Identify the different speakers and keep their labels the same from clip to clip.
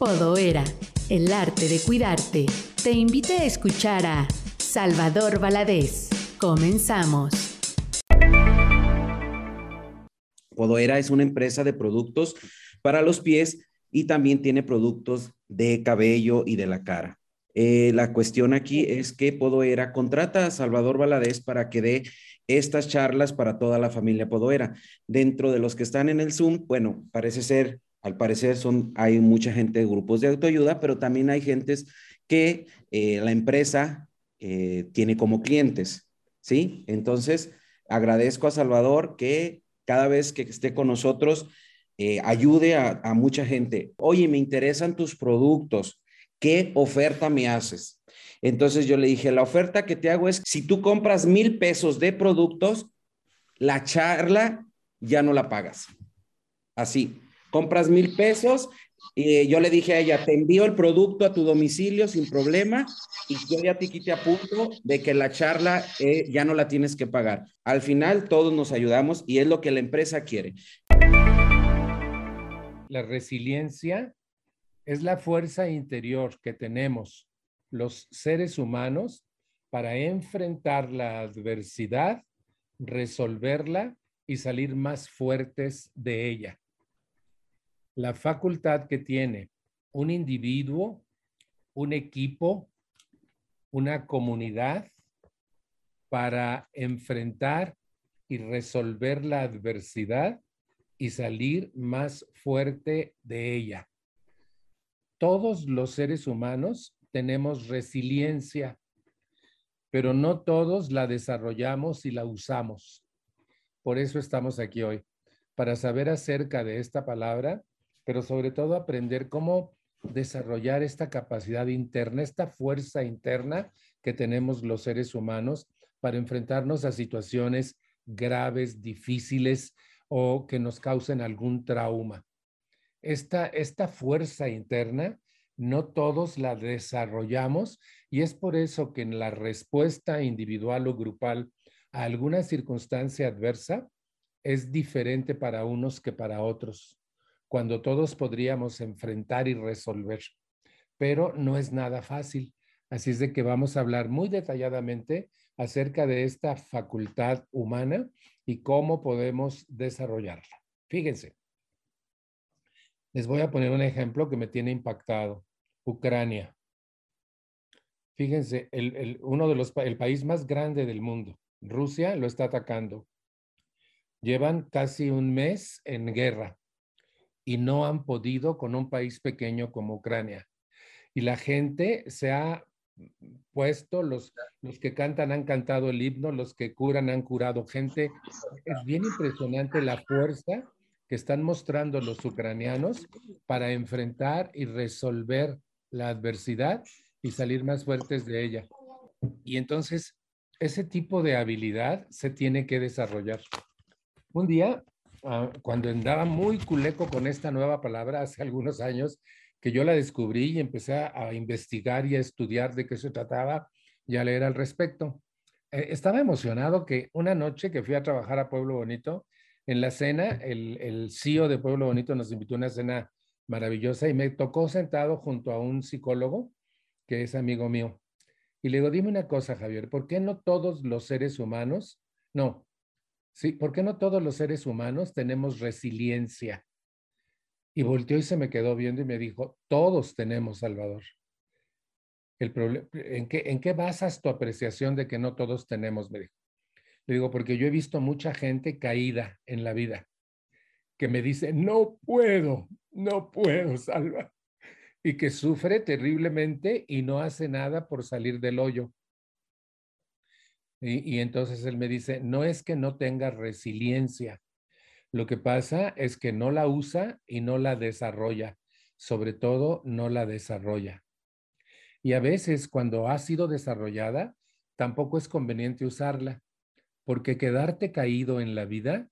Speaker 1: Podoera, el arte de cuidarte. Te invite a escuchar a Salvador Valadez. Comenzamos.
Speaker 2: Podoera es una empresa de productos para los pies y también tiene productos de cabello y de la cara. Eh, la cuestión aquí es que Podoera contrata a Salvador Valadez para que dé estas charlas para toda la familia Podoera. Dentro de los que están en el Zoom, bueno, parece ser, al parecer son, hay mucha gente de grupos de autoayuda, pero también hay gentes que eh, la empresa eh, tiene como clientes, ¿sí? Entonces, agradezco a Salvador que cada vez que esté con nosotros ayude a, a mucha gente. Oye, me interesan tus productos ¿qué oferta me haces? Entonces yo le dije, la oferta que te hago es, si tú compras mil pesos de productos, la charla ya no la pagas. Así, compras mil pesos y yo le dije a ella, te envío el producto a tu domicilio sin problema y yo ya te quite a punto de que la charla eh, ya no la tienes que pagar. Al final todos nos ayudamos y es lo que la empresa quiere.
Speaker 3: La resiliencia es la fuerza interior que tenemos los seres humanos para enfrentar la adversidad, resolverla y salir más fuertes de ella. La facultad que tiene un individuo, un equipo, una comunidad para enfrentar y resolver la adversidad y salir más fuerte de ella todos los seres humanos tenemos resiliencia, pero no todos la desarrollamos y la usamos. Por eso estamos aquí hoy, para saber acerca de esta palabra, pero sobre todo aprender cómo desarrollar esta capacidad interna, esta fuerza interna que tenemos los seres humanos para enfrentarnos a situaciones graves, difíciles o que nos causen algún trauma. Esta, esta fuerza interna no todos la desarrollamos y es por eso que en la respuesta individual o grupal a alguna circunstancia adversa es diferente para unos que para otros, cuando todos podríamos enfrentar y resolver. Pero no es nada fácil. Así es de que vamos a hablar muy detalladamente acerca de esta facultad humana y cómo podemos desarrollarla. Fíjense, les voy a poner un ejemplo que me tiene impactado. Ucrania. Fíjense, el, uno de los, el país más grande del mundo, Rusia, lo está atacando. Llevan casi un mes en guerra y no han podido con un país pequeño como Ucrania. Y la gente se ha puesto, los, los que cantan han cantado el himno, los que curan han curado gente. Es bien impresionante la fuerza que están mostrando los ucranianos para enfrentar y resolver la adversidad y salir más fuertes de ella. Y entonces, ese tipo de habilidad se tiene que desarrollar. Un día, ah, cuando andaba muy culeco con esta nueva palabra hace algunos años, que yo la descubrí y empecé a, investigar y a estudiar de qué se trataba y a leer al respecto. Eh, estaba emocionado que una noche que fui a trabajar a Pueblo Bonito, en la cena, el, el CEO de Pueblo Bonito nos invitó a una cena maravillosa y me tocó sentado junto a un psicólogo que es amigo mío. Y le digo, dime una cosa, Javier, ¿por qué no todos los seres humanos, no, sí, ¿por qué no todos los seres humanos tenemos resiliencia? Y volteó y se me quedó viendo y me dijo, todos tenemos, Salvador. El ¿en, qué, ¿En qué basas tu apreciación de que no todos tenemos? Me dijo. Le digo, porque yo he visto mucha gente caída en la vida, que me dice, no puedo, no puedo, Salva, y que sufre terriblemente y no hace nada por salir del hoyo. Y, entonces él me dice, no es que no tenga resiliencia, lo que pasa es que no la usa y no la desarrolla, sobre todo no la desarrolla. Y a veces cuando ha sido desarrollada, tampoco es conveniente usarla porque quedarte caído en la vida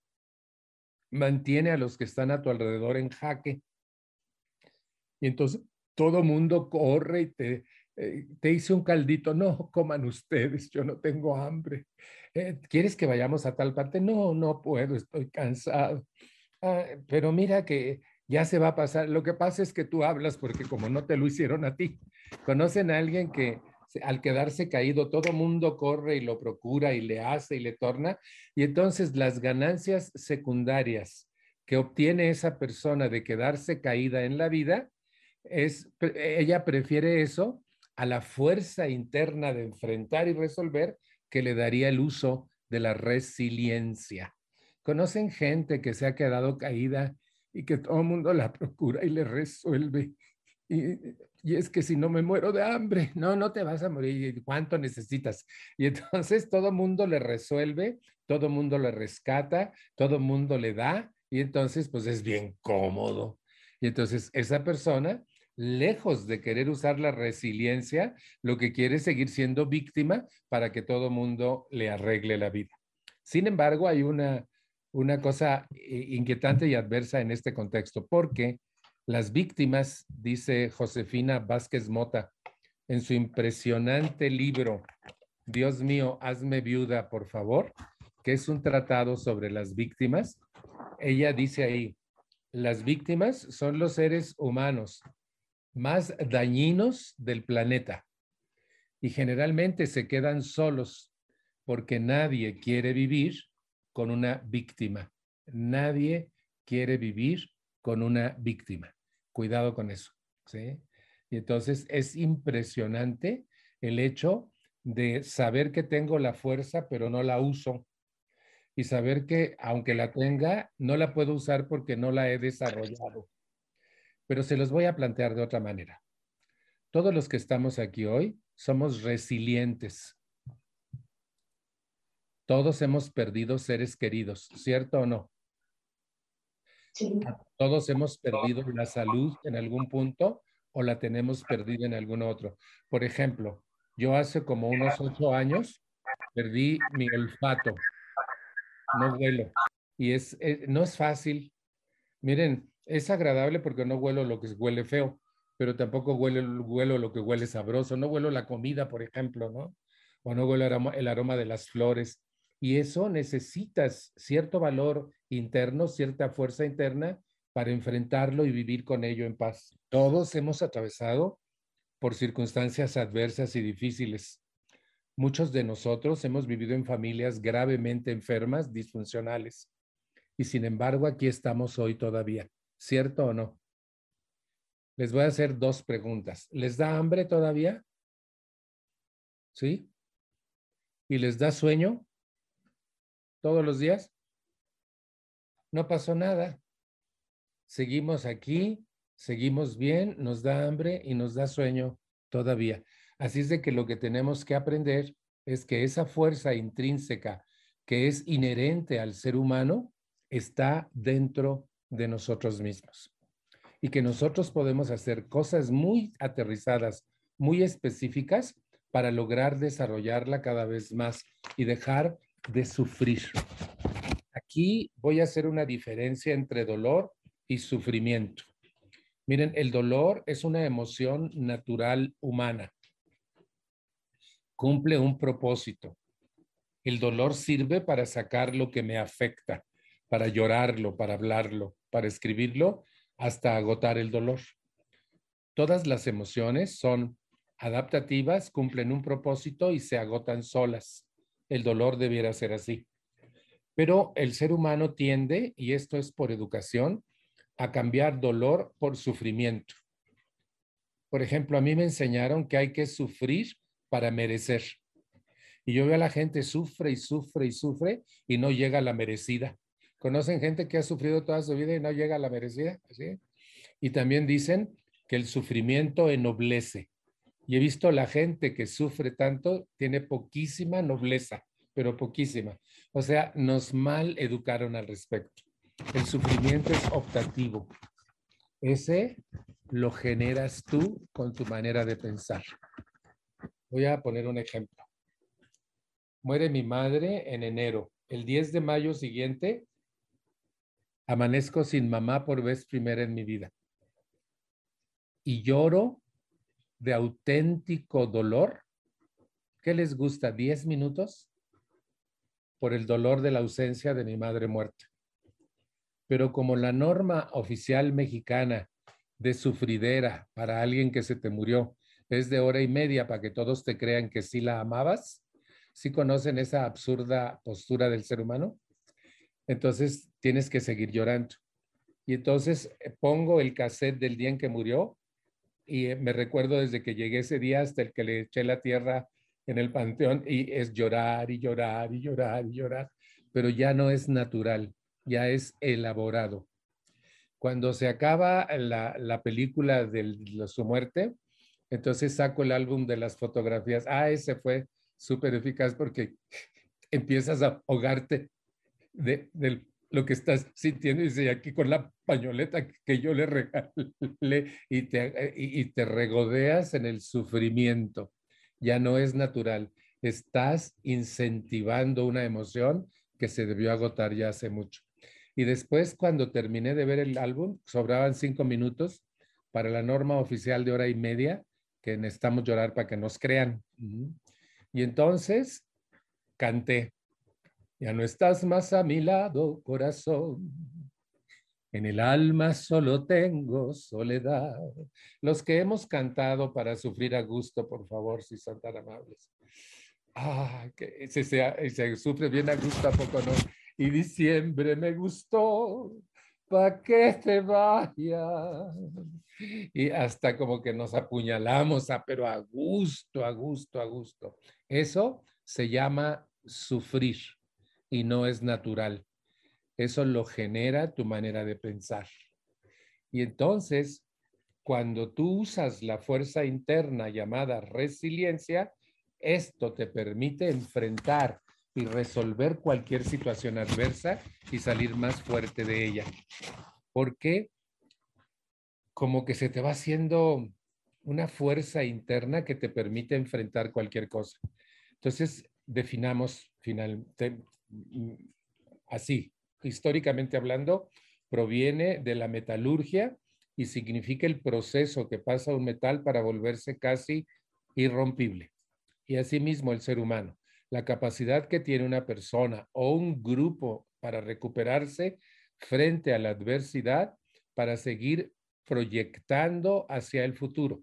Speaker 3: mantiene a los que están a tu alrededor en jaque. Y entonces todo mundo corre y te, eh, te hice un caldito. No, coman ustedes, yo no tengo hambre. Eh, ¿Quieres que vayamos a tal parte? No, no puedo, estoy cansado. Ah, pero mira que ya se va a pasar. Lo que pasa es que tú hablas porque como no te lo hicieron a ti, conocen a alguien que al quedarse caído todo mundo corre y lo procura y le hace y le torna, y entonces las ganancias secundarias que obtiene esa persona de quedarse caída en la vida, es, ella prefiere eso a la fuerza interna de enfrentar y resolver que le daría el uso de la resiliencia. ¿Conocen gente que se ha quedado caída y que todo el mundo la procura y le resuelve? Y, y, es que si no me muero de hambre, no, no te vas a morir, ¿cuánto necesitas? Y entonces todo el mundo le resuelve, todo el mundo le rescata, todo el mundo le da y entonces pues es bien cómodo. Y entonces esa persona, lejos de querer usar la resiliencia, lo que quiere es seguir siendo víctima para que todo mundo le arregle la vida. Sin embargo, hay una una cosa eh, inquietante y adversa en este contexto, porque las víctimas, dice Josefina Vázquez Mota, en su impresionante libro, Dios mío, hazme viuda, por favor, que es un tratado sobre las víctimas, ella dice ahí, las víctimas son los seres humanos más dañinos del planeta y generalmente se quedan solos porque nadie quiere vivir con una víctima. Nadie quiere vivir con una víctima. Cuidado con eso. ¿sí? Y entonces es impresionante el hecho de saber que tengo la fuerza, pero no la uso. Y saber que aunque la tenga, no la puedo usar porque no la he desarrollado. Pero se los voy a plantear de otra manera. Todos los que estamos aquí hoy somos resilientes. Todos hemos perdido seres queridos, ¿cierto o no? Sí. Todos hemos perdido la salud en algún punto o la tenemos perdida en algún otro. Por ejemplo, yo hace como unos ocho años perdí mi olfato. No huelo. Y es, eh, no es fácil. Miren, es agradable porque no huelo lo que huele feo, pero tampoco huelo, lo que huele sabroso. No huelo la comida, por ejemplo, ¿no? O no huelo el aroma de las flores. Y eso necesitas cierto valor interno, cierta fuerza interna para enfrentarlo y vivir con ello en paz. Todos hemos atravesado por circunstancias adversas y difíciles. Muchos de nosotros hemos vivido en familias gravemente enfermas, disfuncionales. Y sin embargo, aquí estamos hoy todavía. ¿Cierto o no? Les voy a hacer dos preguntas. ¿Les da hambre todavía? ¿Sí? ¿Y les da sueño? todos los días. No pasó nada. Seguimos aquí, seguimos bien, nos da hambre y nos da sueño todavía. Así es de que lo que tenemos que aprender es que esa fuerza intrínseca que es inherente al ser humano está dentro de nosotros mismos. Y que nosotros podemos hacer cosas muy aterrizadas, muy específicas para lograr desarrollarla cada vez más y dejar de sufrir. Aquí voy a hacer una diferencia entre dolor y sufrimiento. Miren, el dolor es una emoción natural humana. Cumple un propósito. El dolor sirve para sacar lo que me afecta, para llorarlo, para hablarlo, para escribirlo, hasta agotar el dolor. Todas las emociones son adaptativas, cumplen un propósito y se agotan solas el dolor debiera ser así. Pero el ser humano tiende, y esto es por educación, a cambiar dolor por sufrimiento. Por ejemplo, a mí me enseñaron que hay que sufrir para merecer. Y yo veo a la gente sufre y sufre y sufre y no llega a la merecida. ¿Conocen gente que ha sufrido toda su vida y no llega a la merecida? ¿Sí? Y también dicen que el sufrimiento ennoblece. Y he visto la gente que sufre tanto, tiene poquísima nobleza, pero poquísima. O sea, nos mal educaron al respecto. El sufrimiento es optativo. Ese lo generas tú con tu manera de pensar. Voy a poner un ejemplo. Muere mi madre en enero. El 10 de mayo siguiente, amanezco sin mamá por vez primera en mi vida. Y lloro de auténtico dolor, ¿qué les gusta? ¿10 minutos? Por el dolor de la ausencia de mi madre muerta. pero como la norma oficial mexicana de sufridera para alguien que se te murió es de hora y media para que todos te crean que sí la amabas, ¿sí conocen esa absurda postura del ser humano? Entonces tienes que seguir llorando. Y entonces eh, pongo el cassette del día en que murió y eh, me recuerdo desde que llegué ese día hasta el que le eché la tierra en el panteón y es llorar y llorar y llorar y llorar, pero ya no es natural, ya es elaborado. Cuando se acaba la, película de su muerte, entonces saco el álbum de las fotografías. Ah, ese fue súper eficaz porque empiezas a ahogarte de, lo que estás sintiendo dice aquí con la pañoleta que yo le regalé y te, y te regodeas en el sufrimiento. Ya no es natural. Estás incentivando una emoción que se debió agotar ya hace mucho. Y después, cuando terminé de ver el álbum, sobraban cinco minutos para la norma oficial de hora y media, que necesitamos llorar para que nos crean. Y entonces canté, ya no estás más a mi lado, corazón. En el alma solo tengo soledad. Los que hemos cantado para sufrir a gusto, por favor, si son tan amables. Ah, que se, se, se sufre bien a gusto, ¿a poco no? y diciembre me gustó, pa' que te vaya. Y hasta como que nos apuñalamos, ah, pero a gusto, a gusto, a gusto. Eso se llama sufrir y no es natural. Eso lo genera tu manera de pensar. Y entonces, cuando tú usas la fuerza interna llamada resiliencia, esto te permite enfrentar y resolver cualquier situación adversa y salir más fuerte de ella. Porque como que se te va haciendo una fuerza interna que te permite enfrentar cualquier cosa. Entonces, definamos finalmente mm, así, históricamente hablando, proviene de la metalurgia y significa el proceso que pasa un metal para volverse casi irrompible. Y asimismo el ser humano la capacidad que tiene una persona o un grupo para recuperarse frente a la adversidad para seguir proyectando hacia el futuro.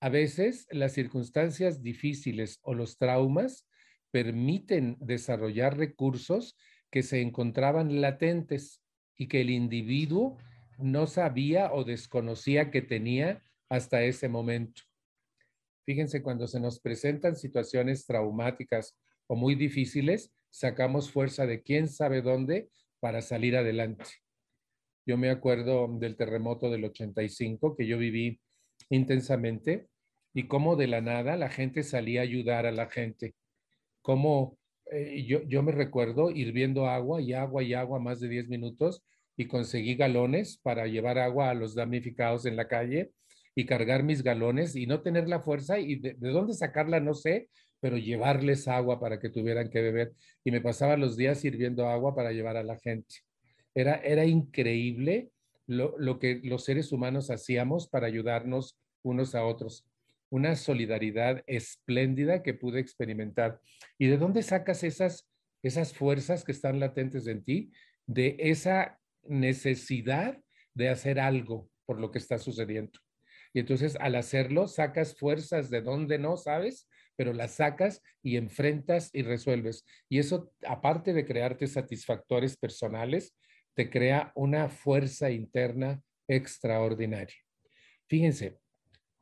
Speaker 3: A veces las circunstancias difíciles o los traumas permiten desarrollar recursos que se encontraban latentes y que el individuo no sabía o desconocía que tenía hasta ese momento. Fíjense, cuando se nos presentan situaciones traumáticas o muy difíciles, sacamos fuerza de quién sabe dónde para salir adelante. Yo me acuerdo del terremoto del 85 que yo viví intensamente y cómo de la nada la gente salía a ayudar a la gente. Cómo eh, yo, yo me recuerdo hirviendo agua y agua y agua más de 10 minutos y conseguí galones para llevar agua a los damnificados en la calle y cargar mis galones y no tener la fuerza y de, dónde sacarla no sé, pero llevarles agua para que tuvieran que beber. Y me pasaba los días sirviendo agua para llevar a la gente. Era, era increíble lo, lo que los seres humanos hacíamos para ayudarnos unos a otros. Una solidaridad espléndida que pude experimentar. ¿Y de dónde sacas esas, esas fuerzas que están latentes en ti? De esa necesidad de hacer algo por lo que está sucediendo. Y entonces al hacerlo sacas fuerzas de donde no sabes, pero las sacas y enfrentas y resuelves. Y eso, aparte de crearte satisfactores personales, te crea una fuerza interna extraordinaria. Fíjense,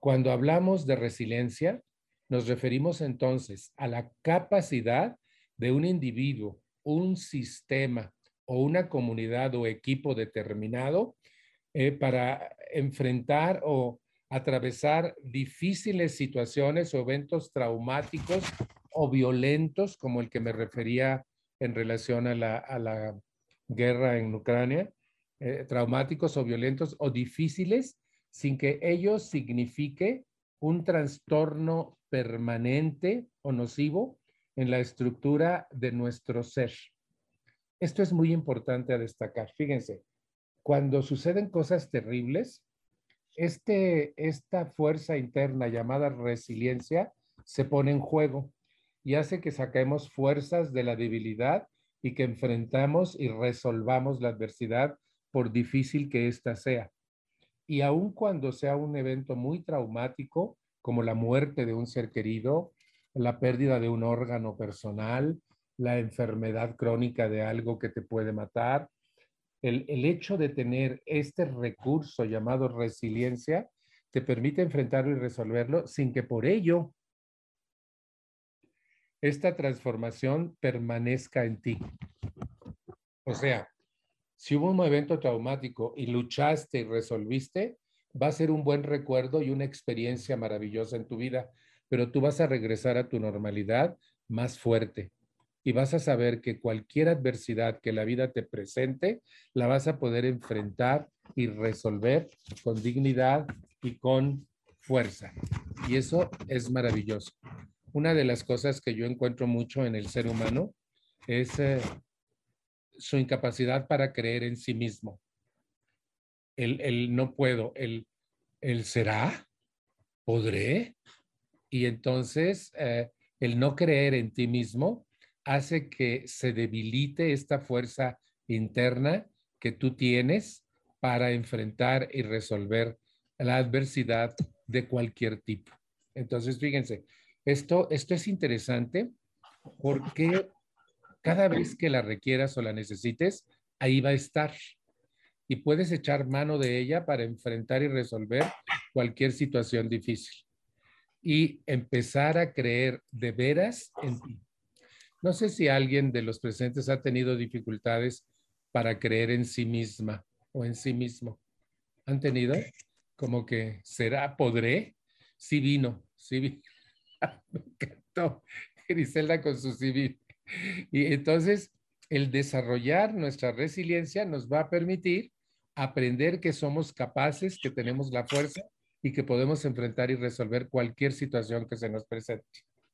Speaker 3: cuando hablamos de resiliencia, nos referimos entonces a la capacidad de un individuo, un sistema o una comunidad o equipo determinado eh, para enfrentar o atravesar difíciles situaciones o eventos traumáticos o violentos, como el que me refería en relación a la, guerra en Ucrania, eh, traumáticos o violentos o difíciles, sin que ello signifique un trastorno permanente o nocivo en la estructura de nuestro ser. Esto es muy importante a destacar. Fíjense, cuando suceden cosas terribles, este, esta fuerza interna llamada resiliencia se pone en juego y hace que saquemos fuerzas de la debilidad y que enfrentamos y resolvamos la adversidad por difícil que ésta sea. Y aun cuando sea un evento muy traumático, como la muerte de un ser querido, la pérdida de un órgano personal, la enfermedad crónica de algo que te puede matar, el, el hecho de tener este recurso llamado resiliencia te permite enfrentarlo y resolverlo sin que por ello esta transformación permanezca en ti. O sea, si hubo un evento traumático y luchaste y resolviste, va a ser un buen recuerdo y una experiencia maravillosa en tu vida, pero tú vas a regresar a tu normalidad más fuerte y vas a saber que cualquier adversidad que la vida te presente, la vas a poder enfrentar y resolver con dignidad y con fuerza. Y eso es maravilloso una de las cosas que yo encuentro mucho en el ser humano es eh, su incapacidad para creer en sí mismo. El, no puedo, el, el será, podré. Y entonces eh, el no creer en ti mismo hace que se debilite esta fuerza interna que tú tienes para enfrentar y resolver la adversidad de cualquier tipo. Entonces, fíjense, esto, esto es interesante porque cada vez que la requieras o la necesites, ahí va a estar. Y puedes echar mano de ella para enfrentar y resolver cualquier situación difícil. Y empezar a creer de veras en ti. No sé si alguien de los presentes ha tenido dificultades para creer en sí misma o en sí mismo. ¿Han tenido? Como que, ¿será? ¿Podré? Sí vino, sí vino. Me encantó Griselda con su civil. Y entonces, el desarrollar nuestra resiliencia nos va a permitir aprender que somos capaces, que tenemos la fuerza y que podemos enfrentar y resolver cualquier situación que se nos presente.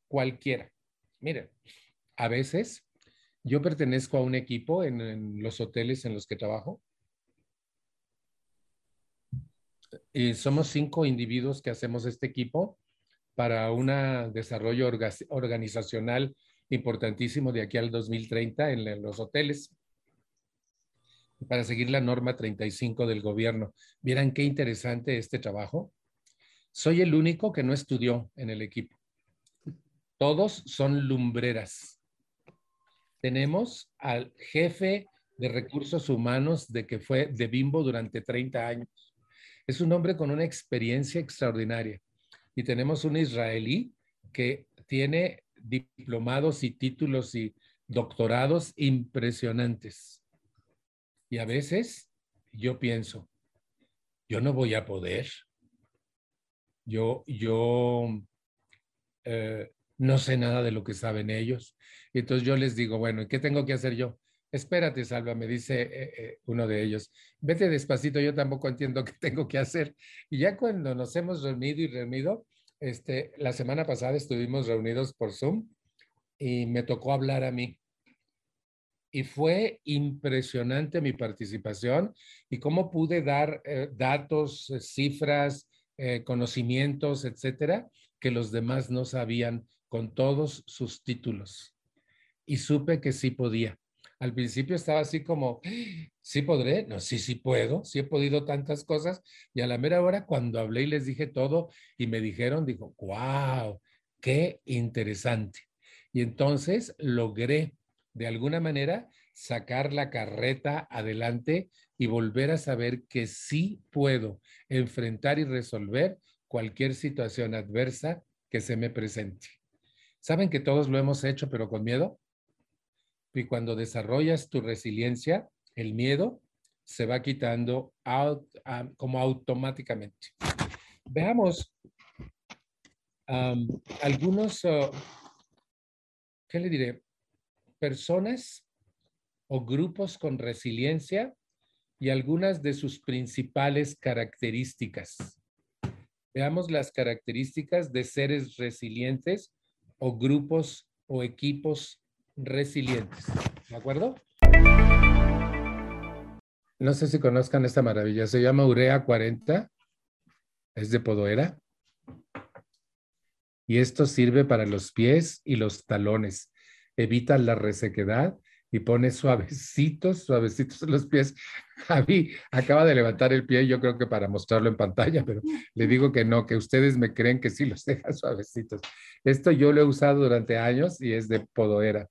Speaker 3: Cualquiera. Miren, a veces yo pertenezco a un equipo en, en los hoteles en los que trabajo. Y somos cinco individuos que hacemos este equipo para un desarrollo organizacional importantísimo de aquí al 2030 en los hoteles para seguir la norma 35 del gobierno. Vieran qué interesante este trabajo. Soy el único que no estudió en el equipo. Todos son lumbreras. Tenemos al jefe de recursos humanos de que fue de Bimbo durante 30 años. Es un hombre con una experiencia extraordinaria y tenemos un israelí que tiene diplomados y títulos y doctorados impresionantes. Y a veces yo pienso, yo no voy a poder. Yo, yo eh, no sé nada de lo que saben ellos. Y entonces yo les digo, bueno, ¿qué tengo que hacer yo? Espérate, Salva, me dice eh, eh, uno de ellos. Vete despacito, yo tampoco entiendo qué tengo que hacer. Y ya cuando nos hemos reunido y reunido, este, la semana pasada estuvimos reunidos por Zoom y me tocó hablar a mí. Y fue impresionante mi participación y cómo pude dar eh, datos, cifras, conocimientos, etcétera, que los demás no sabían con todos sus títulos. Y supe que sí podía al principio estaba así como, sí podré, no, sí, sí puedo, sí he podido tantas cosas. Y a la mera hora, cuando hablé y les dije todo y me dijeron, dijo, wow, qué interesante. Y entonces logré de alguna manera sacar la carreta adelante y volver a saber que sí puedo enfrentar y resolver cualquier situación adversa que se me presente. ¿Saben que todos lo hemos hecho, pero con miedo? Y cuando desarrollas tu resiliencia, el miedo se va quitando como automáticamente. Veamos algunos, ¿qué le diré? Personas o grupos con resiliencia y algunas de sus principales características. Veamos las características de seres resilientes o grupos o equipos resilientes. ¿De acuerdo? No sé si conozcan esta maravilla. Se llama Urea 40. Es de Podoera. Y esto sirve para los pies y los talones. Evita la resequedad y pone suavecitos, suavecitos los pies. Javi acaba de levantar el pie, yo creo que para mostrarlo en pantalla, pero le digo que no, que ustedes me creen que sí los deja suavecitos. Esto yo lo he usado durante años y es de podoera.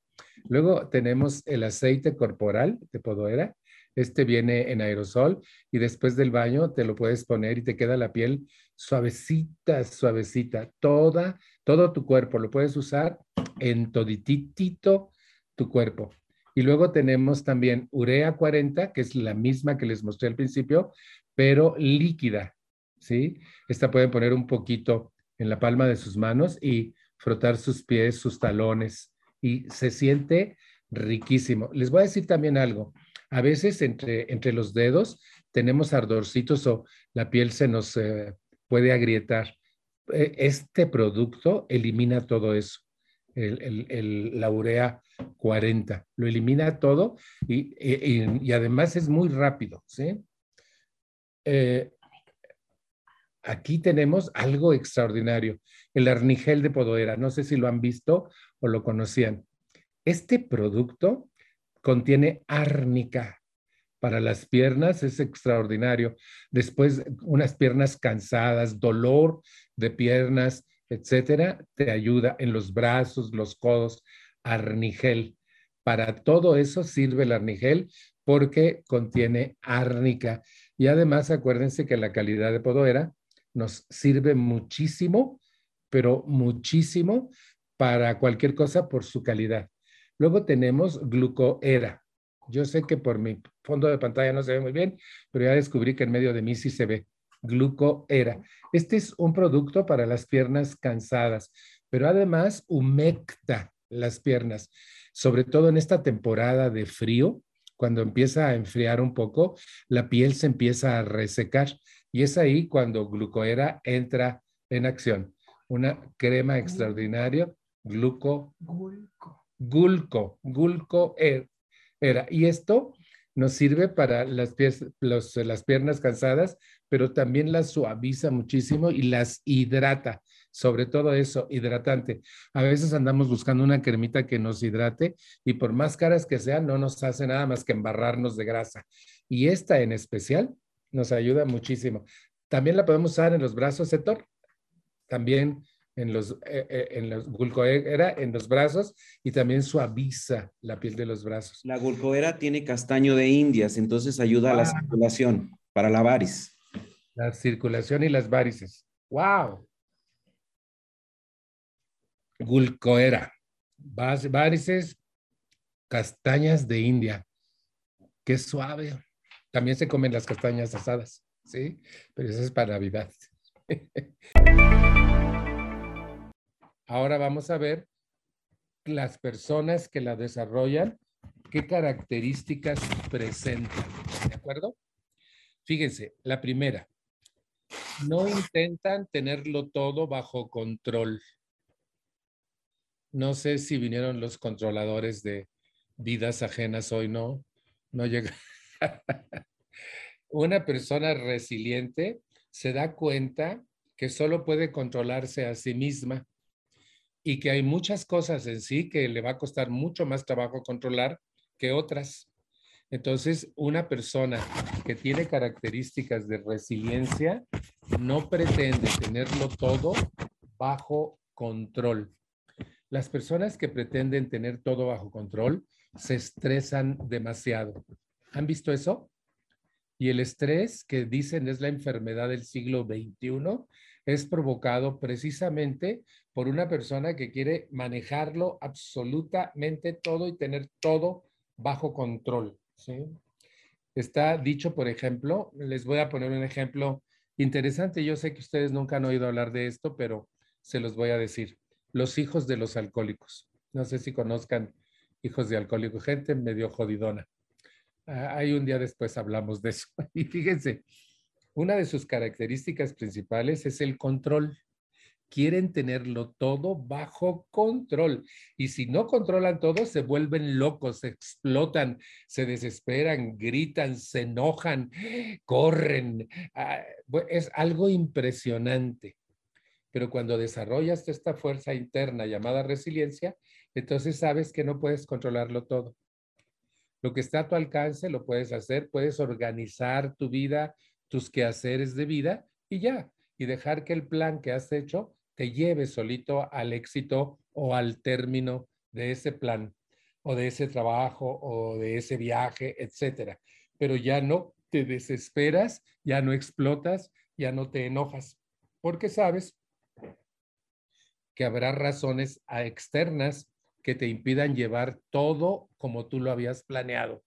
Speaker 3: Luego tenemos el aceite corporal de podoera. Este viene en aerosol y después del baño te lo puedes poner y te queda la piel suavecita, suavecita. Toda, todo tu cuerpo lo puedes usar en toditito tu cuerpo. Y luego tenemos también urea 40, que es la misma que les mostré al principio, pero líquida, ¿sí? Esta pueden poner un poquito en la palma de sus manos y frotar sus pies, sus talones, y se siente riquísimo. Les voy a decir también algo. A veces entre, entre los dedos tenemos ardorcitos o la piel se nos eh, puede agrietar. E, este producto elimina todo eso el, la urea 40. Lo elimina todo y, además es muy rápido. ¿sí? Eh, aquí tenemos algo extraordinario, el arnigel de podoera. No sé si lo han visto o lo conocían. Este producto contiene árnica. Para las piernas es extraordinario. Después, unas piernas cansadas, dolor de piernas, etcétera, te ayuda en los brazos, los codos, arnigel. Para todo eso sirve el arnigel porque contiene árnica. Y además acuérdense que la calidad de podoera nos sirve muchísimo, pero muchísimo para cualquier cosa por su calidad. Luego tenemos glucoera. Yo sé que por mi fondo de pantalla no se ve muy bien, pero ya descubrí que en medio de mí sí se ve glucoera. Este es un producto para las piernas cansadas, pero además humecta las piernas, sobre todo en esta temporada de frío, cuando empieza a enfriar un poco, la piel se empieza a resecar y es ahí cuando glucoera entra en acción. Una crema extraordinaria, gluco, gulco, gulco, gulco era. Y esto nos sirve para las, las piernas cansadas, pero también las suaviza muchísimo y las hidrata, sobre todo eso, hidratante. A veces andamos buscando una cremita que nos hidrate y por más caras que sean, no nos hace nada más que embarrarnos de grasa. Y esta en especial nos ayuda muchísimo. También la podemos usar en los brazos, Setor. También en los, eh, eh, en los gulcoera en los brazos y también suaviza la piel de los brazos.
Speaker 2: La gulcoera tiene castaño de indias, entonces ayuda a la circulación para la varis.
Speaker 3: La circulación y las varices. ¡Wow! Gulcoera. Varices, castañas de India. Qué suave. También se comen las castañas asadas, ¿sí? Pero eso es para Navidad. Ahora vamos a ver las personas que la desarrollan, qué características presentan. ¿De acuerdo? Fíjense, la primera, no intentan tenerlo todo bajo control. No sé si vinieron los controladores de vidas ajenas hoy, no, no llega. Una persona resiliente se da cuenta que solo puede controlarse a sí misma y que hay muchas cosas en sí que le va a costar mucho más trabajo controlar que otras. Entonces, una persona que tiene características de resiliencia no pretende tenerlo todo bajo control. Las personas que pretenden tener todo bajo control se estresan demasiado. ¿Han visto eso? Y el estrés, que dicen es la enfermedad del siglo XXI, es provocado precisamente por una persona que quiere manejarlo absolutamente todo y tener todo bajo control. Está dicho, por ejemplo, les voy a poner un ejemplo interesante. Yo sé que ustedes nunca han oído hablar de esto, pero se los voy a decir. Los hijos de los alcohólicos. No sé si conozcan hijos de alcohólicos, gente medio jodidona. Ah, ahí un día después hablamos de eso. Y fíjense, una de sus características principales es el control. Quieren tenerlo todo bajo control. Y si no controlan todo, se vuelven locos, se explotan, se desesperan, gritan, se enojan, corren. Ah, es algo impresionante. Pero cuando desarrollas esta fuerza interna llamada resiliencia, entonces sabes que no puedes controlarlo todo. Lo que está a tu alcance lo puedes hacer, puedes organizar tu vida, tus quehaceres de vida y ya, y dejar que el plan que has hecho te lleve solito al éxito o al término de ese plan o de ese trabajo o de ese viaje, etcétera. Pero ya no te desesperas, ya no explotas, ya no te enojas, porque sabes que habrá razones externas que te impidan llevar todo como tú lo habías planeado.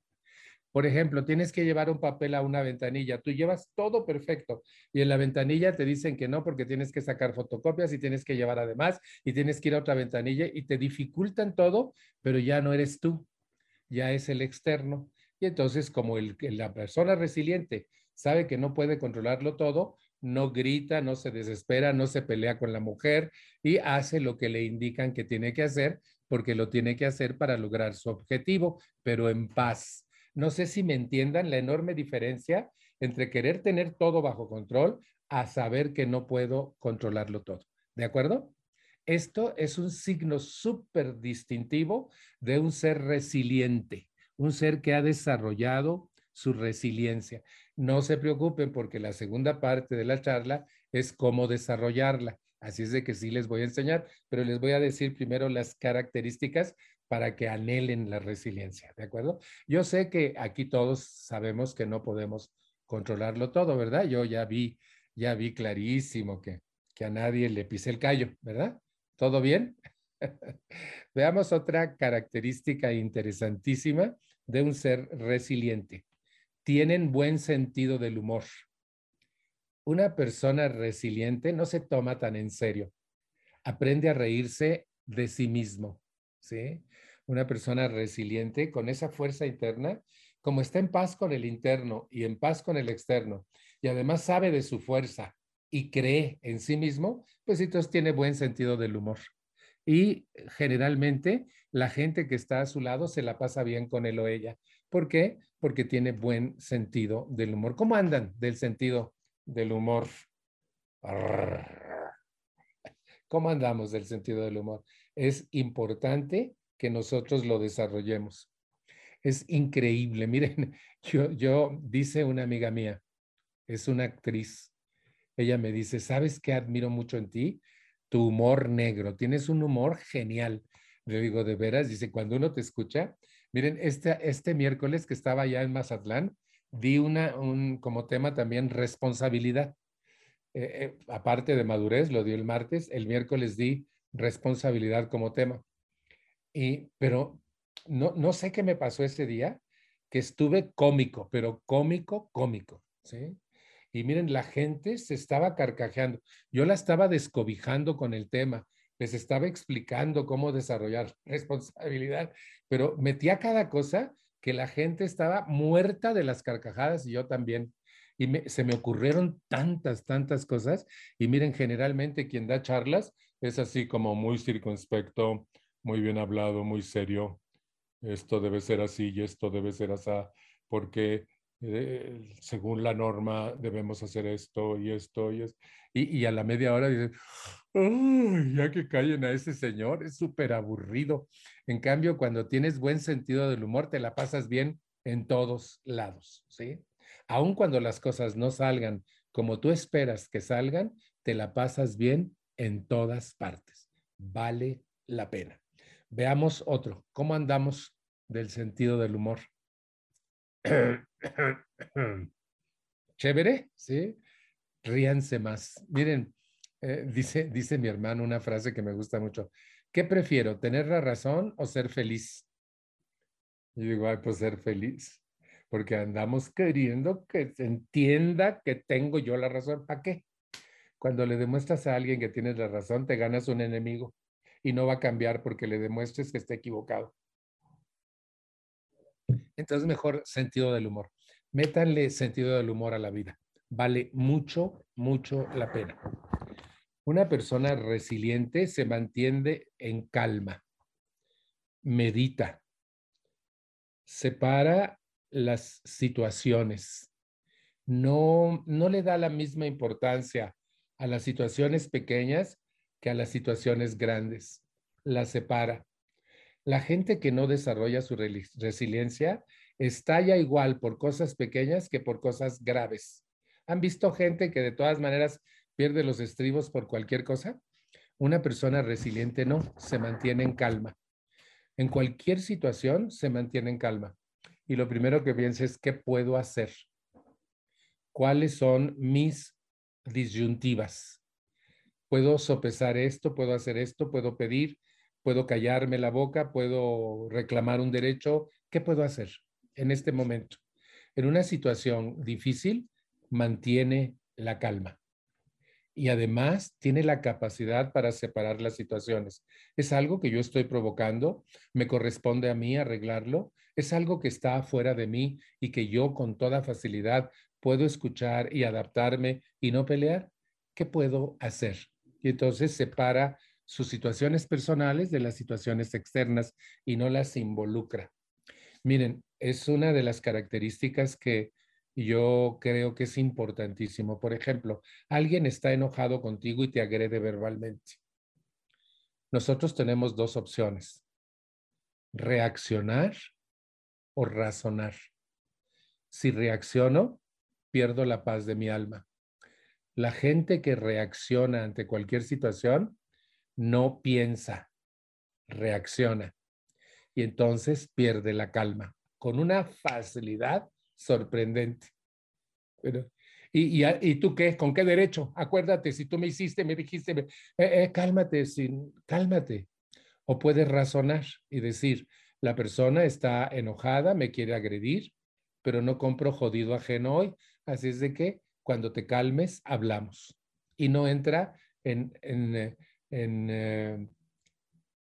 Speaker 3: Por ejemplo, tienes que llevar un papel a una ventanilla, tú llevas todo perfecto y en la ventanilla te dicen que no porque tienes que sacar fotocopias y tienes que llevar además y tienes que ir a otra ventanilla y te dificultan todo, pero ya no eres tú, ya es el externo. Y entonces como el, la persona resiliente sabe que no puede controlarlo todo, no grita, no se desespera, no se pelea con la mujer y hace lo que le indican que tiene que hacer porque lo tiene que hacer para lograr su objetivo, pero en paz no sé si me entiendan la enorme diferencia entre querer tener todo bajo control a saber que no puedo controlarlo todo. ¿De acuerdo? Esto es un signo súper distintivo de un ser resiliente, un ser que ha desarrollado su resiliencia. No se preocupen porque la segunda parte de la charla es cómo desarrollarla. Así es de que sí les voy a enseñar, pero les voy a decir primero las características para que anhelen la resiliencia, ¿de acuerdo? Yo sé que aquí todos sabemos que no podemos controlarlo todo, ¿verdad? Yo ya vi, ya vi clarísimo que, que a nadie le pise el callo, ¿verdad? ¿Todo bien? Veamos otra característica interesantísima de un ser resiliente. Tienen buen sentido del humor. Una persona resiliente no se toma tan en serio. Aprende a reírse de sí mismo, ¿sí? Una persona resiliente con esa fuerza interna, como está en paz con el interno y en paz con el externo, y además sabe de su fuerza y cree en sí mismo, pues entonces tiene buen sentido del humor. Y generalmente la gente que está a su lado se la pasa bien con él o ella. ¿Por qué? Porque tiene buen sentido del humor. ¿Cómo andan del sentido del humor? ¿Cómo andamos del sentido del humor? Es importante que nosotros lo desarrollemos. Es increíble. Miren, yo, yo, dice una amiga mía, es una actriz. Ella me dice, ¿sabes qué admiro mucho en ti? Tu humor negro. Tienes un humor genial. Le digo, de veras, dice, cuando uno te escucha, miren, este, este miércoles que estaba allá en Mazatlán, di una, un, como tema también responsabilidad. Eh, eh, aparte de madurez, lo di el martes, el miércoles di responsabilidad como tema. Y, pero no, no sé qué me pasó ese día, que estuve cómico, pero cómico, cómico, ¿sí? Y miren, la gente se estaba carcajeando. Yo la estaba descobijando con el tema, les estaba explicando cómo desarrollar responsabilidad, pero metía cada cosa que la gente estaba muerta de las carcajadas y yo también. Y se me ocurrieron tantas, tantas cosas. Y miren, generalmente quien da charlas es así como muy circunspecto, muy bien hablado, muy serio. Esto debe ser así y esto debe ser así, porque eh, según la norma debemos hacer esto y esto y esto. Y, a la media hora dicen, ya que callen a ese señor, es súper aburrido. En cambio, cuando tienes buen sentido del humor, te la pasas bien en todos lados, ¿sí? Aun cuando las cosas no salgan como tú esperas que salgan, te la pasas bien en todas partes. Vale la pena. Veamos otro. ¿Cómo andamos del sentido del humor? Chévere, ¿sí? Ríanse más. Miren, eh, dice, dice mi hermano una frase que me gusta mucho. ¿Qué prefiero, tener la razón o ser feliz? Y digo, ay, pues ser feliz, porque andamos queriendo que se entienda que tengo yo la razón. ¿Para qué? Cuando le demuestras a alguien que tienes la razón, te ganas un enemigo y no va a cambiar porque le demuestres que está equivocado. Entonces, mejor sentido del humor. Métanle sentido del humor a la vida. Vale mucho, mucho la pena. Una persona resiliente se mantiene en calma, medita, separa las situaciones, no, no le da la misma importancia a las situaciones pequeñas que a las situaciones grandes. La separa. La gente que no desarrolla su resiliencia estalla igual por cosas pequeñas que por cosas graves. ¿Han visto gente que de todas maneras pierde los estribos por cualquier cosa? Una persona resiliente no, se mantiene en calma. En cualquier situación se mantiene en calma. Y lo primero que piensa es, ¿qué puedo hacer? ¿Cuáles son mis disyuntivas? ¿Puedo sopesar esto? ¿Puedo hacer esto? ¿Puedo pedir? ¿Puedo callarme la boca? ¿Puedo reclamar un derecho? ¿Qué puedo hacer en este momento? En una situación difícil, mantiene la calma y además tiene la capacidad para separar las situaciones. Es algo que yo estoy provocando, me corresponde a mí arreglarlo, es algo que está afuera de mí y que yo con toda facilidad puedo escuchar y adaptarme y no pelear. ¿Qué puedo hacer? Y entonces separa sus situaciones personales de las situaciones externas y no las involucra. Miren, es una de las características que yo creo que es importantísimo. Por ejemplo, alguien está enojado contigo y te agrede verbalmente. Nosotros tenemos dos opciones, reaccionar o razonar. Si reacciono, pierdo la paz de mi alma. La gente que reacciona ante cualquier situación no piensa, reacciona y entonces pierde la calma con una facilidad sorprendente. Pero, ¿y, y, tú qué? ¿Con qué derecho? Acuérdate, si tú me hiciste, me dijiste, eh, eh, cálmate, sin, cálmate. O puedes razonar y decir, la persona está enojada, me quiere agredir, pero no compro jodido ajeno hoy. Así es de que cuando te calmes, hablamos. Y no entra en, en, eh, en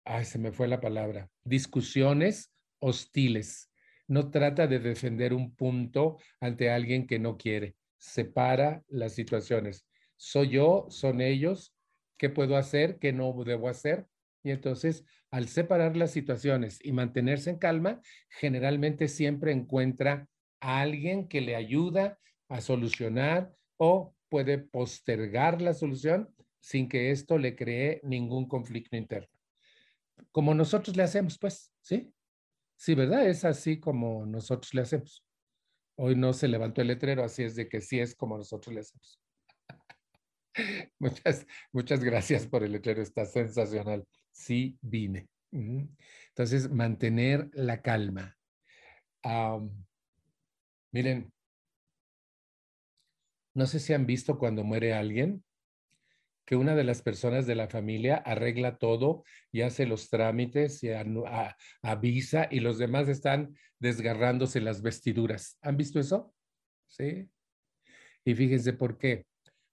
Speaker 3: ay, se me fue la palabra, discusiones hostiles no trata de defender un punto ante alguien que no quiere. Separa las situaciones. Soy yo, son ellos, ¿qué puedo hacer? ¿Qué no debo hacer? Y entonces, al separar las situaciones y mantenerse en calma, generalmente siempre encuentra a alguien que le ayuda a solucionar o puede postergar la solución sin que esto le cree ningún conflicto interno. Como nosotros le hacemos, pues, ¿sí? Sí, ¿verdad? Es así como nosotros le hacemos. Hoy no se levantó el letrero, así es de que sí es como nosotros le hacemos. muchas, muchas gracias por el letrero, está sensacional. Sí vine. Entonces, mantener la calma. miren, no sé si han visto cuando muere alguien, que una de las personas de la familia arregla todo y hace los trámites y avisa y los demás están desgarrándose las vestiduras. ¿Han visto eso? Sí. Y fíjense por qué.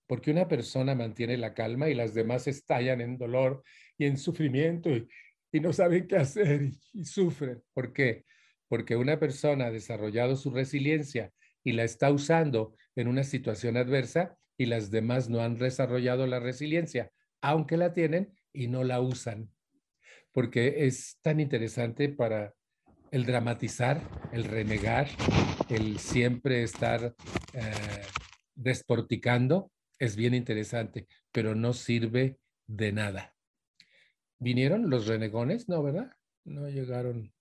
Speaker 3: Porque una persona mantiene la calma y las demás estallan en dolor y en sufrimiento y, no saben qué hacer y, y sufren. ¿Por qué? Porque una persona ha desarrollado su resiliencia y la está usando en una situación adversa, y las demás no han desarrollado la resiliencia, aunque la tienen y no la usan. Porque es tan interesante para el dramatizar, el renegar, el siempre estar eh, desporticando, es bien interesante, pero no sirve de nada. ¿Vinieron los renegones? No, ¿verdad? No llegaron.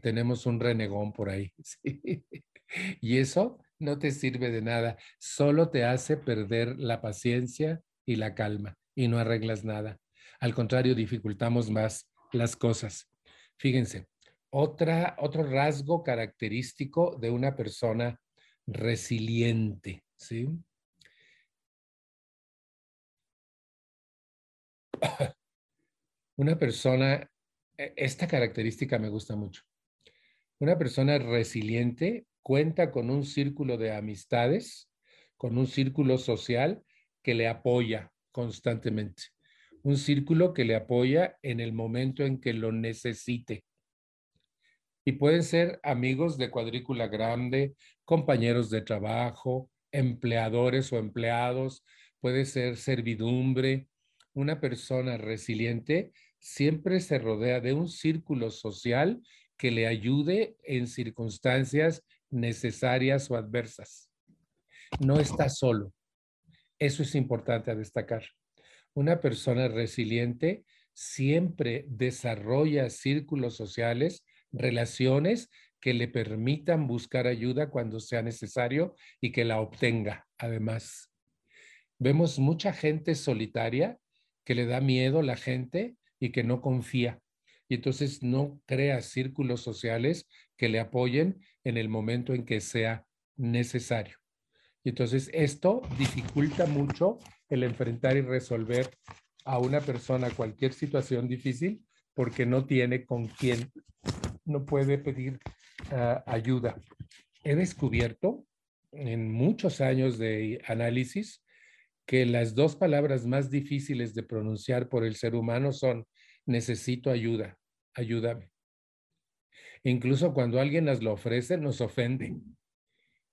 Speaker 3: Tenemos un renegón por ahí. Y eso no te sirve de nada, solo te hace perder la paciencia y la calma y no arreglas nada. Al contrario, dificultamos más las cosas. Fíjense, otra, otro rasgo característico de una persona resiliente, ¿sí? Una persona, e, esta característica me gusta mucho. Una persona resiliente cuenta con un círculo de amistades, con un círculo social que le apoya constantemente, un círculo que le apoya en el momento en que lo necesite. Y pueden ser amigos de cuadrícula grande, compañeros de trabajo, empleadores o empleados, puede ser servidumbre. Una persona resiliente siempre se rodea de un círculo social que le ayude en circunstancias necesarias o adversas. No está solo. Eso es importante a destacar. Una persona resiliente siempre desarrolla círculos sociales, relaciones que le permitan buscar ayuda cuando sea necesario y que la obtenga, además. Vemos mucha gente solitaria que le da miedo a la gente y que no confía. Y entonces no crea círculos sociales que le apoyen en el momento en que sea necesario. Y entonces esto dificulta mucho el enfrentar y resolver a una persona cualquier situación difícil porque no tiene con quién, no puede pedir ah, ayuda. He descubierto en muchos años de análisis que las dos palabras más difíciles de pronunciar por el ser humano son necesito ayuda, ayúdame. Incluso cuando alguien nos lo ofrece, nos ofende.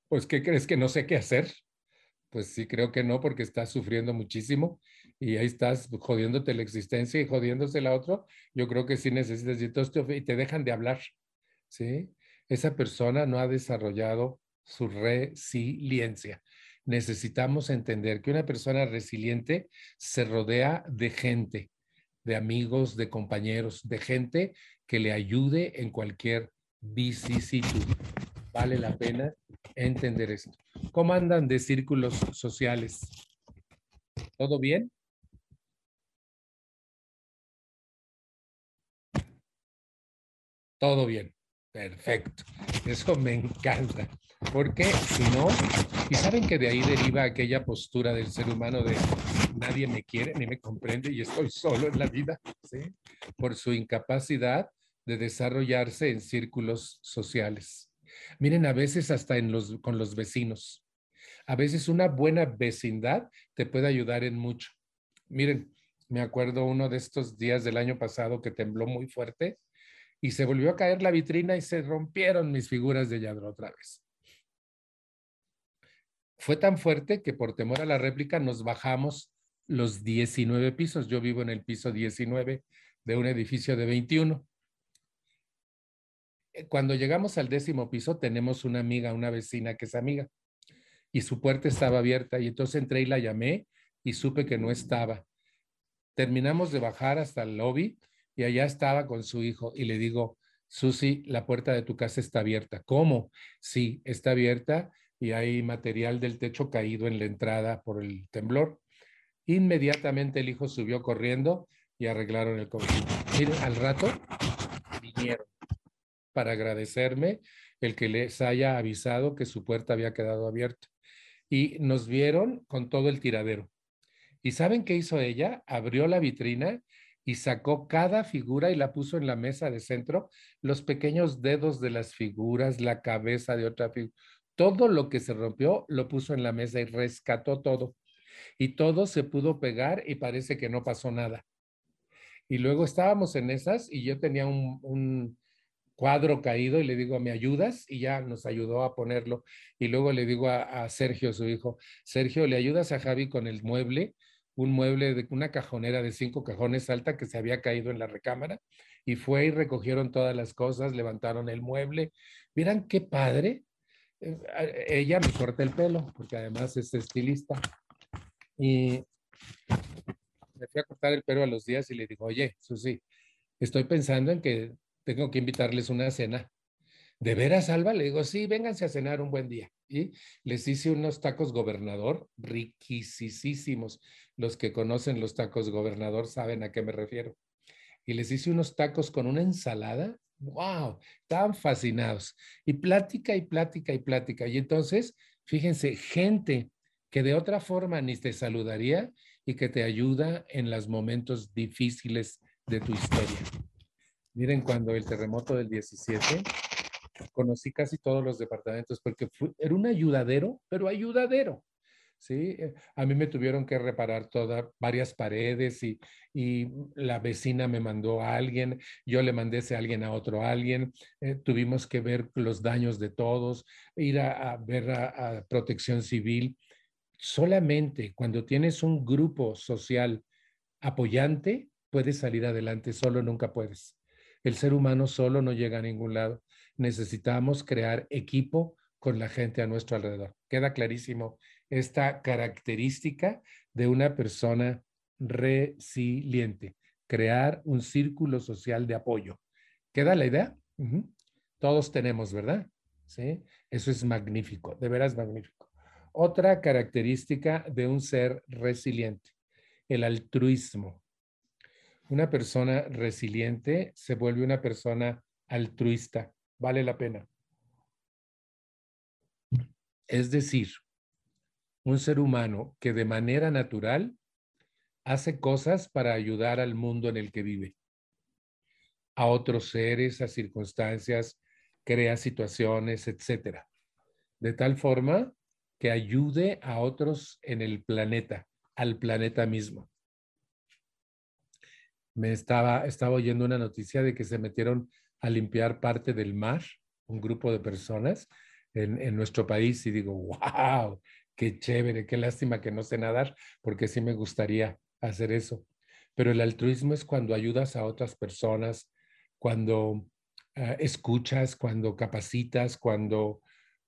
Speaker 3: Pues, ¿qué crees que no sé qué hacer? Pues sí, creo que no, porque estás sufriendo muchísimo y ahí estás jodiéndote la existencia y jodiéndose la otra. Yo creo que sí necesitas y, te, y te dejan de hablar, ¿sí? Esa persona no ha desarrollado su resiliencia. Necesitamos entender que una persona resiliente se rodea de gente, de amigos, de compañeros, de gente que le ayude en cualquier vicisitud. Vale la pena entender esto. ¿Cómo andan de círculos sociales? ¿Todo bien? Todo bien. Perfecto. Eso me encanta. Porque si no, y saben que de ahí deriva aquella postura del ser humano de nadie me quiere ni me comprende y estoy solo en la vida, ¿sí? Por su incapacidad de desarrollarse en círculos sociales. Miren, a veces hasta en los, con los vecinos. A veces una buena vecindad te puede ayudar en mucho. Miren, me acuerdo uno de estos días del año pasado que tembló muy fuerte y se volvió a caer la vitrina y se rompieron mis figuras de Yadro otra vez. Fue tan fuerte que por temor a la réplica nos bajamos los 19 pisos. Yo vivo en el piso 19 de un edificio de 21. Eh, cuando llegamos al décimo piso, tenemos una amiga, una vecina que es amiga, y su puerta estaba abierta, y entonces entré y la llamé y supe que no estaba. Terminamos de bajar hasta el lobby y allá estaba con su hijo y le digo, Susi, la puerta de tu casa está abierta. ¿Cómo? Sí, está abierta y hay material del techo caído en la entrada por el temblor. Inmediatamente el hijo subió corriendo y arreglaron el conflicto. Al rato vinieron para agradecerme el que les haya avisado que su puerta había quedado abierta. Y nos vieron con todo el tiradero. ¿Y saben qué hizo ella? Abrió la vitrina y sacó cada figura y la puso en la mesa de centro, los pequeños dedos de las figuras, la cabeza de otra figura, todo lo que se rompió lo puso en la mesa y rescató todo. Y todo se pudo pegar y parece que no pasó nada. Y luego estábamos en esas y yo tenía un, cuadro caído y le digo, ¿me ayudas? Y ya nos ayudó a ponerlo. Y luego le digo a, Sergio, su hijo, Sergio, ¿le ayudas a Javi con el mueble? un mueble de una cajonera de cinco cajones alta que se había caído en la recámara y fue y recogieron todas las cosas, levantaron el mueble. Miran qué padre. Eh, ella me corta el pelo porque además es estilista y me fui a cortar el pelo a los días y le digo, oye, Susi, estoy pensando en que tengo que invitarles una cena. ¿De veras, Alba? Le digo, sí, vénganse a cenar un buen día. Y les hice unos tacos gobernador riquísimos. Los que conocen los tacos gobernador saben a qué me refiero. Y les hice unos tacos con una ensalada. ¡Wow! Estaban fascinados. Y plática y plática y plática. Y entonces, fíjense, gente que de otra forma ni te saludaría y que te ayuda en los momentos difíciles de tu historia. Miren, cuando el terremoto del 17, conocí casi todos los departamentos porque era un ayudadero, pero ayudadero. ¿sí? A mí me tuvieron que reparar todas, varias paredes y, y, la vecina me mandó a alguien, yo le mandé ese alguien a otro alguien, eh, tuvimos que ver los daños de todos, ir a, ver a protección civil. Solamente cuando tienes un grupo social apoyante, puedes salir adelante, solo nunca puedes. El ser humano solo no llega a ningún lado necesitamos crear equipo con la gente a nuestro alrededor. Queda clarísimo esta característica de una persona resiliente, crear un círculo social de apoyo. ¿Queda la idea? Todos tenemos, ¿verdad? ¿Sí? Eso es magnífico, de veras magnífico. Otra característica de un ser resiliente, el altruismo. Una persona resiliente se vuelve una persona altruista. Vale la pena. Es decir, un ser humano que de manera natural hace cosas para ayudar al mundo en el que vive, a otros seres, a circunstancias, crea situaciones, etcétera, de tal forma que ayude a otros en el planeta, al planeta mismo. Me estaba, estaba oyendo una noticia de que se metieron a limpiar parte del mar, un grupo de personas en, en nuestro país, y digo, wow, qué chévere, qué lástima que no sé nadar, porque sí me gustaría hacer eso. Pero el altruismo es cuando ayudas a otras personas, cuando ah, escuchas, cuando capacitas, cuando,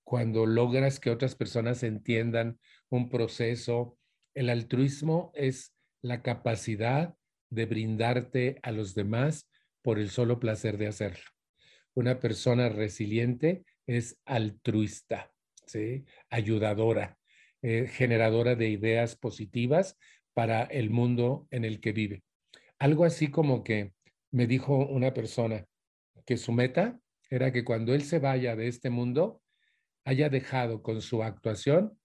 Speaker 3: cuando logras que otras personas entiendan un proceso. El altruismo es la capacidad de brindarte a los demás por el solo placer de hacerlo. Una persona resiliente es altruista, ¿sí? ayudadora, eh, generadora de ideas positivas para el mundo en el que vive. Algo así como que me dijo una persona que su meta era que cuando él se vaya de este mundo, haya dejado con su actuación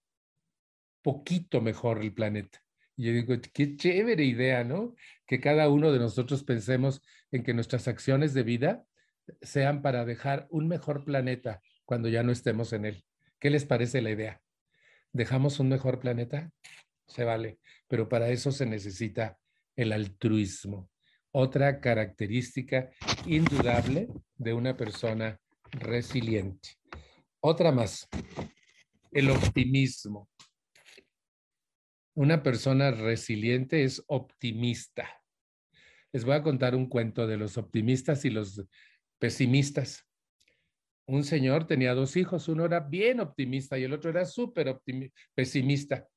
Speaker 3: poquito mejor el planeta. Y yo digo, qué chévere idea, ¿no? Que cada uno de nosotros pensemos en que nuestras acciones de vida sean para dejar un mejor planeta cuando ya no estemos en él. ¿Qué les parece la idea? ¿Dejamos un mejor planeta? Se vale pero para eso se necesita el altruismo. Otra característica indudable de una persona resiliente. Otra más, el optimismo. Una persona resiliente es optimista. Les voy a contar un cuento de los optimistas y los pesimistas. Un señor tenía dos hijos, uno era bien optimista y el otro era súper pesimista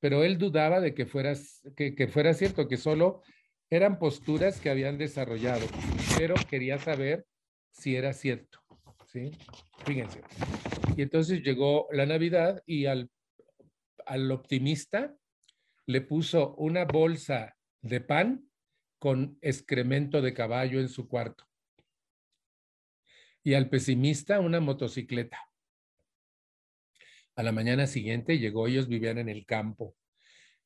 Speaker 3: pero él dudaba de que, fueras, que, fuera cierto, que solo eran posturas que habían desarrollado, pero quería saber si era cierto. ¿Sí? Fíjense. Y entonces llegó la Navidad y al, al optimista le puso una bolsa de pan con excremento de caballo en su cuarto. Y al pesimista una motocicleta. A la mañana siguiente llegó, ellos vivían en el campo.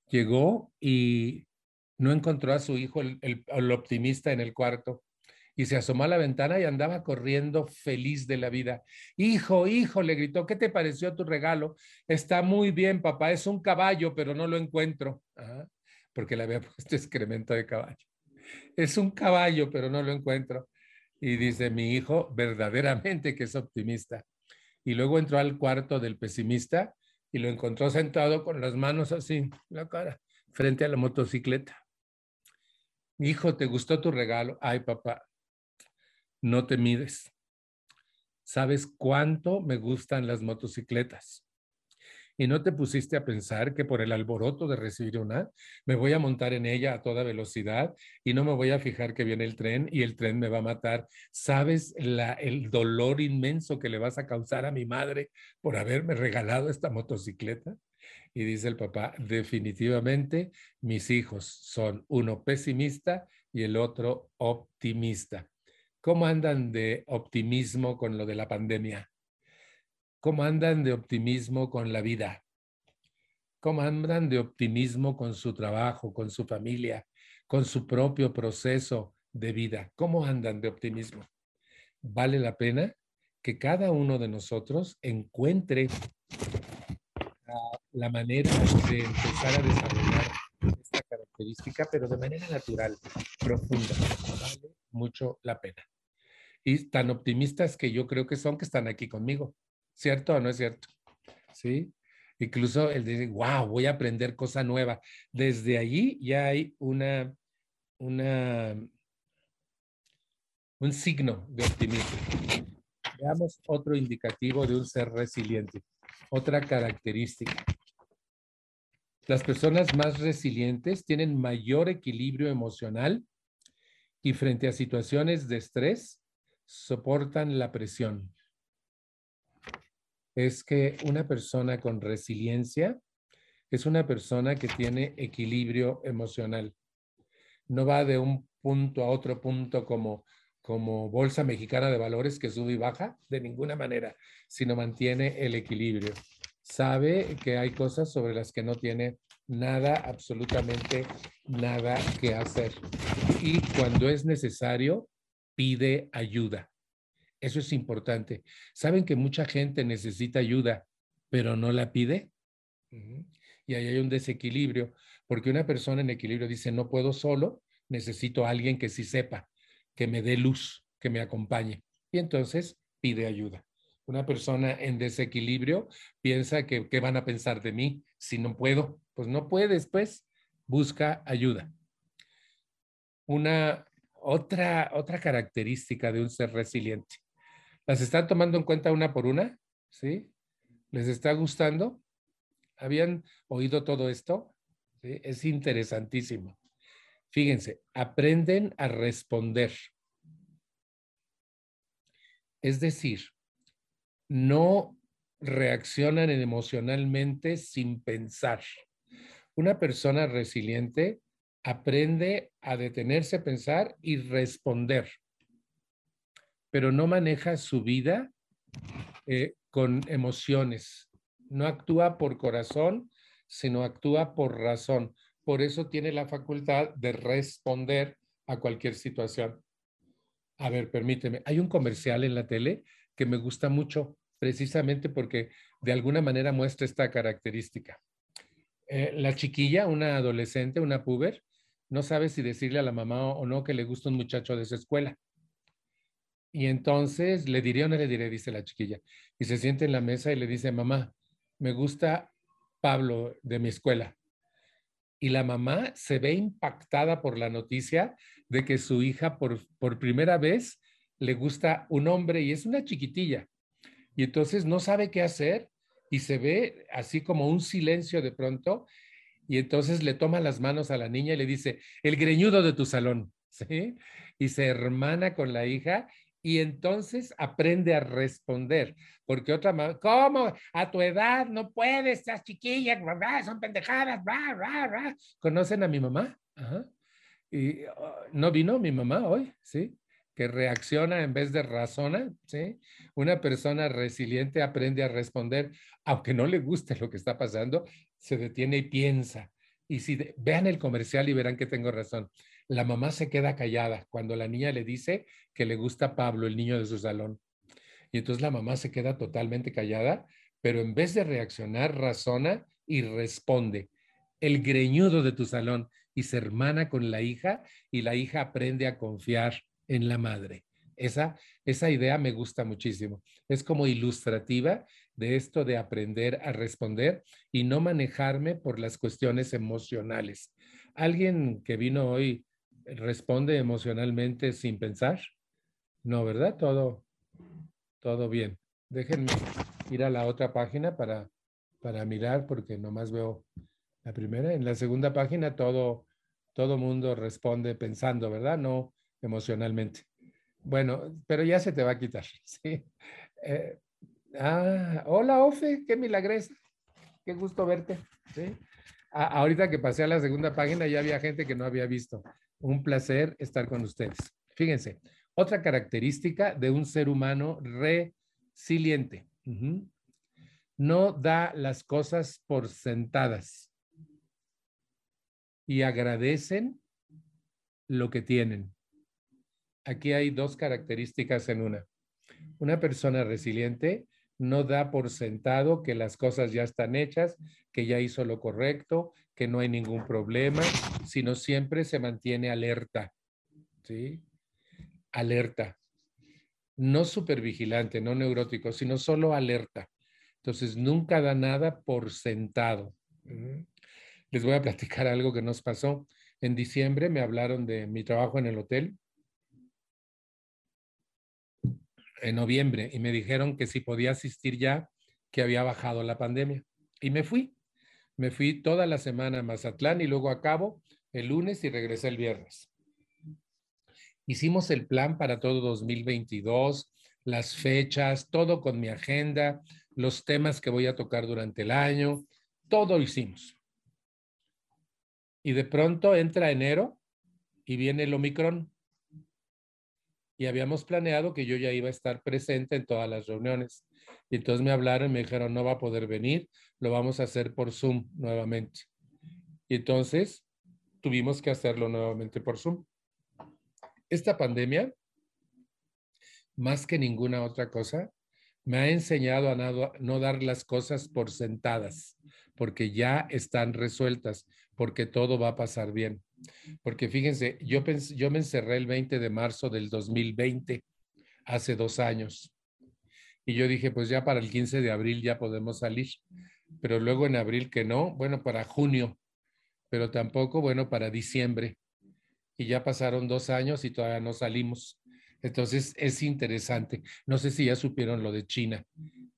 Speaker 3: Llegó y no encontró a su hijo, el, optimista, en el cuarto. Y se asomó a la ventana y andaba corriendo feliz de la vida. Hijo, hijo, le gritó, ¿qué te pareció tu regalo? Está muy bien, papá, es un caballo, pero no lo encuentro. porque le había puesto excremento de caballo. Es un caballo, pero no lo encuentro. Y dice, mi hijo verdaderamente que es optimista y luego entró al cuarto del pesimista y lo encontró sentado con las manos así, la cara, frente a la motocicleta. Hijo, ¿te gustó tu regalo? Ay, papá, no te mides. ¿Sabes cuánto me gustan las motocicletas? y no te pusiste a pensar que por el alboroto de recibir una, me voy a montar en ella a toda velocidad y no me voy a fijar que viene el tren y el tren me va a matar. ¿Sabes la, el dolor inmenso que le vas a causar a mi madre por haberme regalado esta motocicleta? Y dice el papá, definitivamente mis hijos son uno pesimista y el otro optimista. ¿Cómo andan de optimismo con lo de la pandemia? ¿Cómo andan de optimismo con la vida? ¿Cómo andan de optimismo con su trabajo, con su familia, con su propio proceso de vida? ¿Cómo andan de optimismo? Vale la pena que cada uno de nosotros encuentre la manera de empezar a desarrollar esta característica, pero de manera natural, profunda. Vale mucho la pena. Y tan optimistas que yo creo que son que están aquí conmigo. ¿Cierto o no es cierto? ¿Sí? Incluso el de, wow, voy a aprender cosa nueva. Desde allí ya hay una, una, un signo de optimismo. Veamos otro indicativo de un ser resiliente, otra característica. Las personas más resilientes tienen mayor equilibrio emocional y frente a situaciones de estrés soportan la presión. Es que una persona con resiliencia es una persona que tiene equilibrio emocional. No va de un punto a otro punto como, como bolsa mexicana de valores que sube y baja, de ninguna manera, sino mantiene el equilibrio. Sabe que hay cosas sobre las que no tiene nada, absolutamente nada que hacer. Y cuando es necesario, pide ayuda. Eso es importante. ¿Saben que mucha gente necesita ayuda, pero no la pide? Y ahí hay un desequilibrio, porque una persona en equilibrio dice, no puedo solo, necesito a alguien que sí sepa, que me dé luz, que me acompañe. Y entonces pide ayuda. Una persona en desequilibrio piensa que, ¿qué van a pensar de mí si no puedo? Pues no puedes, pues busca ayuda. Una otra, otra característica de un ser resiliente. ¿Las están tomando en cuenta una por una? ¿Sí? ¿Les está gustando? ¿Habían oído todo esto? Es interesantísimo. Fíjense, aprenden a responder. Es decir, no reaccionan emocionalmente sin pensar. Una persona resiliente aprende a detenerse, pensar y responder, pero no maneja su vida eh, con emociones. No actúa por corazón, sino actúa por razón. Por eso tiene la facultad de responder a cualquier situación. A ver, permíteme. Hay un comercial en la tele que me gusta mucho, precisamente porque de alguna manera muestra esta característica. Eh, la chiquilla, una adolescente, una puber, no sabe si decirle a la mamá o no que le gusta un muchacho de esa escuela. Y entonces le diré o no le diré, dice la chiquilla. Y se siente en la mesa y le dice, mamá, me gusta Pablo de mi escuela. Y la mamá se ve impactada por la noticia de que su hija por, por primera vez le gusta un hombre y es una chiquitilla. Y entonces no sabe qué hacer y se ve así como un silencio de pronto y entonces le toma las manos a la niña y le dice, el greñudo de tu salón, ¿sí? Y se hermana con la hija y entonces aprende a responder, porque otra mamá, ¿cómo? A tu edad no puedes, estás chiquilla, son pendejadas, ¿conocen a mi mamá? Y oh, no vino mi mamá hoy, ¿sí? que reacciona en vez de razona, ¿sí? Una persona resiliente aprende a responder, aunque no le guste lo que está pasando, se detiene y piensa. Y si vean el comercial y verán que tengo razón. La mamá se queda callada cuando la niña le dice que le gusta Pablo, el niño de su salón. Y entonces la mamá se queda totalmente callada, pero en vez de reaccionar, razona y responde. El greñudo de tu salón y se hermana con la hija y la hija aprende a confiar en la madre. Esa, esa idea me gusta muchísimo. Es como ilustrativa de esto de aprender a responder y no manejarme por las cuestiones emocionales. ¿Alguien que vino hoy responde emocionalmente sin pensar? No, ¿verdad? Todo, todo bien. Déjenme ir a la otra página para, para mirar porque nomás veo la primera. En la segunda página todo, todo mundo responde pensando, ¿verdad? No emocionalmente. Bueno, pero ya se te va a quitar. ¿sí? Eh, ah, hola, Ofe, qué milagresa. Qué gusto verte. ¿sí? ahorita que pasé a la segunda página ya había gente que no había visto. Un placer estar con ustedes. Fíjense, otra característica de un ser humano resiliente. No da las cosas por sentadas y agradecen lo que tienen aquí hay dos características en una. Una persona resiliente no da por sentado que las cosas ya están hechas, que ya hizo lo correcto, que no hay ningún problema, sino siempre se mantiene alerta. ¿Sí? Alerta. No supervigilante, no neurótico, sino solo alerta. Entonces, nunca da nada por sentado. Les voy a platicar algo que nos pasó. En diciembre me hablaron de mi trabajo en el hotel en noviembre y me dijeron que si podía asistir ya, que había bajado la pandemia. Y me fui. Me fui toda la semana a Mazatlán y luego a Cabo el lunes y regresé el viernes. Hicimos el plan para todo 2022, las fechas, todo con mi agenda, los temas que voy a tocar durante el año, todo hicimos. Y de pronto entra enero y viene el Omicron. Y habíamos planeado que yo ya iba a estar presente en todas las reuniones. Y entonces me hablaron y me dijeron, no va a poder venir, lo vamos a hacer por Zoom nuevamente. Y entonces tuvimos que hacerlo nuevamente por Zoom. Esta pandemia, más que ninguna otra cosa, me ha enseñado a no, dar las cosas por sentadas, porque ya están resueltas, porque todo va a pasar bien. Porque fíjense, yo, yo me encerré el 20 de marzo del 2020, hace dos años. Y yo dije, pues ya para el 15 de abril ya podemos salir. Pero luego en abril que no, bueno, para junio, pero tampoco, bueno, para diciembre. Y ya pasaron dos años y todavía no salimos. Entonces es interesante. No sé si ya supieron lo de China,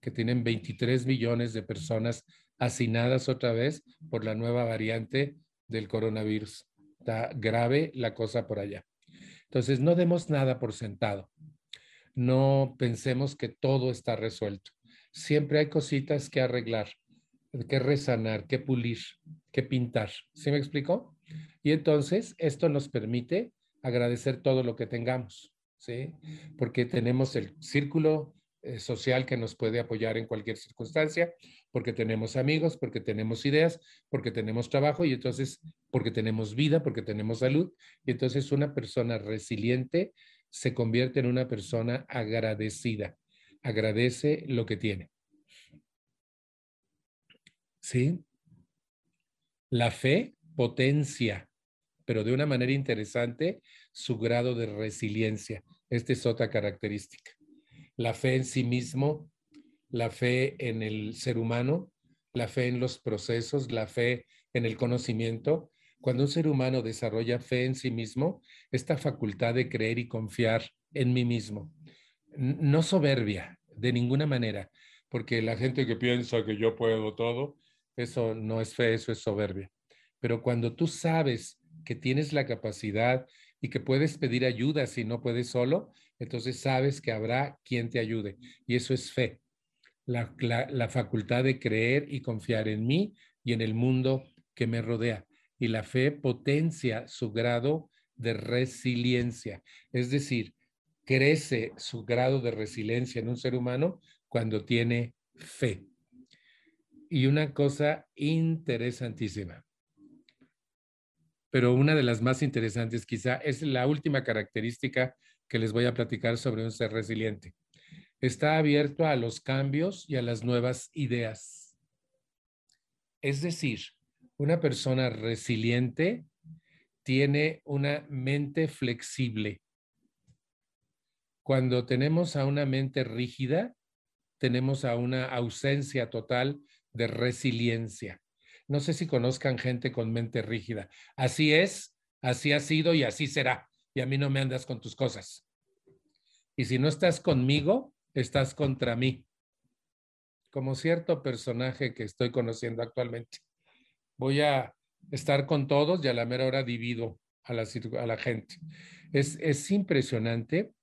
Speaker 3: que tienen 23 millones de personas hacinadas otra vez por la nueva variante del coronavirus. Grave la cosa por allá. Entonces no demos nada por sentado. No pensemos que todo está resuelto. Siempre hay cositas que arreglar, que resanar, que pulir, que pintar. ¿Sí me explicó? Y entonces esto nos permite agradecer todo lo que tengamos. ¿sí? Porque tenemos el círculo eh, social que nos puede apoyar en cualquier circunstancia, porque tenemos amigos, porque tenemos ideas, porque tenemos trabajo y entonces porque tenemos vida, porque tenemos salud. Y entonces una persona resiliente se convierte en una persona agradecida, agradece lo que tiene. ¿Sí? La fe potencia pero de una manera interesante su grado de resiliencia. Esta es otra característica. La fe en sí mismo, la fe en el ser humano, la fe en los procesos, la fe en el conocimiento. Cuando un ser humano desarrolla fe en sí mismo, esta facultad de creer y confiar en mí mismo, no soberbia de ninguna manera, porque la gente que piensa que yo puedo todo, eso no es fe, eso es soberbia. Pero cuando tú sabes que tienes la capacidad y que puedes pedir ayuda si no puedes solo, entonces sabes que habrá quien te ayude. Y eso es fe, la, la, facultad de creer y confiar en mí y en el mundo que me rodea. Y la fe potencia su grado de resiliencia, es decir, crece su grado de resiliencia en un ser humano cuando tiene fe. Y una cosa interesantísima, pero una de las más interesantes quizá es la última característica que les voy a platicar sobre un ser resiliente. Está abierto a los cambios y a las nuevas ideas. Es decir, una persona resiliente tiene una mente flexible. Cuando tenemos a una mente rígida, tenemos a una ausencia total de resiliencia. No sé si conozcan gente con mente rígida. Así es, así ha sido y así será. Y a mí no me andas con tus cosas. Y si no estás conmigo, estás contra mí. Como cierto personaje que estoy conociendo actualmente. Voy a estar con todos y a la mera hora divido a la, gente. Es, es impresionante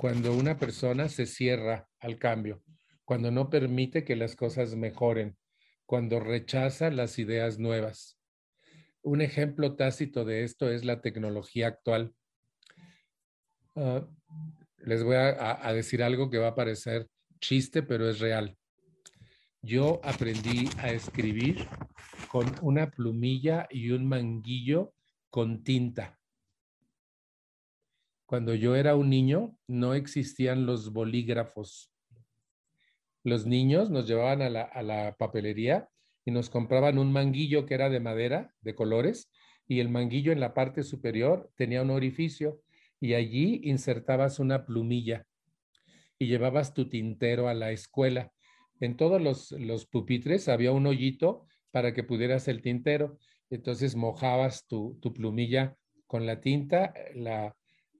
Speaker 3: cuando una persona se cierra al cambio, cuando no permite que las cosas mejoren, cuando rechaza las ideas nuevas. Un ejemplo tácito de esto es la tecnología actual. Ah, les voy a, a decir algo que va a parecer chiste, pero es real. Yo aprendí a escribir con una plumilla y un manguillo con tinta. Cuando yo era un niño, no existían los bolígrafos los niños nos llevaban a la, papelería y nos compraban un manguillo que era de madera, de colores, y el manguillo en la parte superior tenía un orificio y allí insertabas una plumilla y llevabas tu tintero a la escuela. En todos los, los pupitres había un hoyito para que pudieras el tintero. Entonces mojabas tu, tu plumilla con la tinta, la,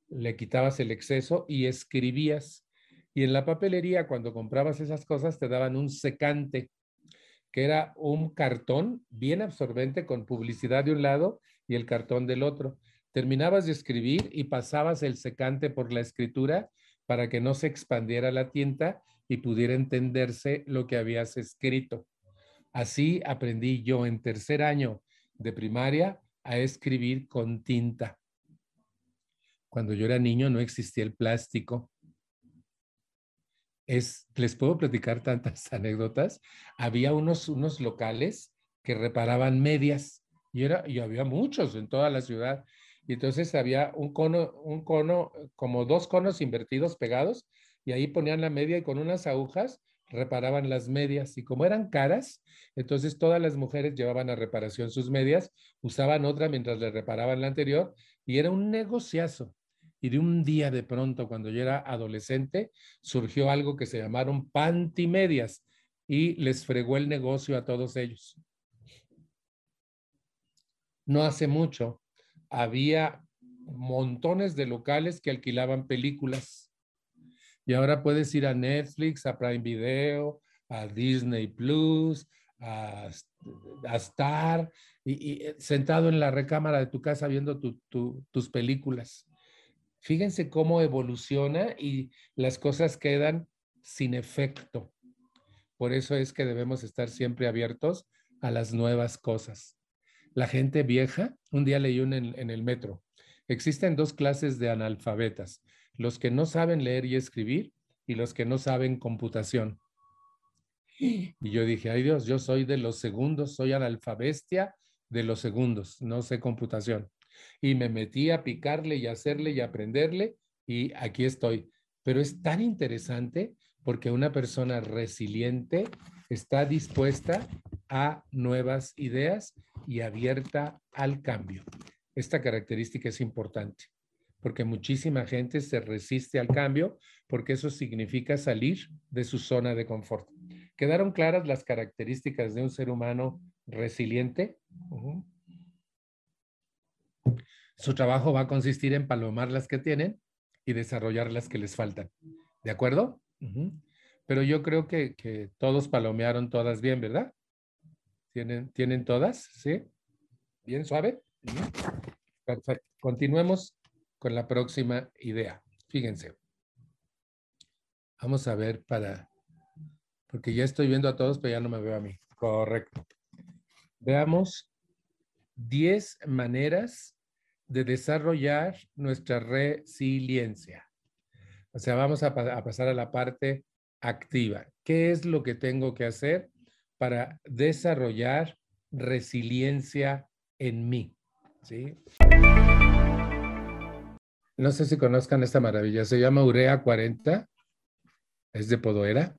Speaker 3: le quitabas el exceso y escribías. Y en la papelería, cuando comprabas esas cosas, te daban un secante, que era un cartón bien absorbente con publicidad de un lado y el cartón del otro. Terminabas de escribir y pasabas el secante por la escritura para que no se expandiera la tinta y pudiera entenderse lo que habías escrito. Así aprendí yo en tercer año de primaria a escribir con tinta. Cuando yo era niño no existía el plástico. Es, les puedo platicar tantas anécdotas. Había unos, unos locales que reparaban medias y, era, y había muchos en toda la ciudad. Y entonces había un cono, un cono, como dos conos invertidos pegados, y ahí ponían la media y con unas agujas reparaban las medias. Y como eran caras, entonces todas las mujeres llevaban a reparación sus medias, usaban otra mientras le reparaban la anterior, y era un negociazo. Y de un día de pronto, cuando yo era adolescente, surgió algo que se llamaron pantimedias y les fregó el negocio a todos ellos. No hace mucho, había montones de locales que alquilaban películas. Y ahora puedes ir a Netflix, a Prime Video, a Disney Plus, a, Star, y, eh, sentado en la recámara de tu casa viendo tus películas. Fíjense cómo evoluciona y las cosas quedan sin efecto. Por eso es que debemos estar siempre abiertos a las nuevas cosas la gente vieja, un día leí un en, el metro, existen dos clases de analfabetas, los que no saben leer y escribir y los que no saben computación. Y yo dije, ay Dios, yo soy de los segundos, soy analfabestia de los segundos, no sé computación. Y me metí a picarle y hacerle y aprenderle y aquí estoy. Pero es tan interesante porque una persona resiliente está dispuesta a nuevas ideas y abierta al cambio. Esta característica es importante porque muchísima gente se resiste al cambio porque eso significa salir de su zona de confort. ¿Quedaron claras las características de un ser humano resiliente? Su trabajo va a consistir en palomar las que tienen y desarrollar las que les faltan. ¿De acuerdo? Pero yo creo que, que todos palomearon todas bien, ¿verdad? ¿Tienen, ¿Tienen todas? ¿Sí? ¿Bien suave? Perfecto. Continuemos con la próxima idea. Fíjense. Vamos a ver para, porque ya estoy viendo a todos, pero ya no me veo a mí. Correcto. Veamos 10 maneras de desarrollar nuestra resiliencia. O sea, vamos a, a pasar a la parte activa. ¿Qué es lo que tengo que hacer para desarrollar resiliencia en mí. ¿sí? No sé si conozcan esta maravilla, se llama Urea 40, es de Podoera.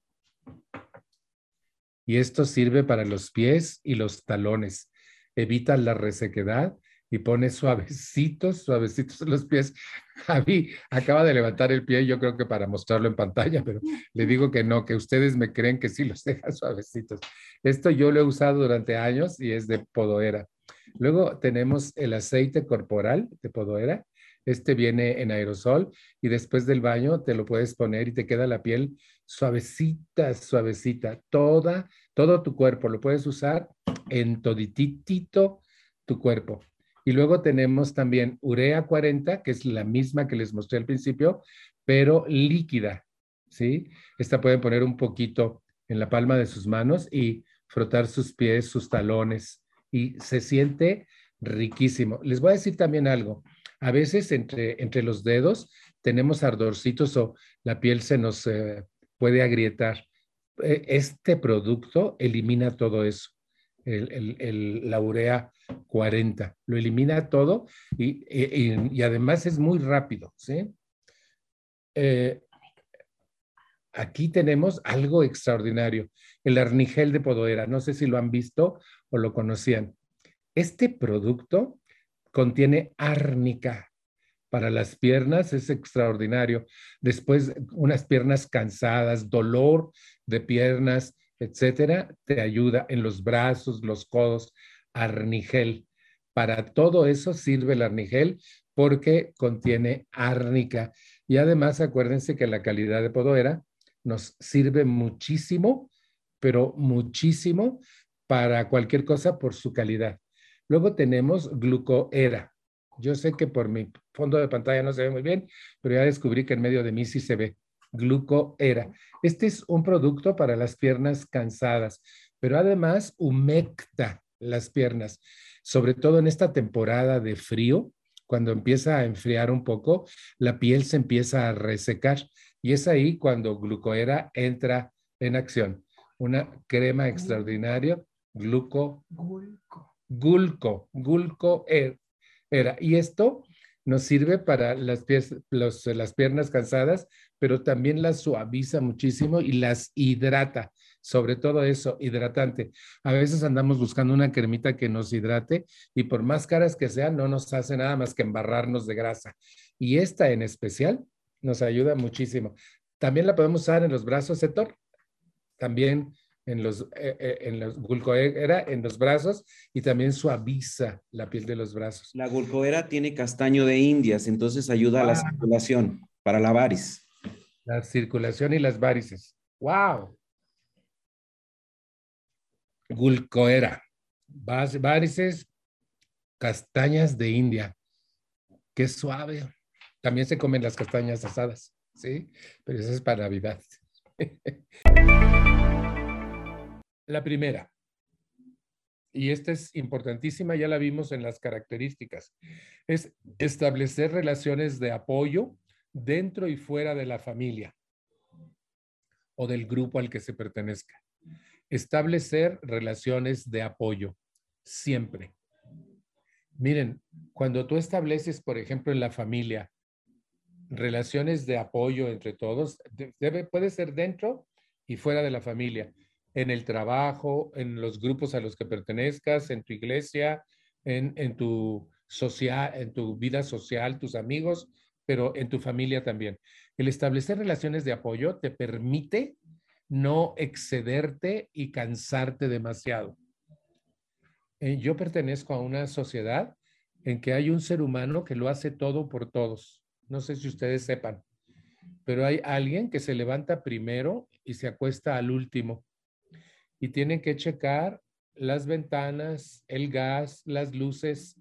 Speaker 3: Y esto sirve para los pies y los talones. Evita la resequedad y pone suavecitos, suavecitos los pies. Javi acaba de levantar el pie, yo creo que para mostrarlo en pantalla, pero le digo que no, que ustedes me creen que sí los deja suavecitos. Esto yo lo he usado durante años y es de podoera. Luego tenemos el aceite corporal de podoera. Este viene en aerosol y después del baño te lo puedes poner y te queda la piel suavecita, suavecita. Toda, todo tu cuerpo lo puedes usar en todititito tu cuerpo. Y luego tenemos también urea 40, que es la misma que les mostré al principio, pero líquida, ¿sí? Esta pueden poner un poquito en la palma de sus manos y frotar sus pies, sus talones, y se siente riquísimo. Les voy a decir también algo. A veces entre, entre los dedos tenemos ardorcitos o la piel se nos eh, puede agrietar. E, este producto elimina todo eso el, la urea 40. Lo elimina todo y, además es muy rápido. ¿sí? Eh, aquí tenemos algo extraordinario, el arnigel de Podoera. No sé si lo han visto o lo conocían. Este producto contiene árnica para las piernas, es extraordinario. Después, unas piernas cansadas, dolor de piernas, etcétera, te ayuda en los brazos, los codos, arnigel. Para todo eso sirve el arnigel porque contiene árnica. Y además, acuérdense que la calidad de podoera nos sirve muchísimo, pero muchísimo para cualquier cosa por su calidad. Luego tenemos glucoera. Yo sé que por mi fondo de pantalla no se ve muy bien, pero ya descubrí que en medio de mí sí se ve. Glucoera. Este es un producto para las piernas cansadas, pero además humecta las piernas, sobre todo en esta temporada de frío, cuando empieza a enfriar un poco, la piel se empieza a resecar y es ahí cuando Glucoera entra en acción. Una crema extraordinaria, gluco, gulco, gulco, gulco era. Y esto nos sirve para las, las piernas cansadas, pero también las suaviza muchísimo y las hidrata. Sobre todo eso, hidratante. A veces andamos buscando una cremita que nos hidrate y por más caras que sean, no nos hace nada más que embarrarnos de grasa. Y esta en especial nos ayuda muchísimo. También la podemos usar en los brazos, Héctor. También en los, eh, eh, en los gulcoera en los brazos y también suaviza la piel de los brazos.
Speaker 2: La gulcoera tiene castaño de indias, entonces ayuda a la circulación para la varis.
Speaker 3: La circulación y las varices. ¡Wow! Gulcoera. Varices, castañas de India. Qué suave. También se comen las castañas asadas, ¿sí? Pero eso es para Navidad. La primera, y esta es importantísima, ya la vimos en las características, es establecer relaciones de apoyo dentro y fuera de la familia o del grupo al que se pertenezca. Establecer relaciones de apoyo, siempre. Miren, cuando tú estableces, por ejemplo, en la familia, relaciones de apoyo entre todos, debe, puede ser dentro y fuera de la familia en el trabajo, en los grupos a los que pertenezcas, en tu iglesia, en, tu, social, en tu vida social, tus amigos, pero en tu familia también. El establecer relaciones de apoyo te permite no excederte y cansarte demasiado. Eh, yo pertenezco a una sociedad en que hay un ser humano que lo hace todo por todos. No sé si ustedes sepan, pero hay alguien que se levanta primero y se acuesta al último y tienen que checar las ventanas, el gas, las luces,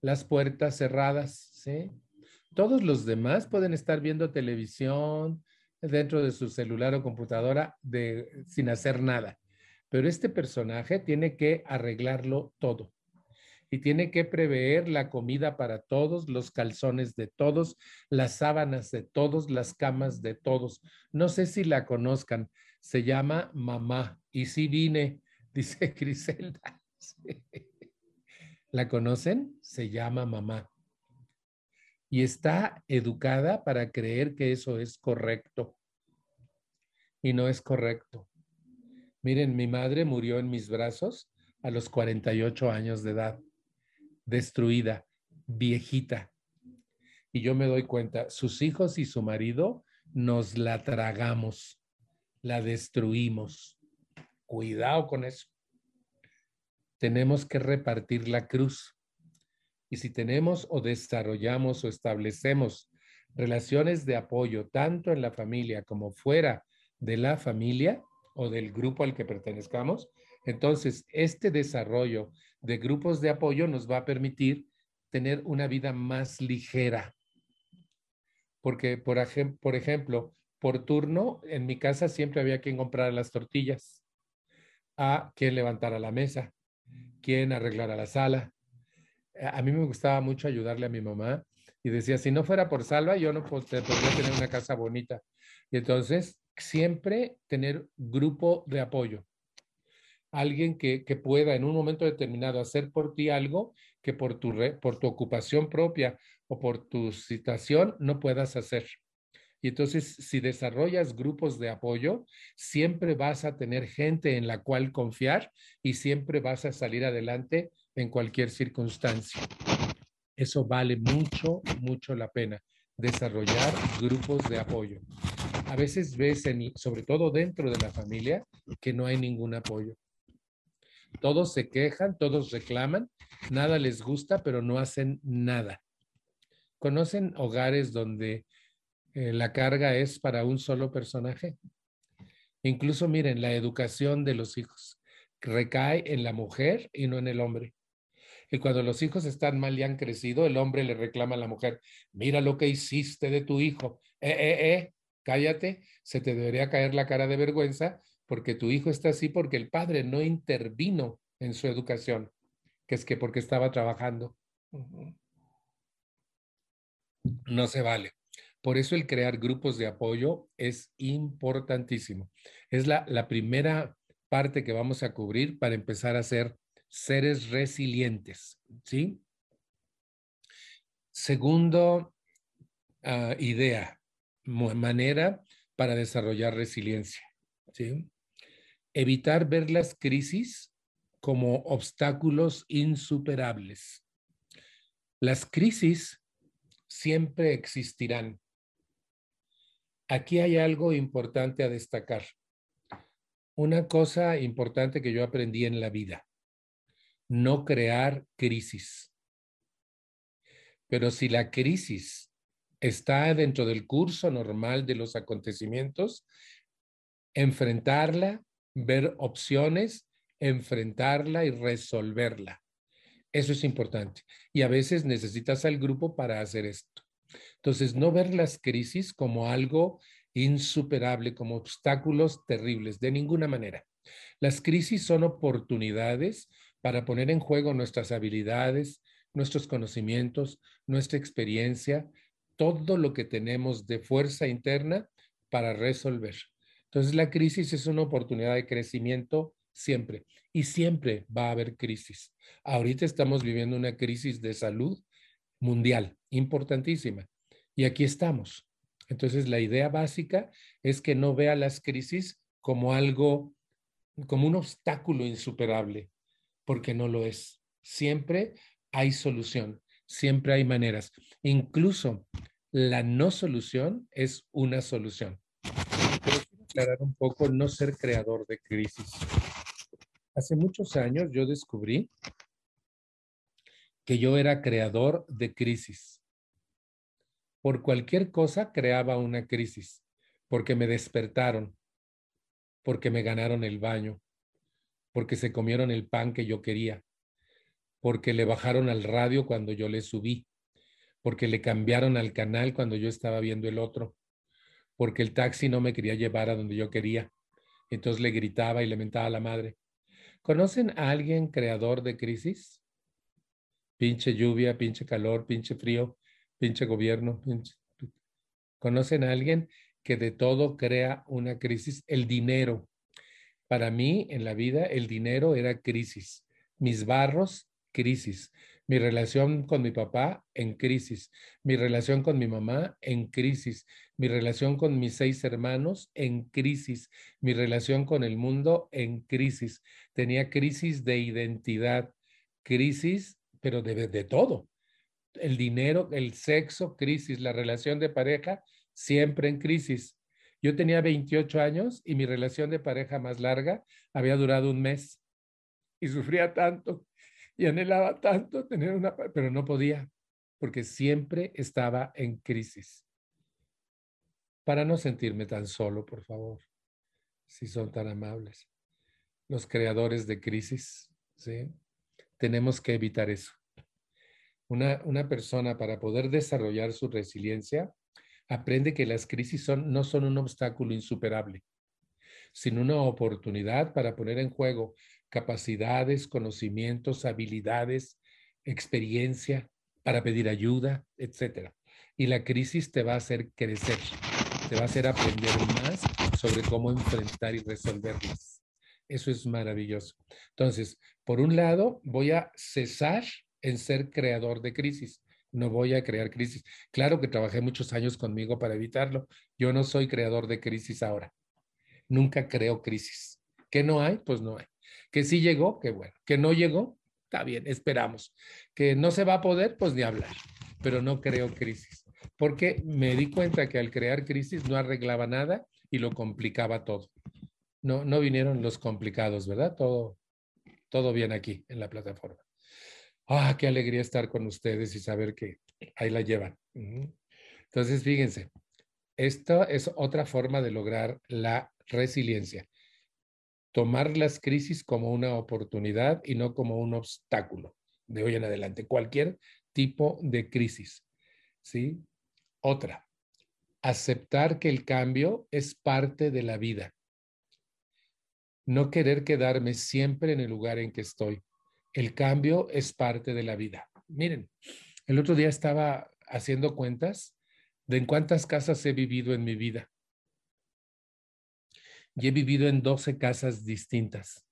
Speaker 3: las puertas cerradas, ¿sí? Todos los demás pueden estar viendo televisión dentro de su celular o computadora de, sin hacer nada, pero este personaje tiene que arreglarlo todo y tiene que prever la comida para todos, los calzones de todos, las sábanas de todos, las camas de todos. No sé si la conozcan, se llama mamá. Y si vine, dice Griselda. ¿La conocen? Se llama mamá. Y está educada para creer que eso es correcto. Y no es correcto. Miren, mi madre murió en mis brazos a los 48 años de edad, destruida, viejita. Y yo me doy cuenta, sus hijos y su marido nos la tragamos la destruimos. Cuidado con eso. Tenemos que repartir la cruz. Y si tenemos o desarrollamos o establecemos relaciones de apoyo tanto en la familia como fuera de la familia o del grupo al que pertenezcamos, entonces este desarrollo de grupos de apoyo nos va a permitir tener una vida más ligera. Porque, por, por ejemplo, por turno, en mi casa siempre había quien comprar las tortillas, a quien levantara la mesa, quien arreglara la sala. A mí me gustaba mucho ayudarle a mi mamá y decía, si no fuera por Salva, yo no podría tener una casa bonita. Y entonces, siempre tener grupo de apoyo. Alguien que, que pueda en un momento determinado hacer por ti algo que por tu, por tu ocupación propia o por tu situación no puedas hacer. Y entonces, si desarrollas grupos de apoyo, siempre vas a tener gente en la cual confiar y siempre vas a salir adelante en cualquier circunstancia. Eso vale mucho, mucho la pena, desarrollar grupos de apoyo. A veces ves, sobre todo dentro de la familia, que no hay ningún apoyo. Todos se quejan, todos reclaman, nada les gusta, pero no hacen nada. ¿Conocen hogares donde eh, la carga es para un solo personaje. Incluso miren, la educación de los hijos recae en la mujer y no en el hombre. Y cuando los hijos están mal y han crecido, el hombre le reclama a la mujer, mira lo que hiciste de tu hijo. Eh, eh, eh, cállate, se te debería caer la cara de vergüenza porque tu hijo está así porque el padre no intervino en su educación, que es que porque estaba trabajando. No se vale. Por eso el crear grupos de apoyo es importantísimo. Es la, la primera parte que vamos a cubrir para empezar a ser seres resilientes, ¿sí? Segundo ah, idea, manera para desarrollar resiliencia, ¿sí? Evitar ver las crisis como obstáculos insuperables. Las crisis siempre existirán. Aquí hay algo importante a destacar una cosa importante que yo aprendí en la vida, no crear crisis. Pero si la crisis está dentro del curso normal de los acontecimientos, enfrentarla, ver opciones, enfrentarla y resolverla. Eso es importante. Y a veces necesitas al grupo para hacer esto. Entonces, no ver las crisis como algo insuperable, como obstáculos terribles, de ninguna manera. Las crisis son oportunidades para poner en juego nuestras habilidades, nuestros conocimientos, nuestra experiencia, todo lo que tenemos de fuerza interna para resolver. Entonces la crisis es una oportunidad de crecimiento siempre y siempre va a haber crisis. Ahorita estamos viviendo una crisis de salud mundial importantísima y aquí estamos. Entonces, la idea básica es que no vea las crisis como algo, como un obstáculo insuperable, porque no lo es. Siempre hay solución, siempre hay maneras. Incluso la no solución es una solución. quiero aclarar un poco no ser creador de crisis. Hace muchos años yo descubrí que yo era creador de crisis por cualquier cosa creaba una crisis, porque me despertaron, porque me ganaron el baño, porque se comieron el pan que yo quería, porque le bajaron al radio cuando yo le subí, porque le cambiaron al canal cuando yo estaba viendo el otro, porque el taxi no me quería llevar a donde yo quería. Entonces le gritaba y le mentaba a la madre. ¿Conocen a alguien creador de crisis? Pinche lluvia, pinche calor, pinche frío, pinche gobierno. ¿Conocen a alguien que de todo crea una crisis? El dinero. Para mí, en la vida, el dinero era crisis. Mis barros, crisis. Mi relación con mi papá, en crisis. Mi relación con mi mamá, en crisis. Mi relación con mis seis hermanos, en crisis. Mi relación con el mundo, en crisis. Tenía crisis de identidad, crisis, pero de, de todo el dinero, el sexo, crisis, la relación de pareja, siempre en crisis. Yo tenía 28 años y mi relación de pareja más larga había durado un mes y sufría tanto y anhelaba tanto tener una, pero no podía porque siempre estaba en crisis. Para no sentirme tan solo, por favor, si son tan amables. Los creadores de crisis, ¿sí? Tenemos que evitar eso. Una, persona para poder desarrollar su resiliencia aprende que las crisis no son un obstáculo insuperable, sino una oportunidad para poner en juego capacidades, conocimientos, habilidades, experiencia, para pedir ayuda, etc. Y la crisis te va a hacer crecer, te va a hacer aprender más sobre cómo enfrentar y resolverlas. Eso es maravilloso. Entonces, por un lado, voy a cesar en ser creador de crisis. No voy a crear crisis. Claro que trabajé muchos años conmigo para evitarlo. Yo no soy creador de crisis ahora. Nunca creo crisis. ¿Que no hay? Pues no hay. Que sí llegó, qué bueno. Que no llegó, está bien, esperamos. Que no se va a poder, pues ni hablar. Pero no creo crisis. Porque me di cuenta que al crear crisis no arreglaba nada y lo complicaba todo. No, no vinieron los complicados, ¿verdad? Todo, todo bien aquí en la plataforma. Ah, qué alegría estar con ustedes y saber que ahí la llevan. Entonces, fíjense, esto es otra forma de lograr la resiliencia. Tomar las crisis como una oportunidad y no como un obstáculo. de hoy en adelante, cualquier tipo de crisis. ¿Sí? Otra, aceptar que el cambio es parte de la vida. No querer quedarme siempre en el lugar en que estoy. El cambio es parte de la vida. Miren, el otro día estaba haciendo cuentas de en cuántas casas he vivido en mi vida. Y he vivido en 12 casas distintas.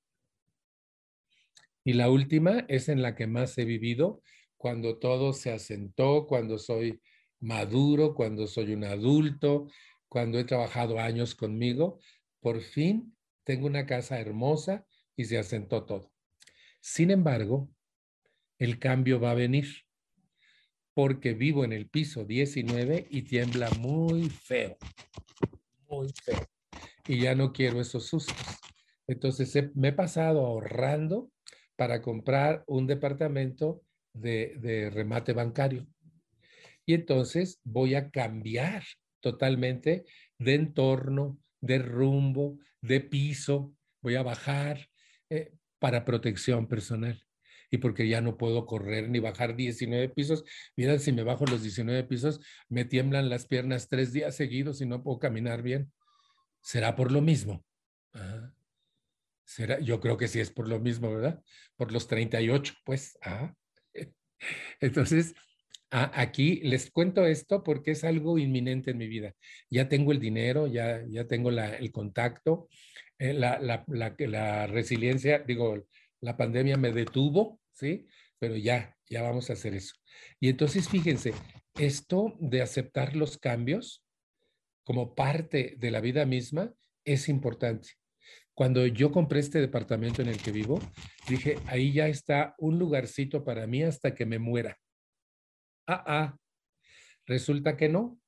Speaker 3: Y la última es en la que más he vivido cuando todo se asentó, cuando soy maduro, cuando soy un adulto, cuando he trabajado años conmigo. Por fin tengo una casa hermosa y se asentó todo. Sin embargo, el cambio va a venir porque vivo en el piso 19 y tiembla muy feo, muy feo. Y ya no quiero esos sustos. Entonces me he pasado ahorrando para comprar un departamento de, remate bancario. Y entonces voy a cambiar totalmente de entorno, de rumbo, de piso, voy a bajar eh, para protección personal. Y porque ya no puedo correr ni bajar 19 pisos. Mira, si me bajo los 19 pisos, me tiemblan las piernas tres días seguidos y no puedo caminar bien. ¿Será por lo mismo? ¿Será? Yo creo que sí es por lo mismo, ¿verdad? Por los 38, pues. Ah. Entonces, aquí les cuento esto porque es algo inminente en mi vida. Ya tengo el dinero, ya, ya tengo el contacto, eh, la, la, la, resiliencia, digo, la pandemia me detuvo, ¿sí? Pero ya, ya vamos a hacer eso. Y entonces, fíjense, esto de aceptar los cambios como parte de la vida misma es importante. Cuando yo compré este departamento en el que vivo, dije, ahí ya está un lugarcito para mí hasta que me muera. Ah, ah, resulta que no,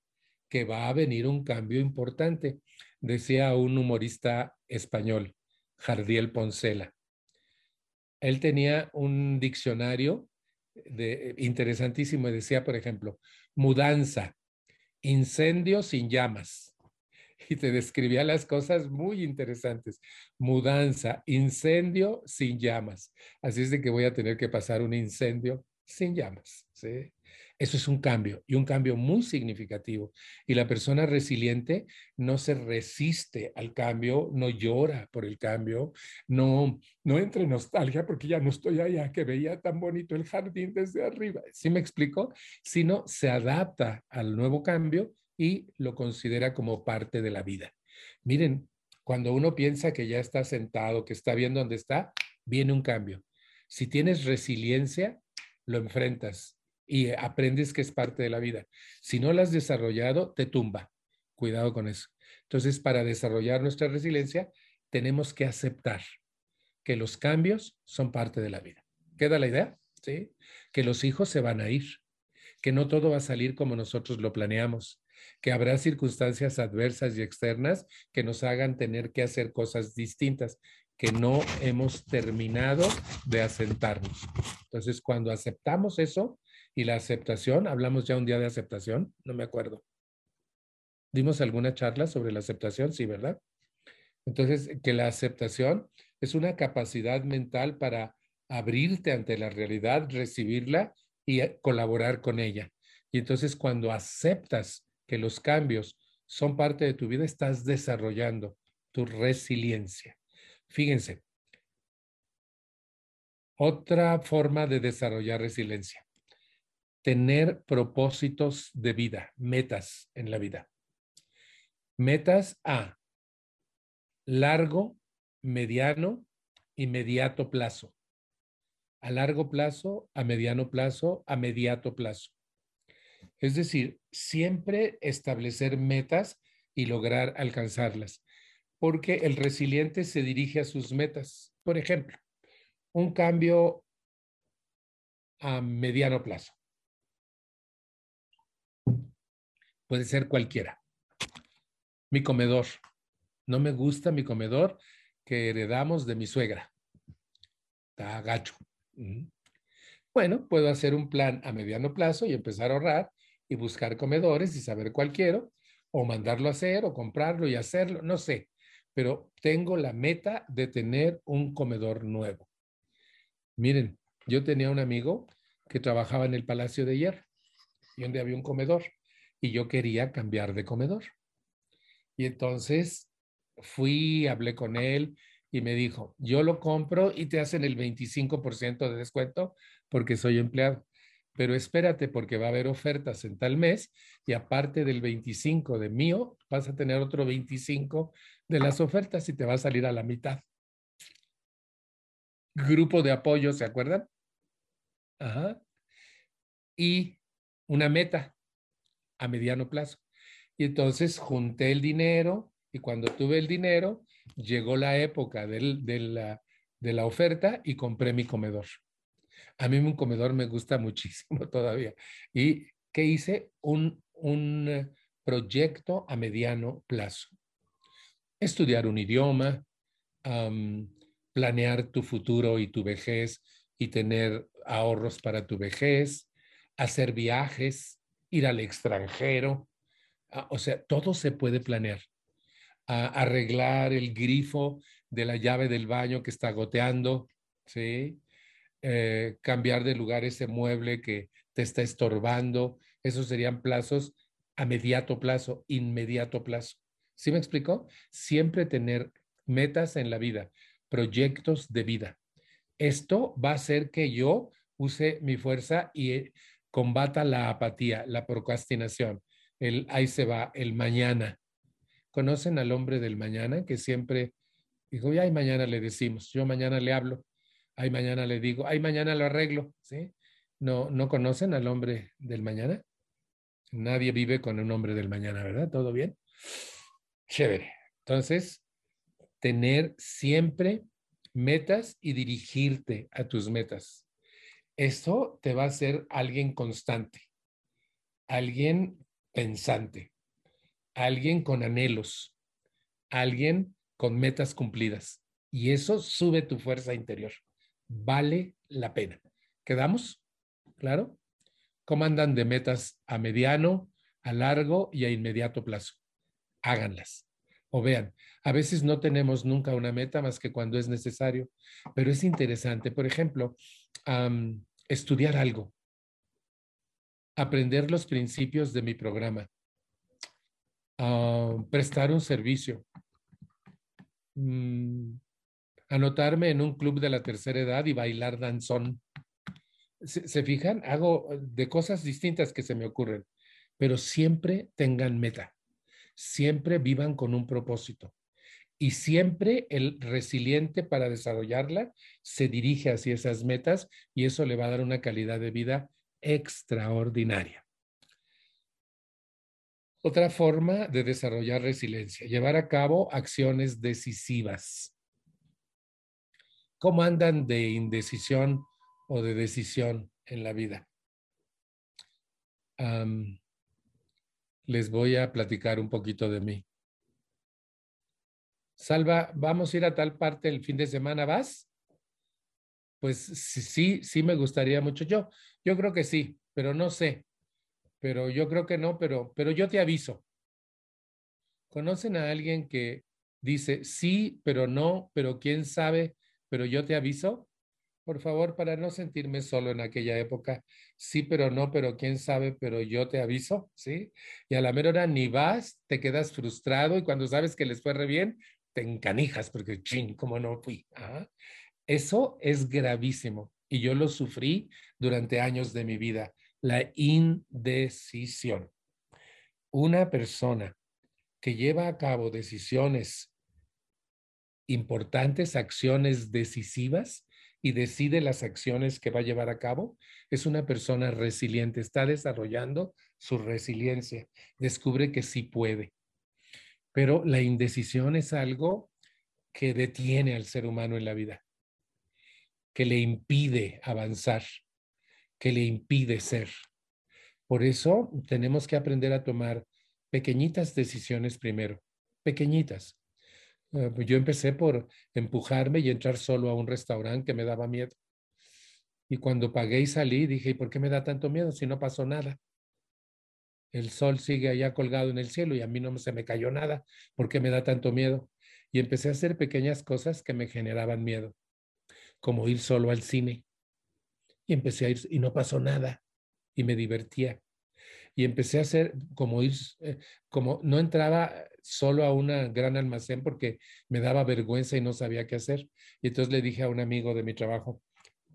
Speaker 3: que va a venir un cambio importante, decía un humorista español, Jardiel Poncela. Él tenía un diccionario de, interesantísimo y decía, por ejemplo, mudanza, incendio sin llamas y te describía las cosas muy interesantes. Mudanza, incendio sin llamas. Así es de que voy a tener que pasar un incendio sin llamas. ¿sí? Eso es un cambio y un cambio muy significativo. Y la persona resiliente no se resiste al cambio, no llora por el cambio, no, no entra en nostalgia porque ya no estoy allá, que veía tan bonito el jardín desde arriba. ¿Sí me explico? Sino se adapta al nuevo cambio y lo considera como parte de la vida. Miren, cuando uno piensa que ya está sentado, que está bien donde está, viene un cambio. Si tienes resiliencia, lo enfrentas y aprendes que es parte de la vida. Si no lo has desarrollado, te tumba. Cuidado con eso. Entonces, para desarrollar nuestra resiliencia, tenemos que aceptar que los cambios son parte de la vida. ¿Queda la idea? ¿Sí? Que los hijos se van a ir, que no todo va a salir como nosotros lo planeamos, que habrá circunstancias adversas y externas que nos hagan tener que hacer cosas distintas que no hemos terminado de asentarnos. Entonces, cuando aceptamos eso y la aceptación, hablamos ya un día de aceptación, no me acuerdo. ¿Dimos alguna charla sobre la aceptación? Sí, ¿verdad? Entonces, que la aceptación es una capacidad mental para abrirte ante la realidad, recibirla y colaborar con ella. Y entonces cuando aceptas que los cambios son parte de tu vida, estás desarrollando tu resiliencia. Fíjense, otra forma de desarrollar resiliencia, tener propósitos de vida, metas en la vida. Metas a largo, mediano, inmediato plazo. A largo plazo, a mediano plazo, a mediato plazo. Es decir, siempre establecer metas y lograr alcanzarlas, porque el resiliente se dirige a sus metas. Por ejemplo, un cambio a mediano plazo. Puede ser cualquiera. Mi comedor. No me gusta mi comedor que heredamos de mi suegra. Está gacho. Bueno, puedo hacer un plan a mediano plazo y empezar a ahorrar y buscar comedores y saber cuál quiero, o mandarlo a hacer, o comprarlo y hacerlo, no sé, pero tengo la meta de tener un comedor nuevo. Miren, Yo tenía un amigo que trabajaba en el Palacio de Hierro y donde había un comedor y yo quería cambiar de comedor. Y entonces fui, hablé con él y me dijo, yo lo compro y te hacen el 25% de descuento porque soy empleado. Pero espérate porque va a haber ofertas en tal mes y aparte del 25 de mío, vas a tener otro 25 de las ofertas y te va a salir a la mitad. Grupo de apoyo, ¿se acuerdan? Ajá. Y una meta a mediano plazo. Y entonces junté el dinero y cuando tuve el dinero, llegó la época de, la, de la oferta y compré mi comedor. A mí un comedor me gusta muchísimo todavía. ¿Y qué hice? Un, un proyecto a mediano plazo. Estudiar un idioma, planear tu futuro y tu vejez y tener ahorros para tu vejez, hacer viajes, ir al extranjero. Ah, o sea, todo se puede planear. arreglar el grifo de la llave del baño que está goteando, ¿sí? Eh, cambiar de lugar ese mueble que te está estorbando. Esos serían plazos a mediato plazo, inmediato plazo. ¿Sí me explicó? Siempre tener metas en la vida, proyectos de vida. Esto va a hacer que yo use mi fuerza y combata la apatía, la procrastinación, el ahí se va, el mañana. ¿Conocen al hombre del mañana que siempre dijo, ay, mañana le decimos, yo mañana le hablo, ay, mañana le digo, ay, mañana lo arreglo, ¿sí? ¿No, ¿No conocen al hombre del mañana? Nadie vive con un hombre del mañana, ¿verdad? ¿Todo bien? Chévere. Entonces, tener siempre metas y dirigirte a tus metas. Esto te va a hacer alguien constante, alguien pensante, alguien con anhelos, alguien con metas cumplidas. Y eso sube tu fuerza interior. Vale la pena. ¿Quedamos? ¿Claro? ¿Cómo andan de metas a mediano, a largo y a inmediato plazo? Háganlas. O vean, a veces no tenemos nunca una meta más que cuando es necesario, pero es interesante. Por ejemplo, estudiar algo, aprender los principios de mi programa, prestar un servicio, mm, anotarme en un club de la tercera edad y bailar danzón. ¿Se, fijan? Hago de cosas distintas que se me ocurren, pero siempre tengan meta, siempre vivan con un propósito y siempre el resiliente para desarrollarla se dirige hacia esas metas y eso le va a dar una calidad de vida extraordinaria. Otra forma de desarrollar resiliencia, llevar a cabo acciones decisivas. ¿Cómo andan de indecisión o de decisión en la vida? Les voy a platicar un poquito de mí. Salva, vamos a ir a tal parte el fin de semana, ¿vas? Pues sí, sí me gustaría mucho. Yo, yo creo que sí, pero no sé. Pero yo creo que no, pero, pero yo te aviso. ¿Conocen a alguien que dice sí, pero no, pero quién sabe, pero yo te aviso? Por favor, para no sentirme solo en aquella época, sí, pero no, pero quién sabe, pero yo te aviso, ¿sí? Y a la mera hora ni vas, te quedas frustrado y cuando sabes que les fue re bien, te encanijas porque, ching, ¿cómo no fui? ¿Ah? Eso es gravísimo y yo lo sufrí durante años de mi vida, la indecisión. Una persona que lleva a cabo decisiones importantes, acciones decisivas y decide las acciones que va a llevar a cabo, es una persona resiliente, está desarrollando su resiliencia, descubre que sí puede. Pero la indecisión es algo que detiene al ser humano en la vida, que le impide avanzar, que le impide ser. Por eso tenemos que aprender a tomar pequeñitas decisiones primero, pequeñitas. Eh, yo empecé por empujarme y entrar solo a un restaurante que me daba miedo. Y cuando pagué y salí, dije, ¿y por qué me da tanto miedo si no pasó nada? el sol sigue allá colgado en el cielo y a mí no se me cayó nada. ¿Por qué me da tanto miedo? Y empecé a hacer pequeñas cosas que me generaban miedo, como ir solo al cine. Y empecé a ir y no pasó nada y me divertía. Y empecé a hacer como ir, eh, como no entraba solo a un gran almacén porque me daba vergüenza y no sabía qué hacer. Y entonces le dije a un amigo de mi trabajo,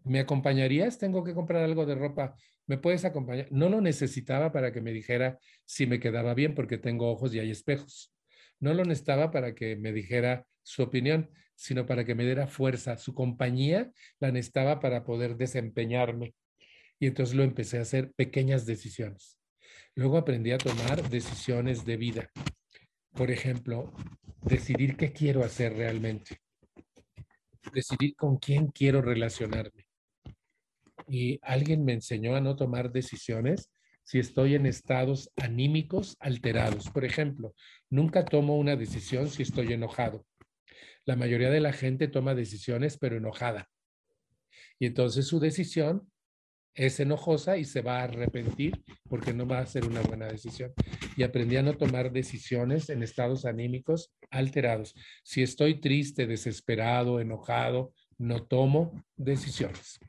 Speaker 3: ¿me acompañarías? Tengo que comprar algo de ropa. ¿Me puedes acompañar? No lo necesitaba para que me dijera si me quedaba bien porque tengo ojos y hay espejos. No lo necesitaba para que me dijera su opinión, sino para que me diera fuerza. Su compañía la necesitaba para poder desempeñarme. Y entonces lo empecé a hacer pequeñas decisiones. Luego aprendí a tomar decisiones de vida. Por ejemplo, decidir qué quiero hacer realmente. Decidir con quién quiero relacionarme. Y alguien me enseñó a no tomar decisiones si estoy en estados anímicos alterados. Por ejemplo, nunca tomo una decisión si estoy enojado. La mayoría de la gente toma decisiones pero enojada. Y entonces su decisión es enojosa y se va a arrepentir porque no va a ser una buena decisión. Y aprendí a no tomar decisiones en estados anímicos alterados. Si estoy triste, desesperado, enojado, no tomo decisiones.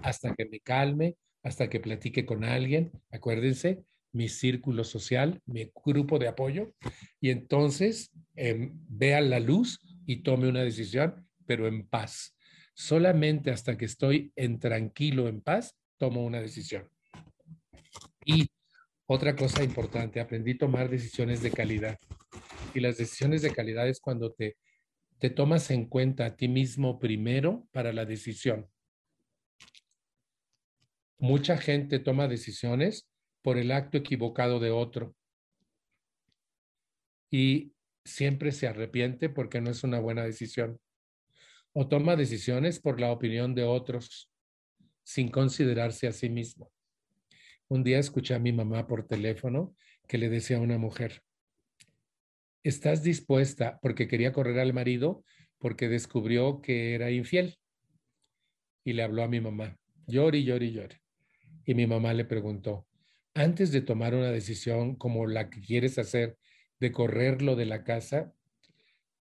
Speaker 3: Hasta que me calme, hasta que platique con alguien, acuérdense, mi círculo social, mi grupo de apoyo, y entonces eh, vea la luz y tome una decisión, pero en paz. Solamente hasta que estoy en tranquilo, en paz, tomo una decisión. Y otra cosa importante, aprendí a tomar decisiones de calidad. Y las decisiones de calidad es cuando te, te tomas en cuenta a ti mismo primero para la decisión. Mucha gente toma decisiones por el acto equivocado de otro. Y siempre se arrepiente porque no es una buena decisión. O toma decisiones por la opinión de otros sin considerarse a sí mismo. Un día escuché a mi mamá por teléfono que le decía a una mujer, ¿estás dispuesta? Porque quería correr al marido porque descubrió que era infiel. Y le habló a mi mamá, llore, llore, llore. Y mi mamá le preguntó, antes de tomar una decisión como la que quieres hacer de correrlo de la casa,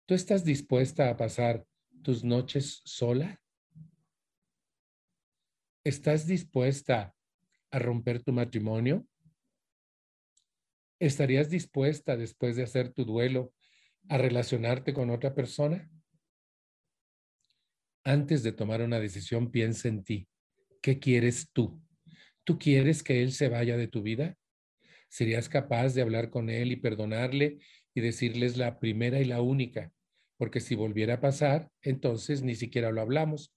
Speaker 3: ¿tú estás dispuesta a pasar tus noches sola? ¿Estás dispuesta a romper tu matrimonio? ¿Estarías dispuesta después de hacer tu duelo a relacionarte con otra persona? Antes de tomar una decisión, piensa en ti. ¿Qué quieres tú? ¿Tú quieres que él se vaya de tu vida? ¿Serías capaz de hablar con él y perdonarle y decirles la primera y la única? Porque si volviera a pasar, entonces ni siquiera lo hablamos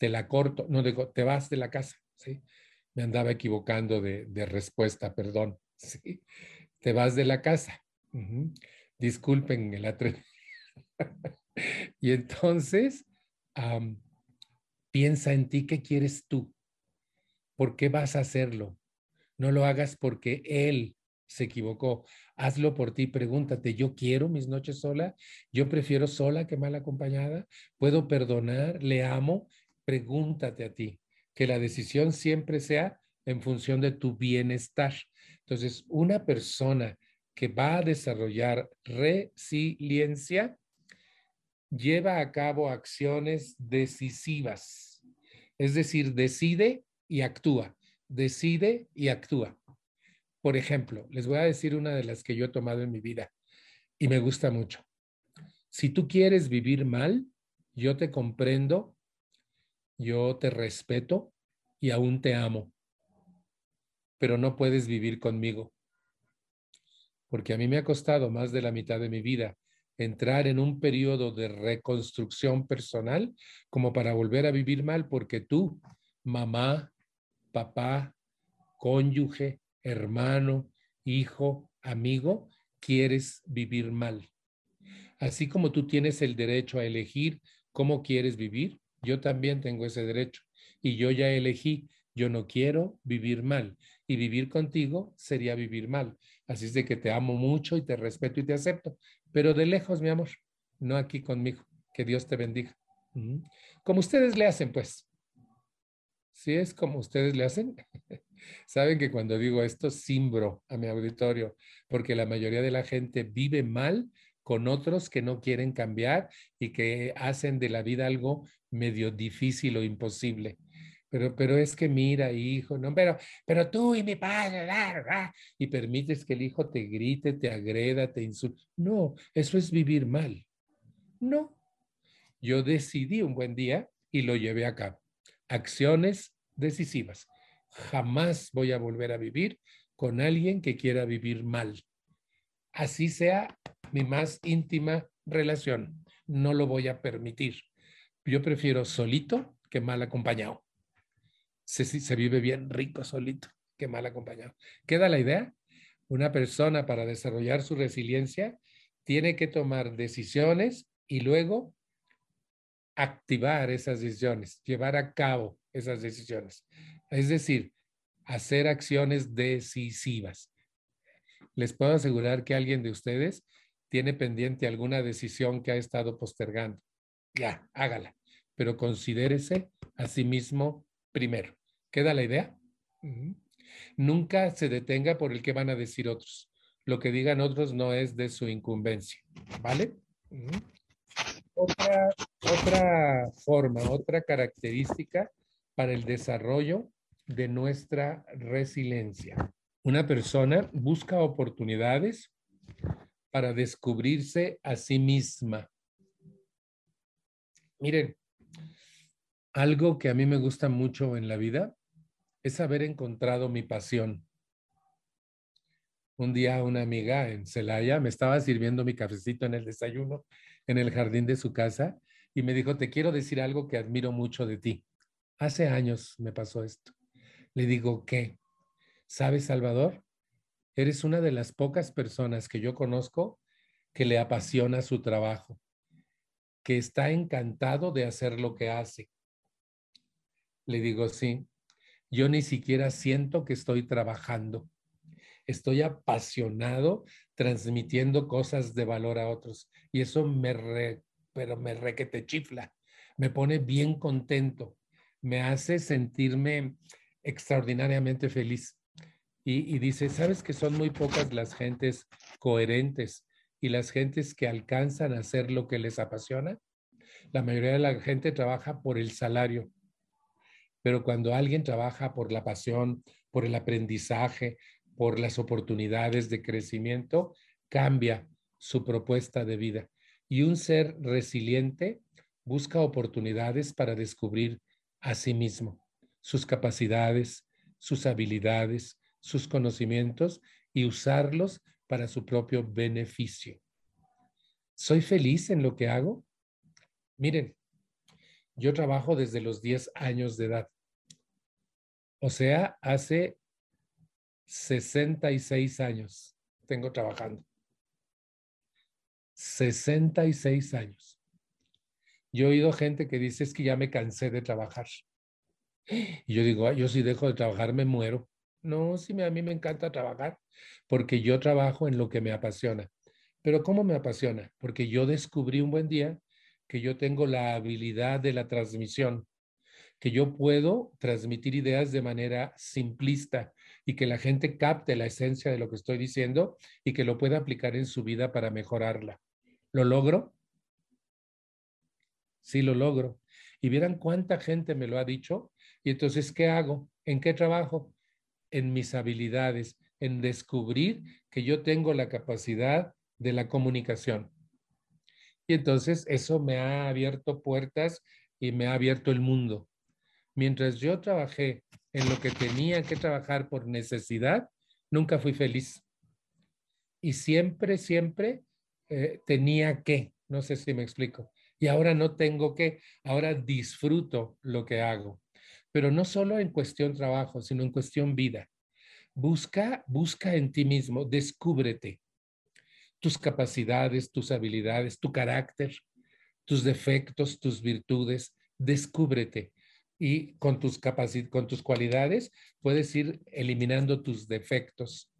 Speaker 3: te la corto, no digo, te vas de la casa, ¿sí? Me andaba equivocando de, respuesta, perdón, ¿sí? Te vas de la casa. Disculpen el y entonces, piensa en ti, ¿qué quieres tú? ¿Por qué vas a hacerlo? No lo hagas porque él se equivocó. Hazlo por ti. Pregúntate, ¿yo quiero mis noches sola? ¿Yo prefiero sola que mal acompañada? ¿Puedo perdonar? ¿Le amo? Pregúntate a ti, que la decisión siempre sea en función de tu bienestar. Entonces, una persona que va a desarrollar resiliencia lleva a cabo acciones decisivas, es decir, decide y actúa, decide y actúa. Por ejemplo, les voy a decir una de las que yo he tomado en mi vida y me gusta mucho. Si tú quieres vivir mal, yo te comprendo yo te respeto y aún te amo, pero no puedes vivir conmigo. Porque a mí me ha costado más de la mitad de mi vida entrar en un periodo de reconstrucción personal como para volver a vivir mal, porque tú, mamá, papá, cónyuge, hermano, hijo, amigo, quieres vivir mal. Así como tú tienes el derecho a elegir cómo quieres vivir, yo también tengo ese derecho y yo ya elegí, yo no quiero vivir mal y vivir contigo sería vivir mal. Así es de que te amo mucho y te respeto y te acepto, pero de lejos, mi amor, no aquí conmigo. Que Dios te bendiga. Como ustedes le hacen, pues. Si es como ustedes le hacen, saben que cuando digo esto, simbro a mi auditorio, porque la mayoría de la gente vive mal con otros que no quieren cambiar y que hacen de la vida algo medio difícil o imposible. Pero, pero es que mira, hijo, no, pero, pero tú y mi padre, y permites que el hijo te grite, te agreda, te insulte. No, eso es vivir mal. No. Yo decidí un buen día y lo llevé a cabo. Acciones decisivas. Jamás voy a volver a vivir con alguien que quiera vivir mal. Así sea mi más íntima relación. No lo voy a permitir. Yo prefiero solito que mal acompañado se, se vive bien rico solito que mal acompañado. ¿Queda la idea? Una persona para desarrollar su resiliencia tiene que tomar decisiones y luego activar esas decisiones, llevar a cabo esas decisiones. Es decir, hacer acciones decisivas. Les puedo asegurar que alguien de ustedes tiene pendiente alguna decisión que ha estado postergando. Ya, hágala, pero considérese a sí mismo primero. ¿Queda la idea? Nunca se detenga por el que van a decir otros. Lo que digan otros no es de su incumbencia. ¿Vale? otra, otra forma, otra característica para el desarrollo de nuestra resiliencia. Una persona busca oportunidades para descubrirse a sí misma. Miren, algo que a mí me gusta mucho en la vida es haber encontrado mi pasión. Un día una amiga en Celaya me estaba sirviendo mi cafecito en el desayuno en el jardín de su casa y me dijo, te quiero decir algo que admiro mucho de ti. Hace años me pasó esto. Le digo, ¿qué? ¿Sabes, Salvador? Eres una de las pocas personas que yo conozco que le apasiona su trabajo, que está encantado de hacer lo que hace. Le digo, sí, yo ni siquiera siento que estoy trabajando. Estoy apasionado transmitiendo cosas de valor a otros. Y eso me re, pero me requete chifla. Me pone bien contento. Me hace sentirme extraordinariamente feliz. Y, dice, ¿sabes que son muy pocas las gentes coherentes y las gentes que alcanzan a hacer lo que les apasiona? La mayoría de la gente trabaja por el salario pero cuando alguien trabaja por la pasión, por el aprendizaje, por las oportunidades de crecimiento, cambia su propuesta de vida. Y un ser resiliente busca oportunidades para descubrir a sí mismo, sus capacidades, sus habilidades, sus conocimientos y usarlos para su propio beneficio. ¿Soy feliz en lo que hago? Miren, yo trabajo desde los 10 años de edad. O sea, hace 66 años tengo trabajando. 66 años. Yo he oído gente que dice es que ya me cansé de trabajar. Y yo digo, yo si dejo de trabajar me muero. No, sí, a mí me encanta trabajar porque yo trabajo en lo que me apasiona. Pero ¿cómo me apasiona? Porque yo descubrí un buen día que yo tengo la habilidad de la transmisión, que yo puedo transmitir ideas de manera simplista y que la gente capte la esencia de lo que estoy diciendo y que lo pueda aplicar en su vida para mejorarla. ¿Lo logro? Sí, lo logro. Y vieran cuánta gente me lo ha dicho. Y entonces, ¿qué hago? ¿En qué trabajo? En mis habilidades, en descubrir que yo tengo la capacidad de la comunicación. Y entonces eso me ha abierto puertas y me ha abierto el mundo. Mientras yo trabajé en lo que tenía que trabajar por necesidad, nunca fui feliz. Y siempre, siempre eh, tenía que, no sé si me explico. Y ahora no tengo que, ahora disfruto lo que hago. Pero no solo en cuestión trabajo, sino en cuestión vida. Busca, busca en ti mismo, descúbrete tus capacidades, tus habilidades, tu carácter, tus defectos, tus virtudes, descúbrete. Y con tus, con tus cualidades puedes ir eliminando tus defectos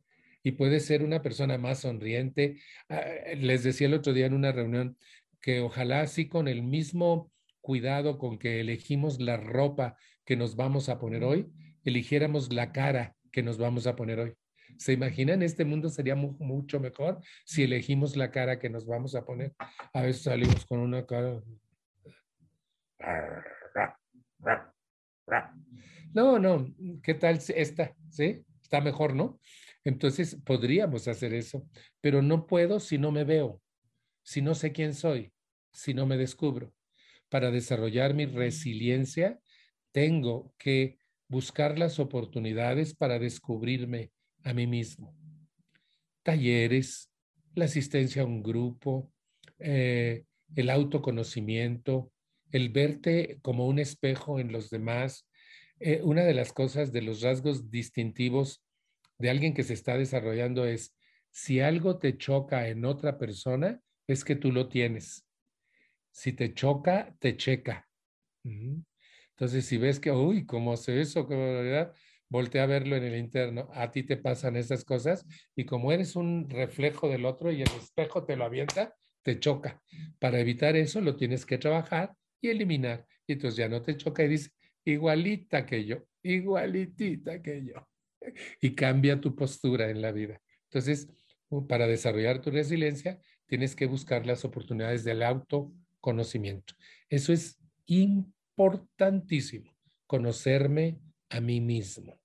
Speaker 3: y puedes ser una persona más sonriente. Ah, les decía el otro día en una reunión que ojalá así con el mismo cuidado con que elegimos la ropa que nos vamos a poner hoy, eligiéramos la cara que nos vamos a poner hoy. ¿Se imaginan? Este mundo sería mucho mejor si elegimos la cara que nos vamos a poner. A veces salimos con una cara. no, no, ¿qué tal esta? ¿Sí? Está mejor, ¿no? Entonces podríamos hacer eso, pero no puedo si no me veo, si no sé quién soy, si no me descubro. Para desarrollar mi resiliencia, tengo que buscar las oportunidades para descubrirme a mí mismo. Talleres, la asistencia a un grupo, eh, el autoconocimiento, el verte como un espejo en los demás. Eh, una de las cosas de los rasgos distintivos de alguien que se está desarrollando es, si algo te choca en otra persona, es que tú lo tienes. Si te choca, te checa. Entonces, si ves que, uy, ¿cómo hace eso? ¿Qué verdad? Voltea a verlo en el interno. A ti te pasan esas cosas y como eres un reflejo del otro y el espejo te lo avienta, te choca. Para evitar eso, lo tienes que trabajar y eliminar. Y entonces ya no te choca y dice, igualita que yo, igualitita que yo. Y cambia tu postura en la vida. Entonces, para desarrollar tu resiliencia, tienes que buscar las oportunidades del autoconocimiento. Eso es importantísimo, conocerme a mí mismo.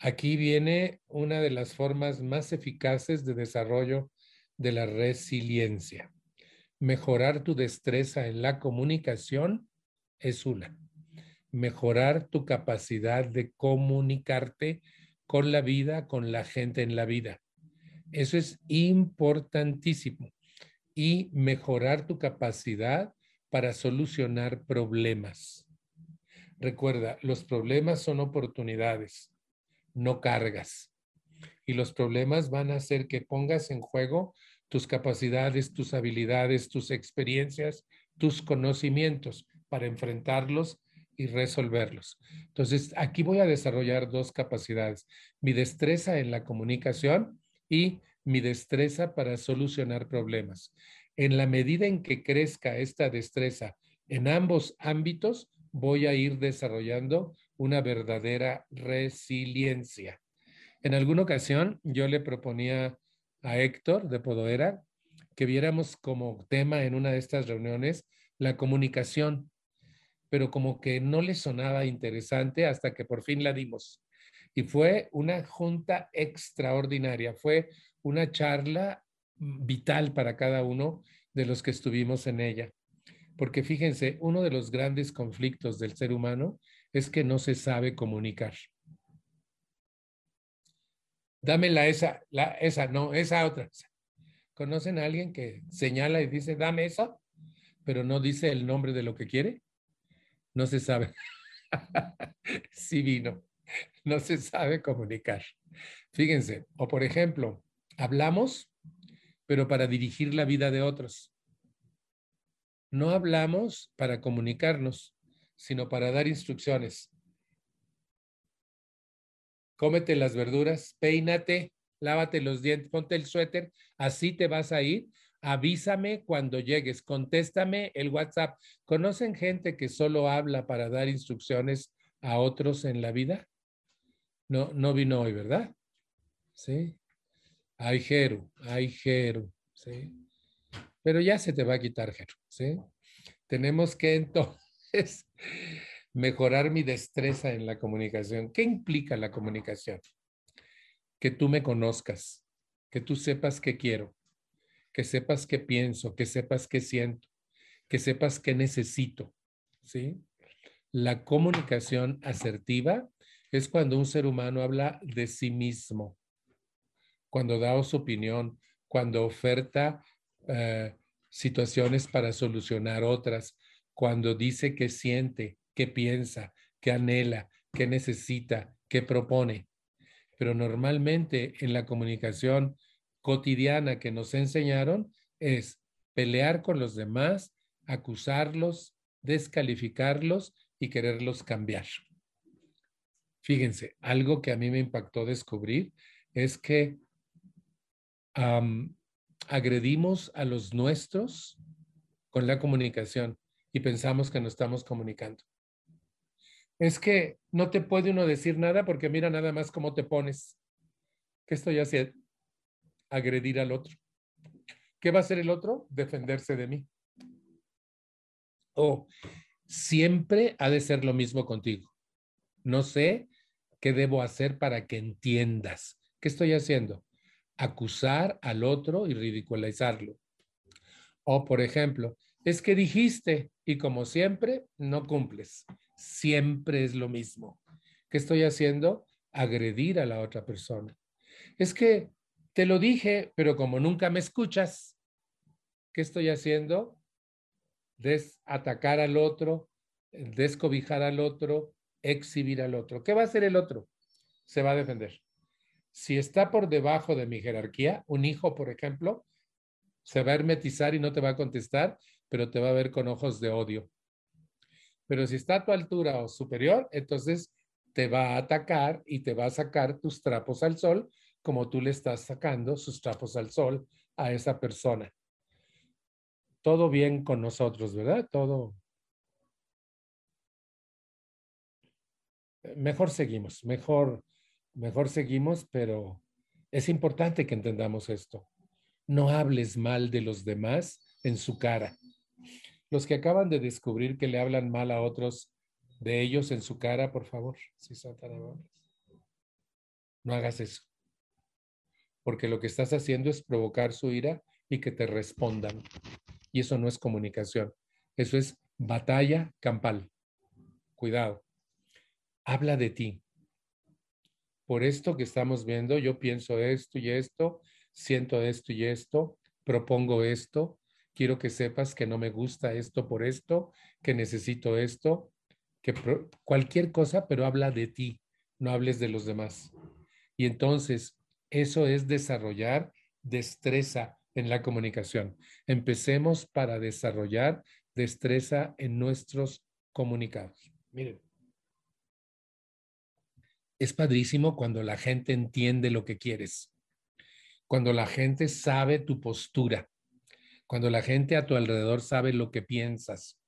Speaker 3: Aquí viene una de las formas más eficaces de desarrollo de la resiliencia. Mejorar tu destreza en la comunicación es una. Mejorar tu capacidad de comunicarte con la vida, con la gente en la vida. Eso es importantísimo. Y mejorar tu capacidad para solucionar problemas. Recuerda, los problemas son oportunidades, no cargas. Y los problemas van a hacer que pongas en juego tus capacidades, tus habilidades, tus experiencias, tus conocimientos para enfrentarlos y resolverlos. Entonces, aquí voy a desarrollar dos capacidades, mi destreza en la comunicación y mi destreza para solucionar problemas. En la medida en que crezca esta destreza en ambos ámbitos, voy a ir desarrollando una verdadera resiliencia. En alguna ocasión yo le proponía a Héctor de Podoera que viéramos como tema en una de estas reuniones la comunicación pero como que no le sonaba interesante hasta que por fin la dimos. Y fue una junta extraordinaria, fue una charla vital para cada uno de los que estuvimos en ella. Porque fíjense, uno de los grandes conflictos del ser humano es que no se sabe comunicar. Dámela esa, esa, no, esa otra. ¿Conocen a alguien que señala y dice, dame esa, pero no dice el nombre de lo que quiere? no se sabe. sí vino, no se sabe comunicar. Fíjense, o por ejemplo, hablamos, pero para dirigir la vida de otros. No hablamos para comunicarnos, sino para dar instrucciones. Cómete las verduras, peínate, lávate los dientes, ponte el suéter, así te vas a ir avísame cuando llegues, contéstame el WhatsApp. ¿Conocen gente que solo habla para dar instrucciones a otros en la vida? No, no vino hoy, ¿verdad? Sí. Ay, Jeru, ay, Jeru, sí. Pero ya se te va a quitar, Jeru, ¿sí? Tenemos que entonces mejorar mi destreza en la comunicación. ¿Qué implica la comunicación? Que tú me conozcas, que tú sepas qué quiero, que sepas qué pienso, que sepas qué siento, que sepas qué necesito, ¿sí? La comunicación asertiva es cuando un ser humano habla de sí mismo, cuando da su opinión, cuando oferta eh, situaciones para solucionar otras, cuando dice qué siente, qué piensa, qué anhela, qué necesita, qué propone. Pero normalmente en la comunicación cotidiana que nos enseñaron es pelear con los demás, acusarlos, descalificarlos y quererlos cambiar. Fíjense, algo que a mí me impactó descubrir es que agredimos a los nuestros con la comunicación y pensamos que no estamos comunicando. Es que no te puede uno decir nada porque mira nada más cómo te pones. ¿Qué estoy haciendo? agredir al otro. ¿Qué va a hacer el otro? Defenderse de mí. O siempre ha de ser lo mismo contigo. No sé qué debo hacer para que entiendas. ¿Qué estoy haciendo? Acusar al otro y ridiculizarlo. O, por ejemplo, es que dijiste y como siempre, no cumples. Siempre es lo mismo. ¿Qué estoy haciendo? Agredir a la otra persona. Es que te lo dije, pero como nunca me escuchas, ¿qué estoy haciendo? Desatacar al otro, descobijar al otro, exhibir al otro. ¿Qué va a hacer el otro? Se va a defender. Si está por debajo de mi jerarquía, un hijo, por ejemplo, se va a hermetizar y no te va a contestar, pero te va a ver con ojos de odio. Pero si está a tu altura o superior, entonces te va a atacar y te va a sacar tus trapos al sol, como tú le estás sacando sus trapos al sol a esa persona. Todo bien con nosotros, ¿verdad? Todo mejor seguimos, mejor, mejor seguimos, pero es importante que entendamos esto. No hables mal de los demás en su cara. Los que acaban de descubrir que le hablan mal a otros de ellos en su cara, por favor, si son tan amables. No hagas eso. Porque lo que estás haciendo es provocar su ira y que te respondan. Y eso no es comunicación. Eso es batalla campal. Cuidado habla de ti. Por esto que estamos viendo, yo pienso esto y esto, siento esto y esto, propongo esto, quiero que sepas que no me gusta esto por esto, que necesito esto, que cualquier cosa, pero habla de ti, no hables de los demás. Y entonces, eso es desarrollar destreza en la comunicación. Empecemos para desarrollar destreza en nuestros comunicados. Miren es padrísimo cuando la gente entiende lo que quieres, cuando la gente sabe tu postura, cuando la gente a tu alrededor sabe lo que piensas.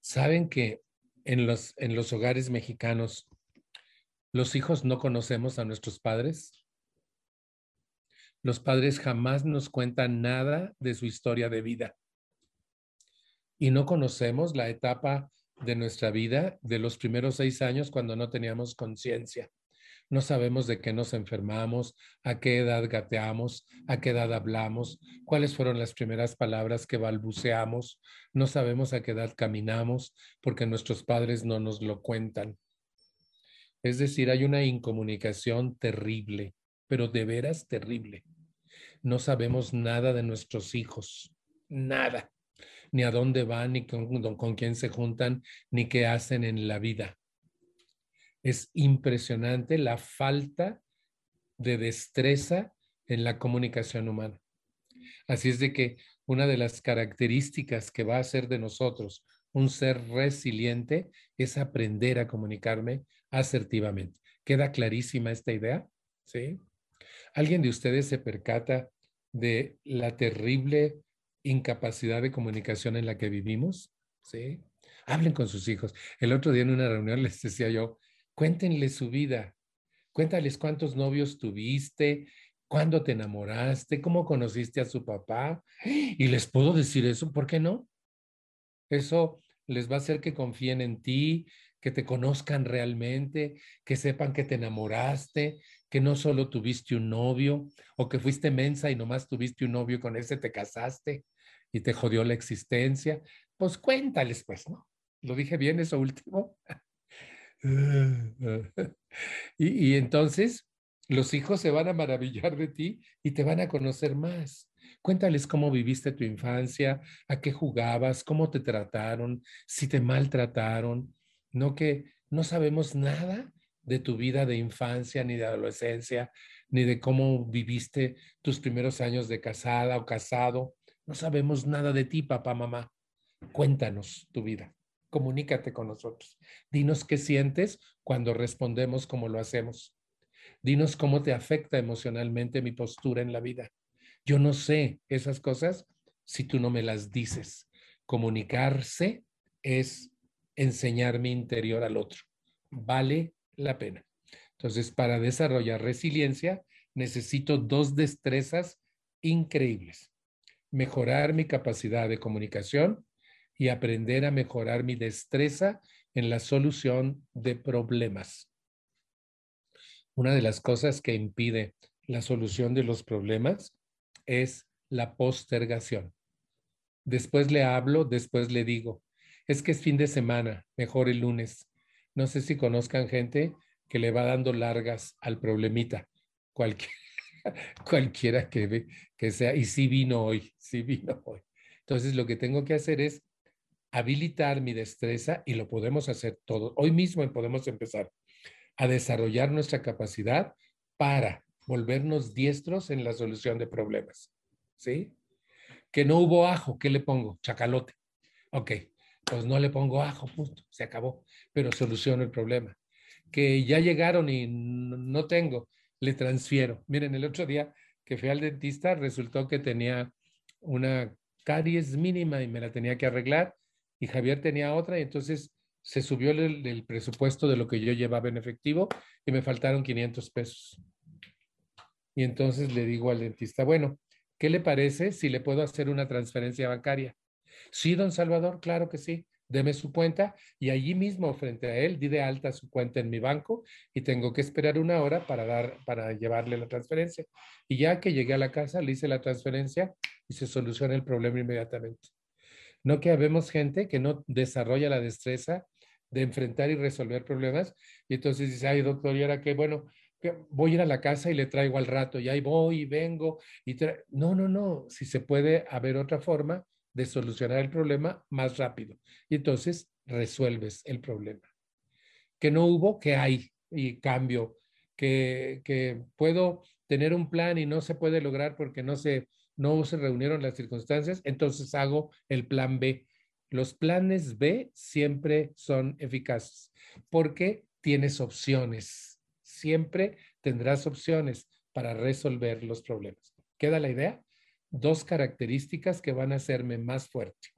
Speaker 3: Saben que en los, en los hogares mexicanos los hijos no conocemos a nuestros padres. Los padres jamás nos cuentan nada de su historia de vida. Y no conocemos la etapa de nuestra vida, de los primeros seis años cuando no teníamos conciencia. No sabemos de qué nos enfermamos, a qué edad gateamos, a qué edad hablamos, cuáles fueron las primeras palabras que balbuceamos. No sabemos a qué edad caminamos porque nuestros padres no nos lo cuentan. Es decir, hay una incomunicación terrible, pero de veras terrible. No sabemos nada de nuestros hijos, nada ni a dónde van, ni con, con quién se juntan, ni qué hacen en la vida. Es impresionante la falta de destreza en la comunicación humana. Así es de que una de las características que va a ser de nosotros un ser resiliente es aprender a comunicarme asertivamente. ¿Queda clarísima esta idea? ¿Sí? ¿Alguien de ustedes se percata de la terrible incapacidad de comunicación en la que vivimos, ¿sí? Hablen con sus hijos. El otro día en una reunión les decía yo, cuéntenles su vida, cuéntales cuántos novios tuviste, cuándo te enamoraste, cómo conociste a su papá. Y les puedo decir eso, ¿por qué no? Eso les va a hacer que confíen en ti, que te conozcan realmente, que sepan que te enamoraste, que no solo tuviste un novio o que fuiste mensa y nomás tuviste un novio y con ese te casaste y te jodió la existencia, pues cuéntales, pues, ¿no? ¿Lo dije bien eso último? y, entonces los hijos se van a maravillar de ti y te van a conocer más. Cuéntales cómo viviste tu infancia, a qué jugabas, cómo te trataron, si te maltrataron. No que no sabemos nada de tu vida de infancia ni de adolescencia, ni de cómo viviste tus primeros años de casada o casado. No sabemos nada de ti, papá, mamá. Cuéntanos tu vida. Comunícate con nosotros. Dinos qué sientes cuando respondemos como lo hacemos. Dinos cómo te afecta emocionalmente mi postura en la vida. Yo no sé esas cosas si tú no me las dices. Comunicarse es enseñar mi interior al otro. Vale la pena. Entonces, para desarrollar resiliencia, necesito dos destrezas increíbles mejorar mi capacidad de comunicación y aprender a mejorar mi destreza en la solución de problemas. Una de las cosas que impide la solución de los problemas es la postergación. Después le hablo, después le digo, es que es fin de semana, mejor el lunes. No sé si conozcan gente que le va dando largas al problemita, cualquiera que, que sea, y sí vino hoy, sí vino hoy. Entonces lo que tengo que hacer es habilitar mi destreza y lo podemos hacer todos. Hoy mismo podemos empezar a desarrollar nuestra capacidad para volvernos diestros en la solución de problemas. ¿Sí? Que no hubo ajo, ¿qué le pongo? Chacalote. Ok, pues no le pongo ajo, punto, se acabó, pero soluciono el problema. Que ya llegaron y no tengo, le transfiero. Miren, el otro día que fui al dentista resultó que tenía una caries mínima y me la tenía que arreglar y Javier tenía otra y entonces se subió el, el, presupuesto de lo que yo llevaba en efectivo y me faltaron 500 pesos. Y entonces le digo al dentista, bueno, ¿qué le parece si le puedo hacer una transferencia bancaria? Sí, don Salvador, claro que sí. Deme su cuenta y allí mismo frente a él di de alta su cuenta en mi banco y tengo que esperar una hora para dar para llevarle la transferencia. Y ya que llegué a la casa le hice la transferencia y se soluciona el problema inmediatamente. No que habemos gente que no desarrolla la destreza de enfrentar y resolver problemas y entonces dice, ay doctor, y ahora qué, bueno, voy a ir a la casa y le traigo al rato, y ahí voy y vengo. Y no, no, no, si se puede haber otra forma de solucionar el problema más rápido. Y entonces resuelves el problema. Que no hubo, que hay, y cambio. Que, que puedo tener un plan y no se puede lograr porque no se, no se reunieron las circunstancias, entonces hago el plan B. Los planes B siempre son eficaces porque tienes opciones. Siempre tendrás opciones para resolver los problemas. ¿Queda la idea? Dos características que van a hacerme más fuerte.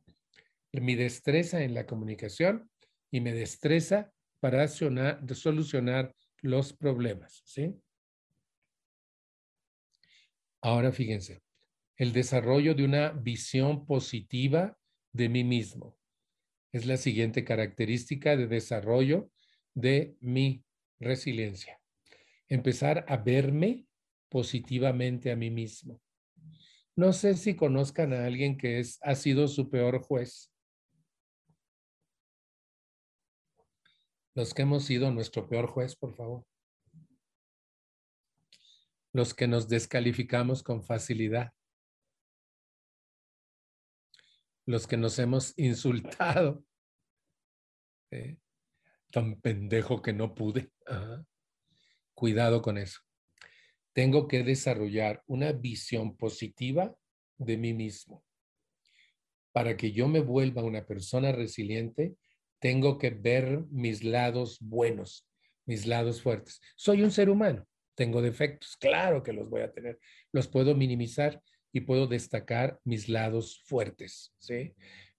Speaker 3: Mi destreza en la comunicación y mi destreza para solucionar los problemas. ¿sí? Ahora fíjense, el desarrollo de una visión positiva de mí mismo es la siguiente característica de desarrollo de mi resiliencia. Empezar a verme positivamente a mí mismo. No sé si conozcan a alguien que es, ha sido su peor juez. Los que hemos sido nuestro peor juez, por favor. Los que nos descalificamos con facilidad. Los que nos hemos insultado. Tan pendejo que no pude. Cuidado con eso tengo que desarrollar una visión positiva de mí mismo. Para que yo me vuelva una persona resiliente, tengo que ver mis lados buenos, mis lados fuertes. Soy un ser humano, tengo defectos, claro que los voy a tener. Los puedo minimizar y puedo destacar mis lados fuertes.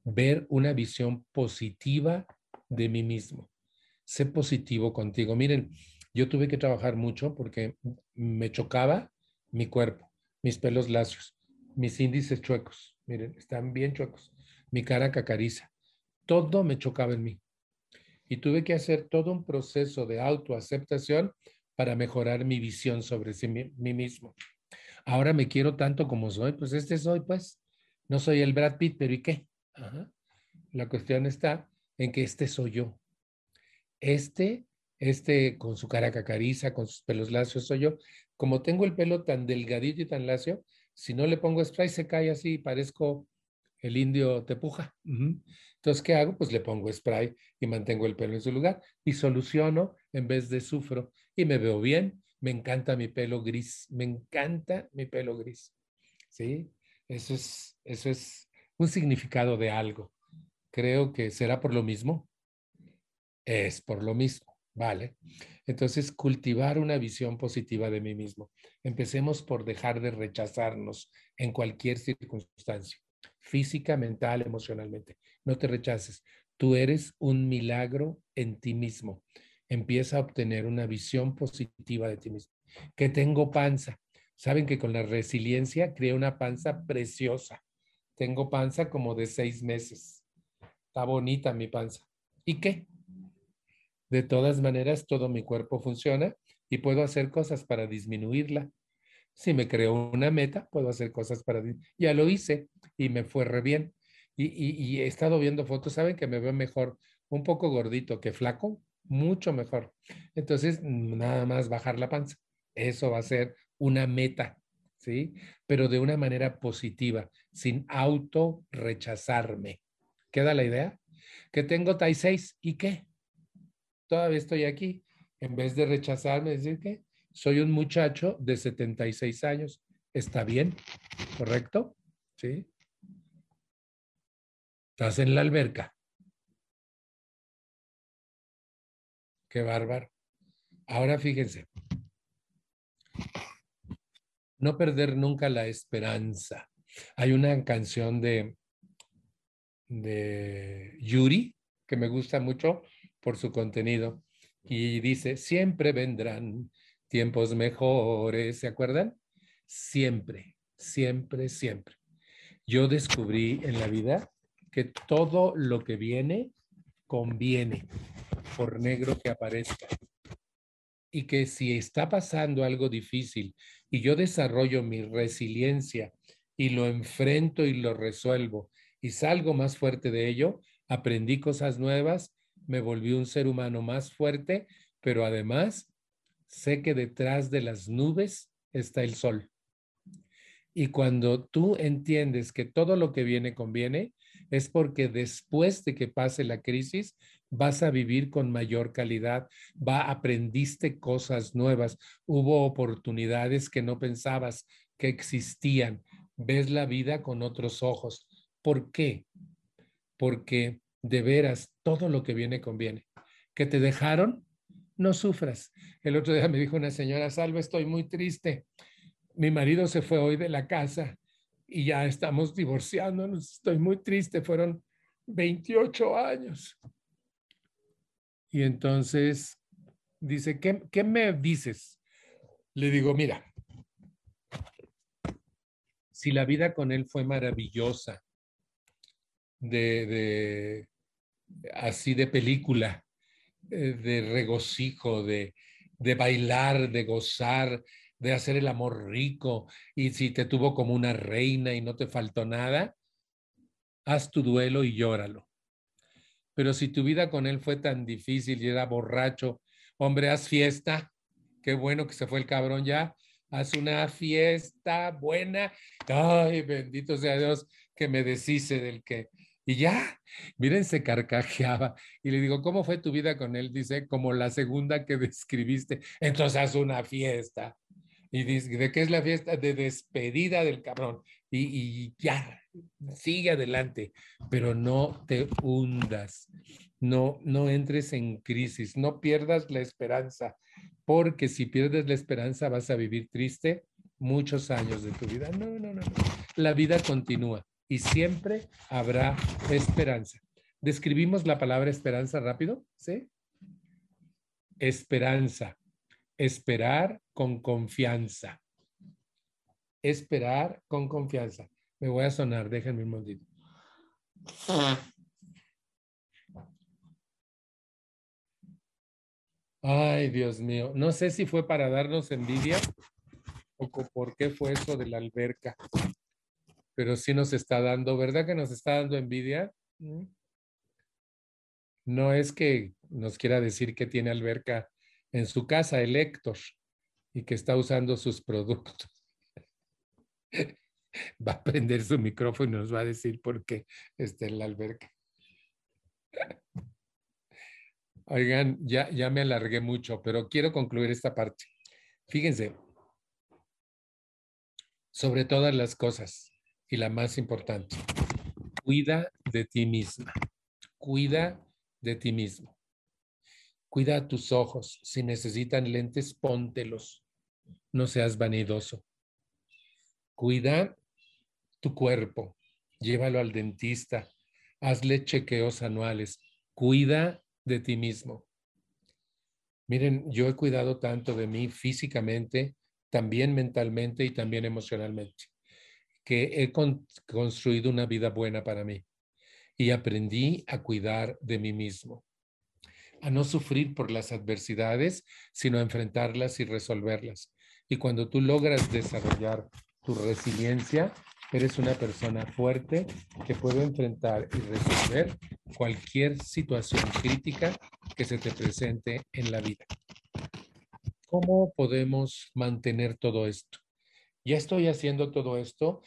Speaker 3: Ver una visión positiva de mí mismo. Sé positivo contigo. Miren, yo tuve que trabajar mucho porque me chocaba mi cuerpo, mis pelos lacios, mis índices chuecos. Miren, están bien chuecos. Mi cara cacariza. Todo me chocaba en mí. Y tuve que hacer todo un proceso de autoaceptación para mejorar mi visión sobre mí mismo. Ahora me quiero tanto como soy, pues este soy, pues. No soy el Brad Pitt, pero ¿y qué? La cuestión está en que este soy yo. Este este con su cara cacariza, con sus pelos lacios soy yo. Como tengo el pelo tan delgadito y tan lacio, si no le pongo spray se cae así, parezco el indio tepuja. Entonces, ¿qué hago? Pues le pongo spray y mantengo el pelo en su lugar y soluciono en vez de sufro y me veo bien. Me encanta mi pelo gris, me encanta mi pelo gris. ¿Sí? Eso es, eso es un significado de algo. Creo que será por lo mismo. Es por lo mismo. Vale. Entonces, cultivar una visión positiva de mí mismo. Empecemos por dejar de rechazarnos en cualquier circunstancia, física, mental, emocionalmente. No te rechaces. Tú eres un milagro en ti mismo. Empieza a obtener una visión positiva de ti mismo. Que tengo panza. Saben que con la resiliencia creé una panza preciosa. Tengo panza como de seis meses. está bonita mi panza. ¿Y qué? De todas maneras, todo mi cuerpo funciona y puedo hacer cosas para disminuirla. Si me creo una meta, puedo hacer cosas para... Ya lo hice y me fue re bien. Y, he estado viendo fotos, saben que me veo mejor, un poco gordito que flaco, mucho mejor. Entonces, nada más bajar la panza. Eso va a ser una meta, ¿sí? Pero de una manera positiva, sin auto rechazarme. ¿Queda la idea? Que tengo TAI 6 y qué? Todavía estoy aquí. En vez de rechazarme, decir que soy un muchacho de 76 años. ¿Está bien? ¿Correcto? ¿Sí? Estás en la alberca. Qué bárbaro. Ahora fíjense. No perder nunca la esperanza. Hay una canción de, de Yuri que me gusta mucho por su contenido y dice, siempre vendrán tiempos mejores, ¿se acuerdan? Siempre, siempre, siempre. Yo descubrí en la vida que todo lo que viene conviene, por negro que aparezca. Y que si está pasando algo difícil y yo desarrollo mi resiliencia y lo enfrento y lo resuelvo y salgo más fuerte de ello, aprendí cosas nuevas, me volví un ser humano más fuerte, pero además sé que detrás de las nubes está el sol. Y cuando tú entiendes que todo lo que viene conviene, es porque después de que pase la crisis vas a vivir con mayor calidad, va aprendiste cosas nuevas, hubo oportunidades que no pensabas que existían, ves la vida con otros ojos. ¿Por qué? Porque de veras todo lo que viene conviene. Que te dejaron, no sufras. El otro día me dijo una señora, Salve, estoy muy triste. Mi marido se fue hoy de la casa y ya estamos divorciándonos. Estoy muy triste. Fueron 28 años. Y entonces dice, ¿qué, qué me dices? Le digo, mira, si la vida con él fue maravillosa, de así de película, eh, de regocijo, de, de bailar, de gozar, de hacer el amor rico, y si te tuvo como una reina y no te faltó nada, haz tu duelo y llóralo. Pero si tu vida con él fue tan difícil y era borracho, hombre, haz fiesta. Qué bueno que se fue el cabrón ya. Haz una fiesta buena. Ay, bendito sea Dios que me deshice del que. Y ya, miren, se carcajeaba. Y le digo, ¿cómo fue tu vida con él? Dice, como la segunda que describiste. Entonces haz una fiesta. Y dice, ¿de qué es la fiesta? De despedida del cabrón. Y, y ya, sigue adelante, pero no te hundas, no, no entres en crisis, no pierdas la esperanza, porque si pierdes la esperanza vas a vivir triste muchos años de tu vida. No, no, no. La vida continúa y siempre habrá esperanza. ¿Describimos la palabra esperanza rápido? ¿Sí? Esperanza. Esperar con confianza. Esperar con confianza. Me voy a sonar, déjenme un momentito. Ay, Dios mío. No sé si fue para darnos envidia o por qué fue eso de la alberca. Pero sí nos está dando, ¿verdad que nos está dando envidia? ¿Mm? No es que nos quiera decir que tiene alberca en su casa, el Héctor, y que está usando sus productos. va a prender su micrófono y nos va a decir por qué está en la alberca. Oigan, ya, ya me alargué mucho, pero quiero concluir esta parte. Fíjense, sobre todas las cosas y la más importante, cuida de ti misma, cuida de ti mismo. Cuida tus ojos. Si necesitan lentes, póntelos. No seas vanidoso. Cuida tu cuerpo, llévalo al dentista, hazle chequeos anuales, cuida de ti mismo. Miren, yo he cuidado tanto de mí físicamente, también mentalmente y también emocionalmente, que he construido una vida buena para mí. y aprendí a cuidar de mí mismo, a no sufrir por las adversidades, sino a enfrentarlas y resolverlas. Y cuando tú logras desarrollar tu resiliencia, eres una persona fuerte que puede enfrentar y resolver cualquier situación crítica que se te presente en la vida. ¿Cómo podemos mantener todo esto? Ya estoy haciendo todo esto,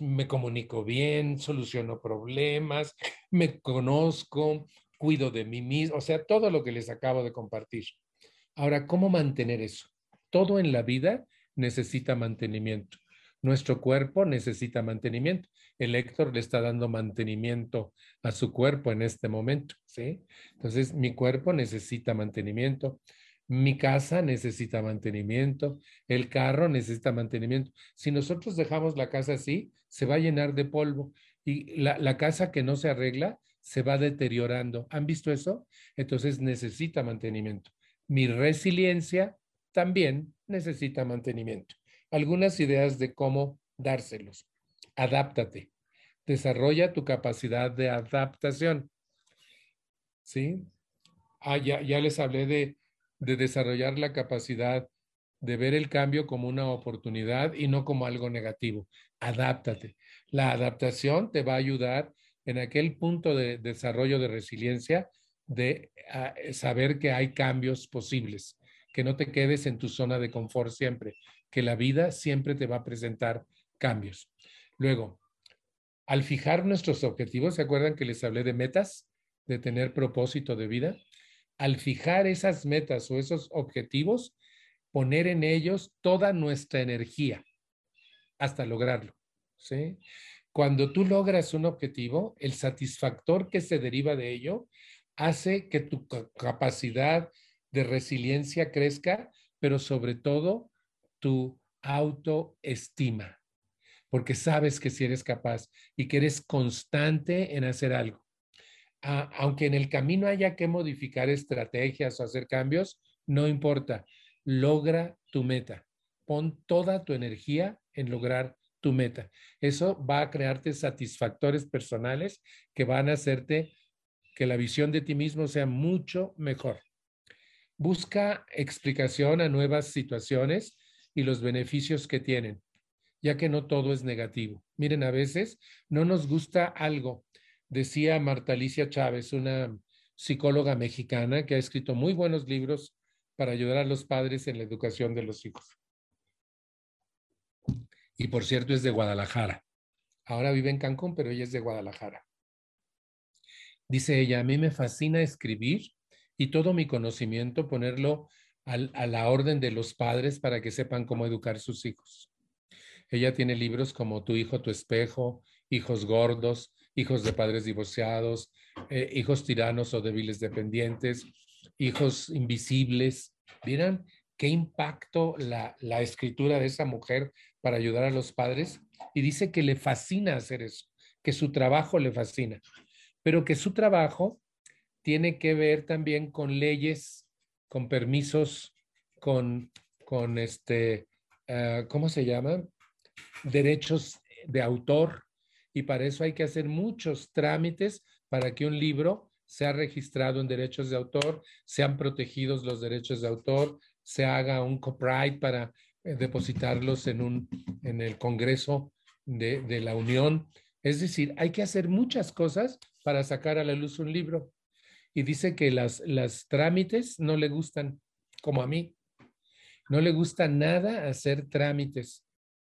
Speaker 3: me comunico bien, soluciono problemas, me conozco, cuido de mí mismo, o sea, todo lo que les acabo de compartir. Ahora, ¿cómo mantener eso? Todo en la vida necesita mantenimiento. Nuestro cuerpo necesita mantenimiento. El Héctor le está dando mantenimiento a su cuerpo en este momento, ¿sí? Entonces, mi cuerpo necesita mantenimiento. Mi casa necesita mantenimiento, el carro necesita mantenimiento. Si nosotros dejamos la casa así, se va a llenar de polvo y la, la, casa que no se arregla se va deteriorando. ¿Han visto eso? Entonces necesita mantenimiento. Mi resiliencia también necesita mantenimiento algunas ideas de cómo dárselos. Adáptate. Desarrolla tu capacidad de adaptación. ¿Sí? Ah, ya, ya les hablé de, de desarrollar la capacidad de ver el cambio como una oportunidad y no como algo negativo. Adáptate. La adaptación te va a ayudar en aquel punto de desarrollo de resiliencia de ah, saber que hay cambios posibles, que no te quedes en tu zona de confort siempre, que la vida siempre te va a presentar cambios. Luego, al fijar nuestros objetivos, ¿se acuerdan que les hablé de metas, de tener propósito de vida? Al fijar esas metas o esos objetivos, poner en ellos toda nuestra energía hasta lograrlo. Cuando tú logras un objetivo, el satisfactor que se deriva de ello hace que tu capacidad de resiliencia crezca, pero sobre todo tu autoestima, porque sabes que si eres capaz y que eres constante en hacer algo. Aunque en el camino haya que modificar estrategias o hacer cambios, no importa, logra tu meta. Pon toda tu energía en lograr tu meta. Eso va a crearte satisfactores personales que van a hacerte que la visión de ti mismo sea mucho mejor. Busca explicación a nuevas situaciones y los beneficios que tienen, ya que no todo es negativo. Miren, a veces no nos gusta algo. Decía Marta Alicia Chávez, una psicóloga mexicana que ha escrito muy buenos libros para ayudar a los padres en la educación de los hijos. Y por cierto, es de Guadalajara. Ahora vive en Cancún, pero ella es de Guadalajara. Dice ella, a mí me fascina escribir y todo mi conocimiento ponerlo a la orden de los padres para que sepan cómo educar sus hijos. Ella tiene libros como Tu hijo, tu espejo, Hijos gordos, Hijos de padres divorciados, eh, Hijos tiranos o débiles dependientes, Hijos invisibles. ¿Vieran qué impacto la, la escritura de esa mujer para ayudar a los padres? Y dice que le fascina hacer eso, que su trabajo le fascina, pero que su trabajo tiene que ver también con leyes con permisos, con, con este, ah, ¿cómo se llama? Derechos de autor. Y para eso hay que hacer muchos trámites para que un libro sea registrado en derechos de autor, sean protegidos los derechos de autor, se haga un copyright para eh, depositarlos en, un, en el Congreso de, de la Unión. Es decir, hay que hacer muchas cosas para sacar a la luz un libro y dice que las, las trámites no le gustan, como a mí. No le gusta nada hacer trámites,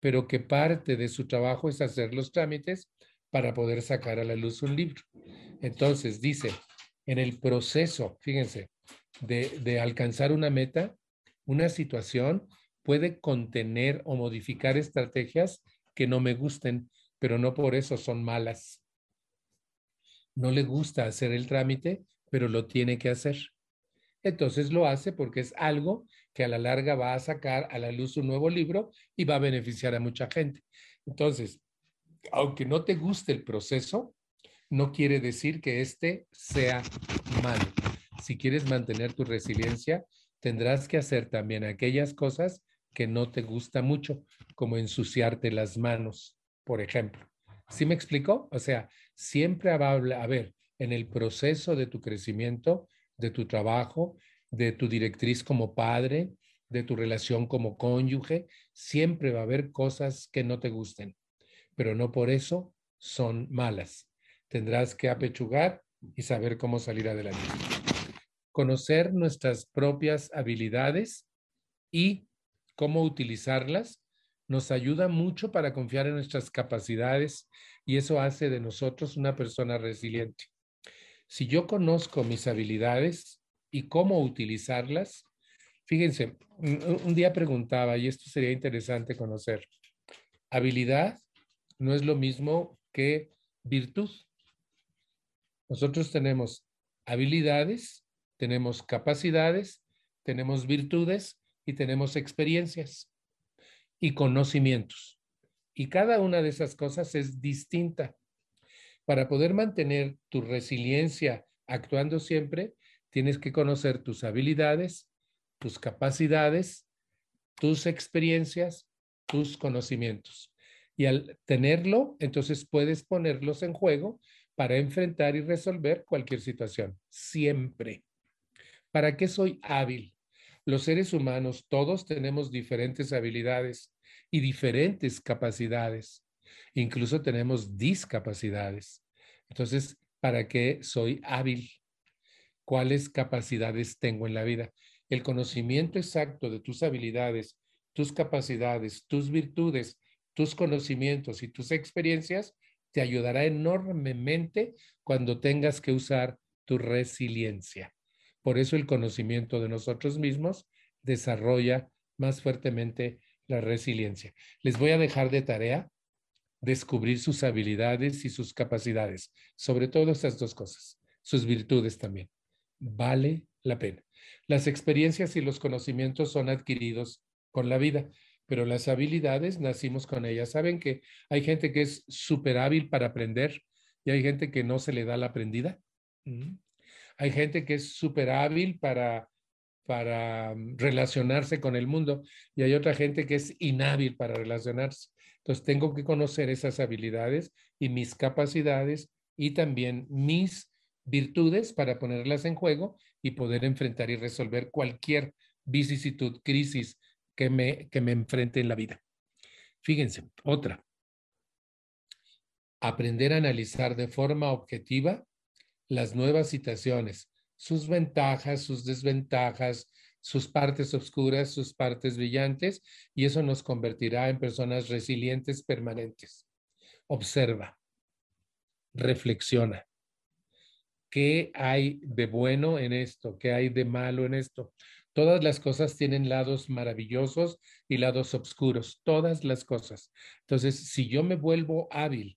Speaker 3: pero que parte de su trabajo es hacer los trámites para poder sacar a la luz un libro. Entonces, dice, en el proceso, fíjense, de, de alcanzar una meta, una situación puede contener o modificar estrategias que no me gusten, pero no por eso son malas. No le gusta hacer el trámite, pero lo tiene que hacer. Entonces lo hace porque es algo que a la larga va a sacar a la luz un nuevo libro y va a beneficiar a mucha gente. Entonces, aunque no te guste el proceso, no quiere decir que este sea malo. Si quieres mantener tu resiliencia, tendrás que hacer también aquellas cosas que no te gusta mucho, como ensuciarte las manos, por ejemplo. ¿Sí me explico? O sea, siempre va a haber en el proceso de tu crecimiento, de tu trabajo, de tu directriz como padre, de tu relación como cónyuge, siempre va a haber cosas que no te gusten, pero no por eso son malas. Tendrás que apechugar y saber cómo salir adelante. Conocer nuestras propias habilidades y cómo utilizarlas nos ayuda mucho para confiar en nuestras capacidades y eso hace de nosotros una persona resiliente. Si yo conozco mis habilidades y cómo utilizarlas, fíjense, un, día preguntaba, y esto sería interesante conocer, habilidad no es lo mismo que virtud. Nosotros tenemos habilidades, tenemos capacidades, tenemos virtudes y tenemos experiencias y conocimientos. Y cada una de esas cosas es distinta. Para poder mantener tu resiliencia actuando siempre, tienes que conocer tus habilidades, tus capacidades, tus experiencias, tus conocimientos. Y al tenerlo, entonces puedes ponerlos en juego para enfrentar y resolver cualquier situación, siempre. ¿Para qué soy hábil? Los seres humanos todos tenemos diferentes habilidades y diferentes capacidades. Incluso tenemos discapacidades. Entonces, ¿para qué soy hábil? ¿Cuáles capacidades tengo en la vida? El conocimiento exacto de tus habilidades, tus capacidades, tus virtudes, tus conocimientos y tus experiencias te ayudará enormemente cuando tengas que usar tu resiliencia. Por eso el conocimiento de nosotros mismos desarrolla más fuertemente la resiliencia. Les voy a dejar de tarea descubrir sus habilidades y sus capacidades, sobre todo estas dos cosas, sus virtudes también. Vale la pena. Las experiencias y los conocimientos son adquiridos con la vida, pero las habilidades nacimos con ellas. Saben que hay gente que es súper hábil para aprender y hay gente que no se le da la aprendida. Mm. Hay gente que es súper hábil para para mm, relacionarse con el mundo y hay otra gente que es inhábil para relacionarse. Entonces tengo que conocer esas habilidades y mis capacidades y también mis virtudes para ponerlas en juego y poder enfrentar y resolver cualquier vicisitud, crisis que me, que me enfrente en la vida. Fíjense, otra. Aprender a analizar de forma objetiva las nuevas situaciones sus ventajas, sus desventajas, sus partes oscuras, sus partes brillantes, y eso nos convertirá en personas resilientes permanentes. Observa, reflexiona. ¿Qué hay de bueno en esto? ¿Qué hay de malo en esto? Todas las cosas tienen lados maravillosos y lados oscuros, todas las cosas. Entonces, si yo me vuelvo hábil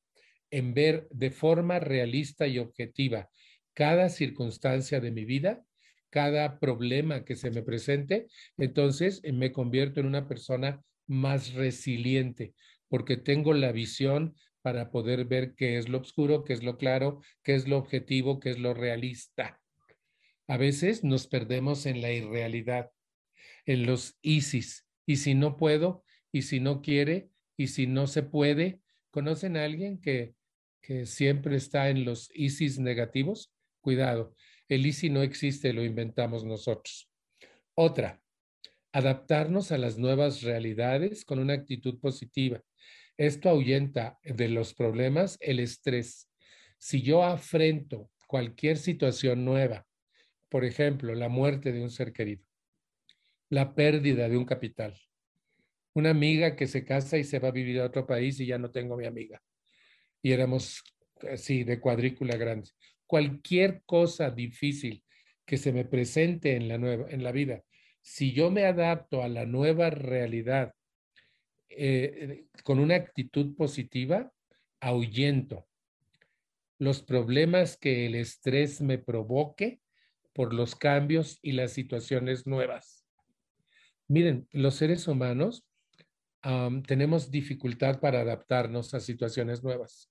Speaker 3: en ver de forma realista y objetiva cada circunstancia de mi vida, cada problema que se me presente, entonces eh, me convierto en una persona más resiliente, porque tengo la visión para poder ver qué es lo oscuro, qué es lo claro, qué es lo objetivo, qué es lo realista. A veces nos perdemos en la irrealidad, en los ISIS. Y si no puedo, y si no quiere, y si no se puede, ¿conocen a alguien que, que siempre está en los ISIS negativos? Cuidado, el ICI no existe, lo inventamos nosotros. Otra, adaptarnos a las nuevas realidades con una actitud positiva. Esto ahuyenta de los problemas el estrés. Si yo afrento cualquier situación nueva, por ejemplo, la muerte de un ser querido, la pérdida de un capital, una amiga que se casa y se va a vivir a otro país y ya no tengo mi amiga. Y éramos, sí, de cuadrícula grande cualquier cosa difícil que se me presente en la, nueva, en la vida, si yo me adapto a la nueva realidad eh, con una actitud positiva, ahuyento los problemas que el estrés me provoque por los cambios y las situaciones nuevas. Miren, los seres humanos tenemos dificultad para adaptarnos a situaciones nuevas.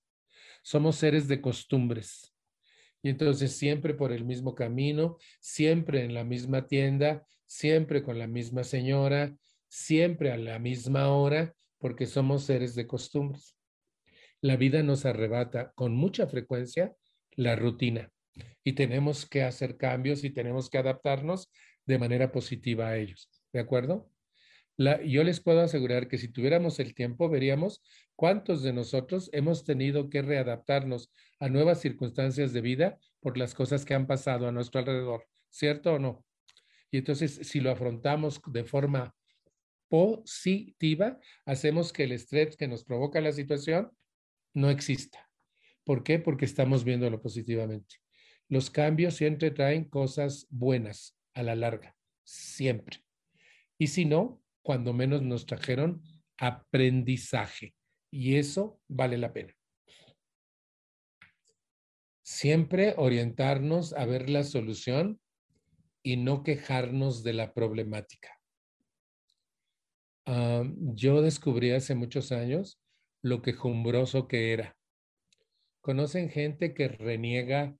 Speaker 3: Somos seres de costumbres. Y entonces siempre por el mismo camino, siempre en la misma tienda, siempre con la misma señora, siempre a la misma hora, porque somos seres de costumbres. la vida nos arrebata con mucha frecuencia la rutina y tenemos que hacer cambios y tenemos que adaptarnos de manera positiva a ellos. ¿De acuerdo? yo les puedo asegurar que si tuviéramos el tiempo, veríamos cuántos de nosotros hemos tenido que readaptarnos a nuevas circunstancias de vida por las cosas que han pasado a nuestro alrededor, ¿cierto o no? Y entonces, si lo afrontamos de forma positiva, hacemos que el estrés que nos provoca la situación no exista. ¿Por qué? Porque estamos viéndolo positivamente. Los cambios siempre traen cosas buenas a la larga, siempre. Y si no, cuando menos nos trajeron aprendizaje. Y eso vale la pena. Siempre orientarnos a ver la solución y no quejarnos de la problemática. Ah, yo descubrí hace muchos años lo quejumbroso que era. ¿Conocen gente que reniega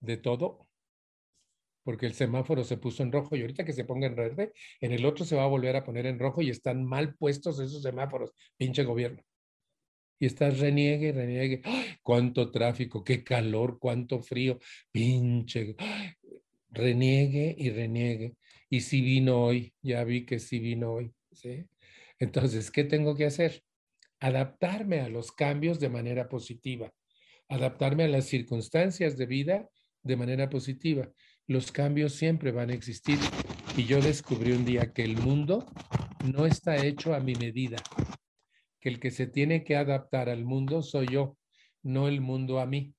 Speaker 3: de todo? Porque el semáforo se puso en rojo y ahorita que se ponga en verde, en el otro se va a volver a poner en rojo y están mal puestos esos semáforos, pinche gobierno. Y estás reniegue, reniegue. ¡Cuánto tráfico! ¡Qué calor! ¡Cuánto frío! Pinche. Reniegue y reniegue. Y si vino hoy, ya vi que sí vino hoy. ¿sí? Entonces, ¿qué tengo que hacer? Adaptarme a los cambios de manera positiva, adaptarme a las circunstancias de vida de manera positiva. Los cambios siempre van a existir y yo descubrí un día que el mundo no está hecho a mi medida, que el que se tiene que adaptar al mundo soy yo, no el mundo a mí.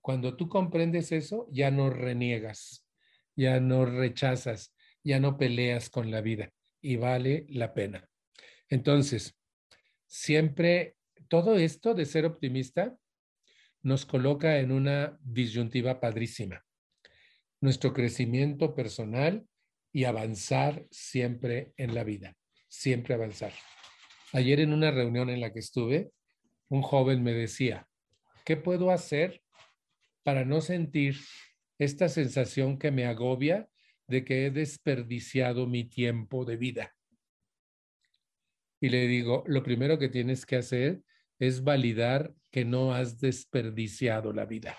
Speaker 3: Cuando tú comprendes eso, ya no reniegas, ya no rechazas, ya no peleas con la vida y vale la pena. Entonces, siempre todo esto de ser optimista nos coloca en una disyuntiva padrísima. Nuestro crecimiento personal y avanzar siempre en la vida, siempre avanzar. Ayer en una reunión en la que estuve, un joven me decía, ¿qué puedo hacer para no sentir esta sensación que me agobia de que he desperdiciado mi tiempo de vida? Y le digo, lo primero que tienes que hacer es validar que no has desperdiciado la vida.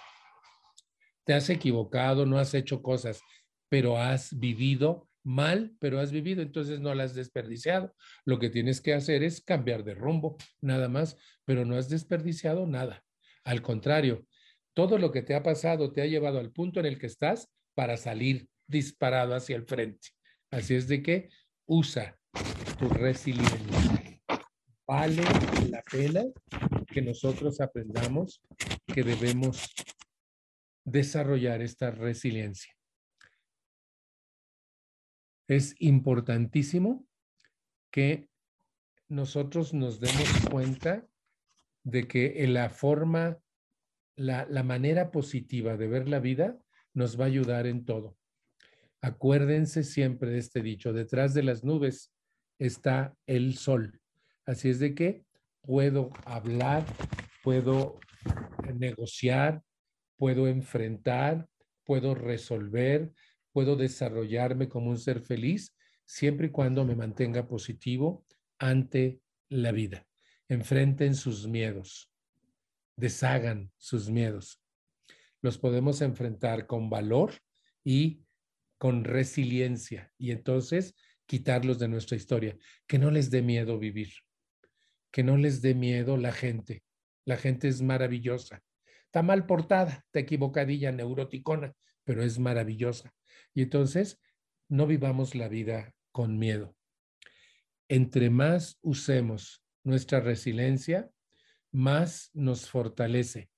Speaker 3: Te has equivocado, no has hecho cosas, pero has vivido mal, pero has vivido, entonces no la has desperdiciado. Lo que tienes que hacer es cambiar de rumbo, nada más, pero no has desperdiciado nada. Al contrario, todo lo que te ha pasado te ha llevado al punto en el que estás para salir disparado hacia el frente. Así es de que usa tu resiliencia. Vale la pena que nosotros aprendamos que debemos desarrollar esta resiliencia. Es importantísimo que nosotros nos demos cuenta de que la forma, la, la manera positiva de ver la vida nos va a ayudar en todo. Acuérdense siempre de este dicho, detrás de las nubes está el sol. Así es de que puedo hablar, puedo negociar, puedo enfrentar, puedo resolver, puedo desarrollarme como un ser feliz, siempre y cuando me mantenga positivo ante la vida. Enfrenten sus miedos, deshagan sus miedos. Los podemos enfrentar con valor y con resiliencia. Y entonces quitarlos de nuestra historia, que no les dé miedo vivir, que no les dé miedo la gente. La gente es maravillosa. Está mal portada, está equivocadilla, neuroticona, pero es maravillosa. Y entonces, no vivamos la vida con miedo. Entre más usemos nuestra resiliencia, más nos fortalece.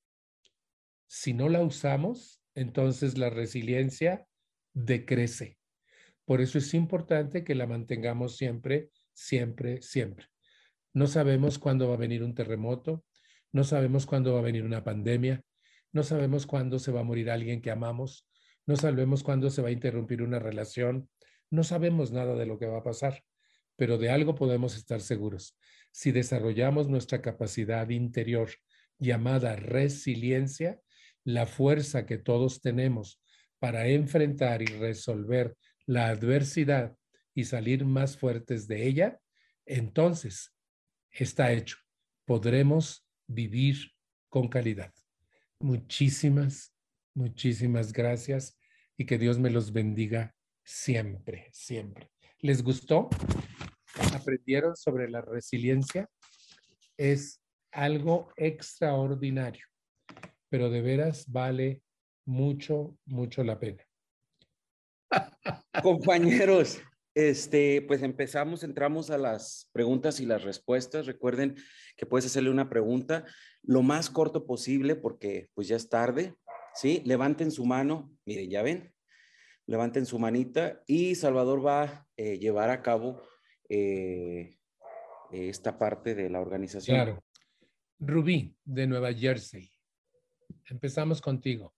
Speaker 3: Si no la usamos, entonces la resiliencia decrece. Por eso es importante que la mantengamos siempre, siempre, siempre. No sabemos cuándo va a venir un terremoto, no sabemos cuándo va a venir una pandemia, no sabemos cuándo se va a morir alguien que amamos, no sabemos cuándo se va a interrumpir una relación, no sabemos nada de lo que va a pasar, pero de algo podemos estar seguros. Si desarrollamos nuestra capacidad interior llamada resiliencia, la fuerza que todos tenemos para enfrentar y resolver la adversidad y salir más fuertes de ella, entonces está hecho. Podremos vivir con calidad. Muchísimas, muchísimas gracias y que Dios me los bendiga siempre, siempre. ¿Les gustó? ¿Aprendieron sobre la resiliencia? Es algo extraordinario, pero de veras vale mucho, mucho la pena.
Speaker 2: Compañeros, este, pues empezamos, entramos a las preguntas y las respuestas. Recuerden que puedes hacerle una pregunta lo más corto posible porque pues ya es tarde, ¿sí? Levanten su mano, miren, ya ven, levanten su manita y Salvador va a eh, llevar a cabo eh, esta parte de la organización.
Speaker 3: Claro. Rubí, de Nueva Jersey. Empezamos contigo.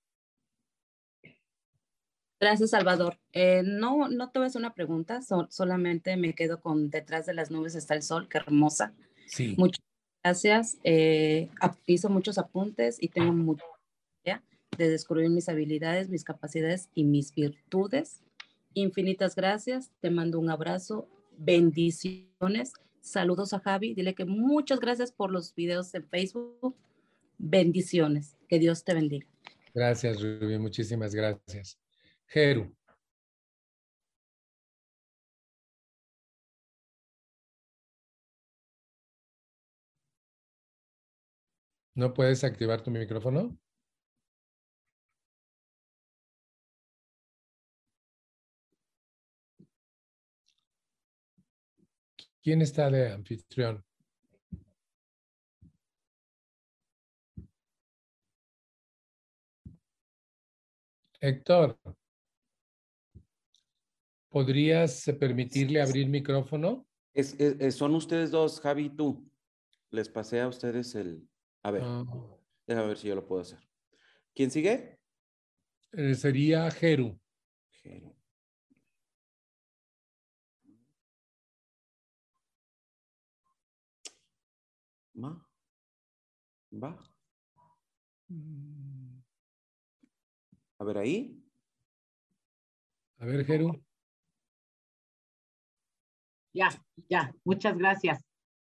Speaker 4: Gracias, Salvador. Eh, no, no te voy a hacer una pregunta, solamente me quedo con detrás de las nubes está el sol, qué hermosa.
Speaker 3: Sí.
Speaker 4: Muchas gracias. Eh, hizo muchos apuntes y tengo mucha de descubrir mis habilidades, mis capacidades y mis virtudes. Infinitas gracias. Te mando un abrazo. Bendiciones. Saludos a Javi. Dile que muchas gracias por los videos en Facebook. Bendiciones. Que Dios te bendiga.
Speaker 3: Gracias, Rubí. Muchísimas gracias. Jeru. ¿No puedes activar tu micrófono? ¿Quién está de anfitrión? Héctor. ¿Podrías permitirle abrir micrófono?
Speaker 2: Es, son ustedes dos, Javi y tú. Les pasé a ustedes el... A ver, ah. déjame ver si yo lo puedo hacer. ¿Quién sigue?
Speaker 3: Eh, sería Jeru.
Speaker 2: Jeru. ¿Va? ¿Va? Mm. A ver ahí.
Speaker 3: A ver, Jeru.
Speaker 5: Ya, ya, muchas gracias.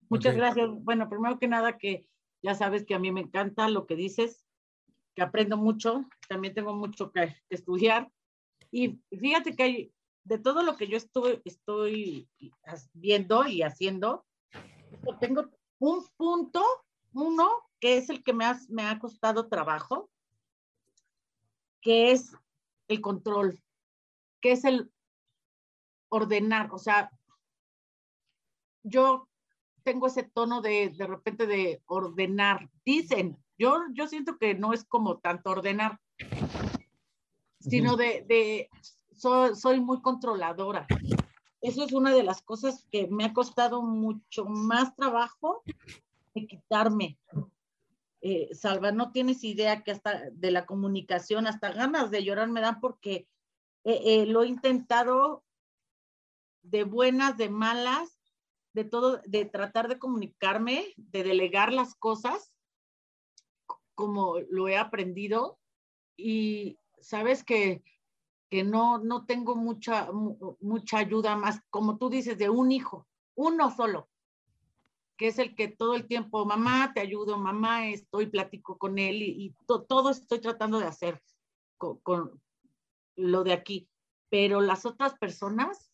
Speaker 5: Muchas gracias. Bueno, primero que nada que ya sabes que a mí me encanta lo que dices, que aprendo mucho, también tengo mucho que, estudiar. Y fíjate que hay, de todo lo que yo estoy, estoy viendo y haciendo, tengo un punto, uno, que es el que me, me ha costado trabajo, que es el control, que es el ordenar, o sea, yo tengo ese tono de de repente de ordenar. Dicen, yo, yo siento que no es como tanto ordenar, sino de, de soy, muy controladora. Eso es una de las cosas que me ha costado mucho más trabajo de quitarme. Eh, Salva, no tienes idea que hasta de la comunicación, hasta ganas de llorar me dan porque eh, eh, lo he intentado de buenas, de malas, de todo, de tratar de comunicarme, de delegar las cosas como lo he aprendido. Y sabes que, que no, no tengo mucha, mucha ayuda más, como tú dices, de un hijo, uno solo, que es el que todo el tiempo, mamá, te ayudo, mamá, estoy, platico con él y, todo estoy tratando de hacer con, con lo de aquí, pero las otras personas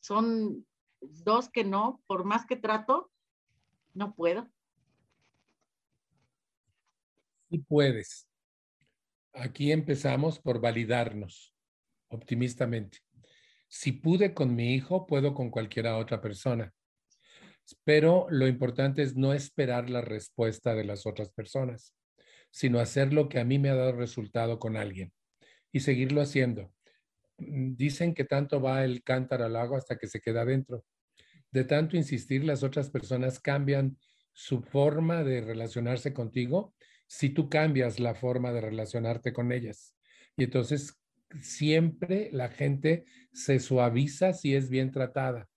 Speaker 5: son dos que no, por más que trato, no puedo.
Speaker 3: Sí puedes. Aquí empezamos por validarnos optimistamente. Si pude con mi hijo, puedo con cualquiera otra persona. Pero lo importante es no esperar la respuesta de las otras personas, sino hacer lo que a mí me ha dado resultado con alguien y seguirlo haciendo. Mm, dicen que tanto va el cántaro al agua hasta que se queda dentro. De tanto insistir, las otras personas cambian su forma de relacionarse contigo si tú cambias la forma de relacionarte con ellas. Y entonces siempre la gente se suaviza si es bien tratada.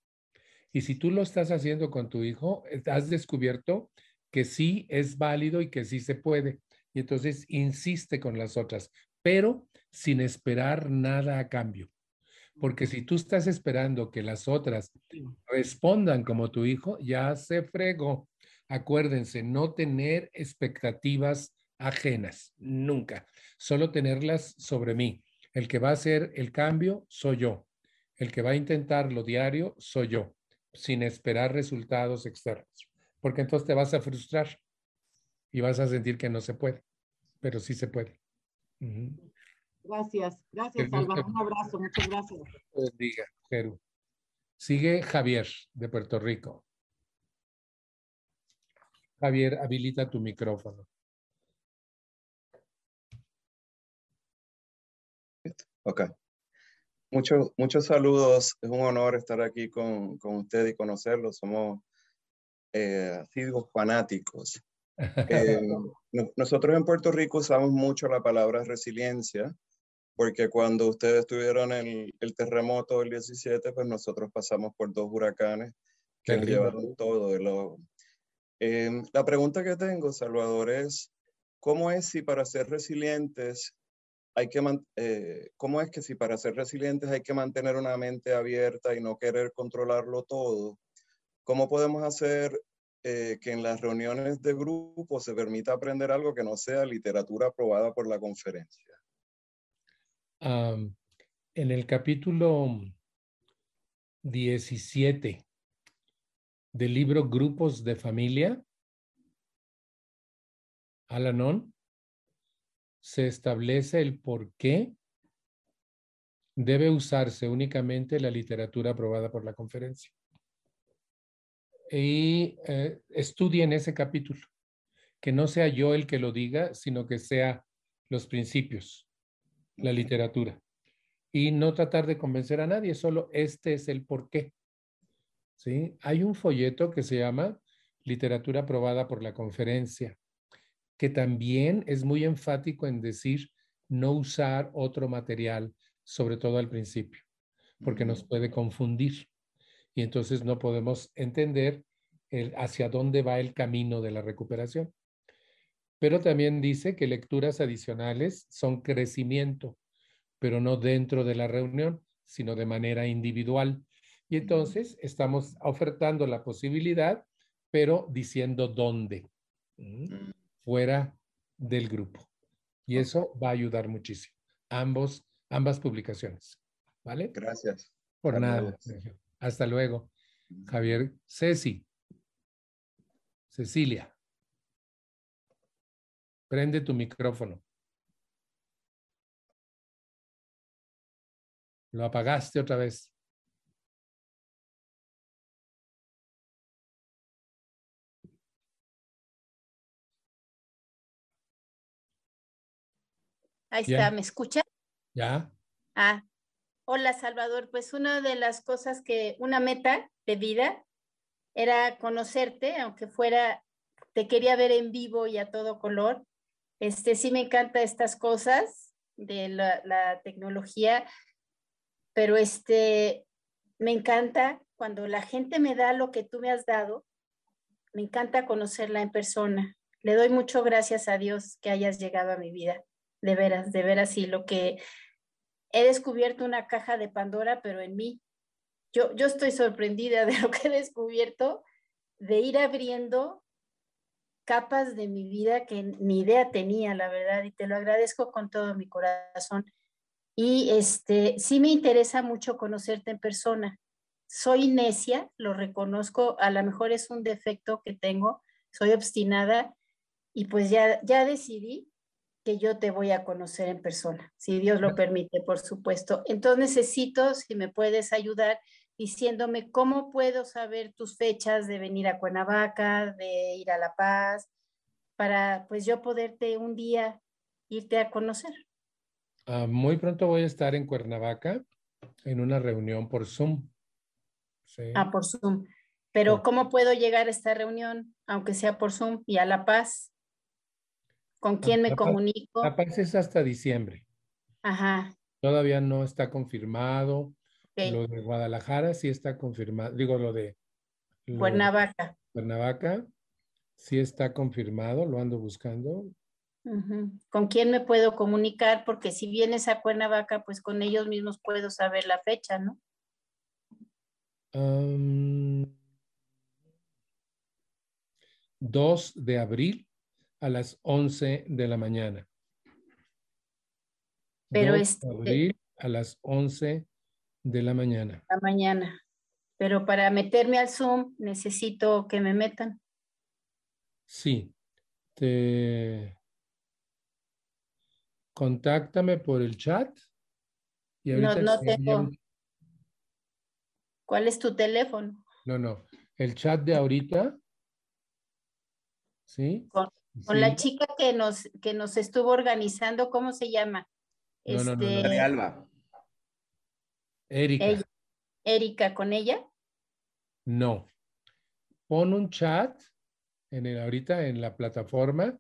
Speaker 3: Y si tú lo estás haciendo con tu hijo, eh, has descubierto que sí es válido y que sí se puede. Y entonces insiste con las otras, pero sin esperar nada a cambio. Porque si tú estás esperando que las otras respondan como tu hijo, ya se fregó. Acuérdense, no tener expectativas ajenas, nunca. Solo tenerlas sobre mí. El que va a hacer el cambio soy yo. El que va a intentar lo diario soy yo, sin esperar resultados externos. Porque entonces te vas a frustrar y vas a sentir que no se puede, pero sí se puede.
Speaker 5: Gracias, gracias, Álvaro. Un abrazo, muchas gracias.
Speaker 3: Bendiga, Jeru. Sigue Javier, de Puerto Rico. Javier, habilita tu micrófono.
Speaker 6: Ok. Muchos, muchos saludos. Es un honor estar aquí con, con usted y conocerlo. Somos eh, fanáticos. Eh, nosotros en Puerto Rico usamos mucho la palabra resiliencia porque cuando ustedes tuvieron el, el terremoto del 17, pues nosotros pasamos por dos huracanes que llevaron todo. Lo, eh, la pregunta que tengo, Salvador, es, ¿cómo es si para ser resilientes hay que, eh, cómo es que si para ser resilientes hay que mantener una mente abierta y no querer controlarlo todo? ¿Cómo podemos hacer eh, que en las reuniones de grupo se permita aprender algo que no sea literatura aprobada por la conferencia?
Speaker 3: En el capítulo 17 del libro Grupos de Familia, Alanon, se establece el por qué debe usarse únicamente la literatura aprobada por la conferencia. Y eh, estudien ese capítulo, que no sea yo el que lo diga, sino que sea los principios la literatura. Y no tratar de convencer a nadie, solo este es el por qué. ¿Sí? Hay un folleto que se llama Literatura aprobada por la conferencia, que también es muy enfático en decir no usar otro material, sobre todo al principio, porque nos puede confundir. Y entonces no podemos entender el, hacia dónde va el camino de la recuperación. Pero también dice que lecturas adicionales son crecimiento, pero no dentro de la reunión, sino de manera individual. Y entonces estamos ofertando la posibilidad, pero diciendo dónde, mm. fuera del grupo. Y eso va a ayudar muchísimo. Ambos, ambas publicaciones. ¿Vale?
Speaker 6: Gracias.
Speaker 3: Por nada. Hasta luego. Javier, Ceci. Cecilia. Prende tu micrófono. Lo apagaste otra vez.
Speaker 7: Ahí está, ¿me escucha?
Speaker 3: Ya.
Speaker 7: Ah, hola Salvador. Pues una de las cosas que, una meta de vida era conocerte, aunque fuera, te quería ver en vivo y a todo color. Este, sí me encanta estas cosas de la, tecnología, pero este, me encanta cuando la gente me da lo que tú me has dado, me encanta conocerla en persona. Le doy mucho gracias a Dios que hayas llegado a mi vida, de veras, de veras, y lo que he descubierto una caja de Pandora, pero en mí. Yo, yo estoy sorprendida de lo que he descubierto, de ir abriendo capas de mi vida que ni idea tenía, la verdad, y te lo agradezco con todo mi corazón. Y este, sí me interesa mucho conocerte en persona. Soy necia, lo reconozco, a lo mejor es un defecto que tengo, soy obstinada y pues ya, ya decidí que yo te voy a conocer en persona, si Dios lo permite, por supuesto. Entonces necesito, si me puedes ayudar, diciéndome cómo puedo saber tus fechas de venir a Cuernavaca, de ir a La Paz, para pues yo poderte un día irte a conocer.
Speaker 3: Ah, muy pronto voy a estar en Cuernavaca en una reunión por Zoom.
Speaker 7: Ah, por Zoom. Pero ¿cómo puedo llegar a esta reunión, aunque sea por Zoom, y a La Paz? ¿Con ah, quién me comunico?
Speaker 3: La Paz es hasta diciembre.
Speaker 7: Ajá.
Speaker 3: Todavía no está confirmado. Lo de Guadalajara sí está confirmado. Digo, lo de...
Speaker 7: Cuernavaca.
Speaker 3: Cuernavaca sí está confirmado, lo ando buscando.
Speaker 7: ¿Con quién me puedo comunicar? Porque si vienes a Cuernavaca, pues con ellos mismos puedo saber la fecha, ¿no?
Speaker 3: 2 de abril a las 11 de la mañana.
Speaker 7: Pero
Speaker 3: 2
Speaker 7: este-
Speaker 3: de abril a las 11 de la mañana.
Speaker 7: La mañana. Pero para meterme al Zoom necesito que me metan.
Speaker 3: Sí. Te... Contáctame por el chat. Y
Speaker 7: No,
Speaker 3: ahorita
Speaker 7: no tengo. ¿Cuál es tu teléfono?
Speaker 3: No, no. El chat de ahorita. ¿Sí?
Speaker 7: Con- Con la chica que nos, que nos estuvo organizando, ¿cómo se llama?
Speaker 3: No, no, no, no.
Speaker 7: Este,
Speaker 2: De Alba.
Speaker 3: Erika.
Speaker 7: ella. Erika, ¿con ella?
Speaker 3: No. Pon un chat en el, ahorita en la plataforma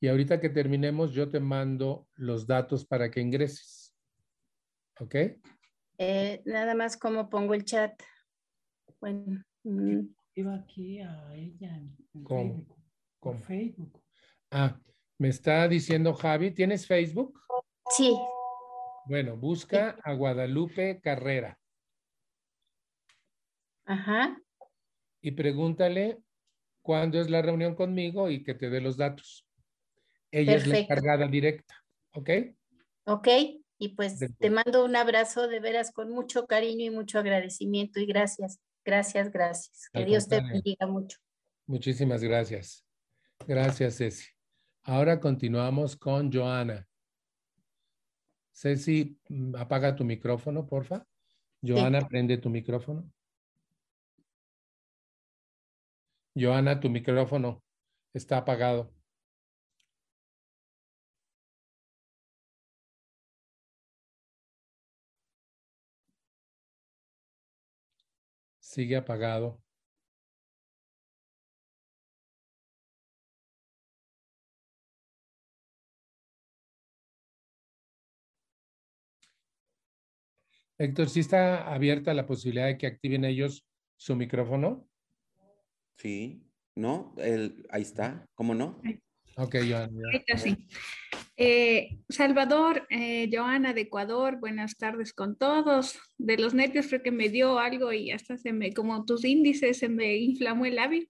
Speaker 3: y ahorita que terminemos yo te mando los datos para que ingreses. ¿Ok?
Speaker 7: Eh, nada más cómo pongo el chat. Bueno, mm,
Speaker 8: Iba aquí a ella en,
Speaker 3: ¿Cómo?
Speaker 8: Facebook.
Speaker 3: ¿Cómo?
Speaker 8: Por Facebook.
Speaker 3: Ah, me está diciendo Javi, ¿tienes Facebook?
Speaker 7: sí,
Speaker 3: Bueno, busca a Guadalupe Carrera
Speaker 7: ajá,
Speaker 3: y pregúntale cuándo es la reunión conmigo y que te dé los datos. Ella es la
Speaker 7: Perfecto.
Speaker 3: encargada directa, ¿ok?
Speaker 7: ok. Y pues te mando un abrazo de veras con mucho cariño y mucho agradecimiento y gracias, gracias, gracias. Que Dios te bendiga mucho.
Speaker 3: Muchísimas gracias. Gracias, Ceci. Ahora continuamos con Joana. Ceci, mm, apaga tu micrófono, porfa. Joana, prende tu micrófono. Joana, tu micrófono está apagado. Sigue apagado. Héctor, ¿sí está abierta la posibilidad de que activen ellos su micrófono?
Speaker 2: Sí. ¿No? El, ahí está. ¿Cómo no?
Speaker 3: Ok, Joana.
Speaker 9: sí. Eh, Salvador, eh, Joana de Ecuador, buenas tardes con todos. De los nervios creo que me dio algo y hasta se me, como tus índices, se me inflamó el labio.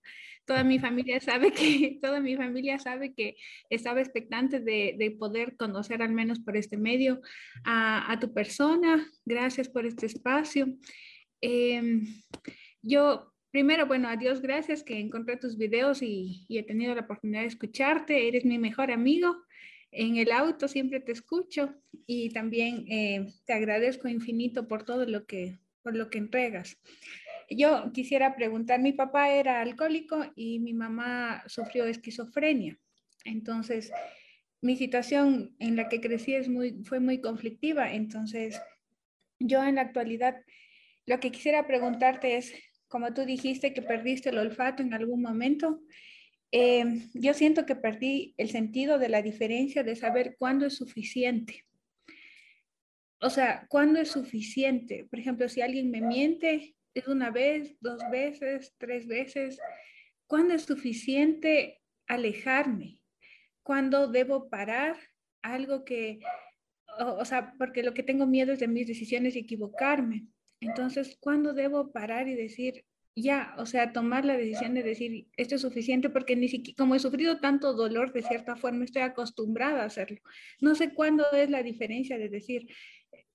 Speaker 9: Toda mi familia sabe que, toda mi familia sabe que estaba expectante de, de poder conocer al menos por este medio a, a tu persona. Gracias por este espacio. Em, yo Primero, bueno, a Dios gracias que encontré tus videos y, y he tenido la oportunidad de escucharte. Eres mi mejor amigo. En el auto siempre te escucho y también eh, te agradezco infinito por todo lo que, por lo que entregas. Yo quisiera preguntar, mi papá era alcohólico y mi mamá sufrió esquizofrenia. Entonces, mi situación en la que crecí es muy, fue muy conflictiva. Entonces, yo en la actualidad, lo que quisiera preguntarte es, como tú dijiste que perdiste el olfato en algún momento, eh, yo siento que perdí el sentido de la diferencia de saber cuándo es suficiente. O sea, ¿cuándo es suficiente? Por ejemplo, si alguien me miente, es una vez, dos veces, tres veces. ¿Cuándo es suficiente alejarme? ¿Cuándo debo parar algo que, o, o sea, porque lo que tengo miedo es de mis decisiones y equivocarme. Entonces, ¿cuándo debo parar y decir, ya, o sea, tomar la decisión de decir, esto es suficiente porque ni siquiera, como he sufrido tanto dolor de cierta forma, estoy acostumbrada a hacerlo. No sé cuándo es la diferencia de decir,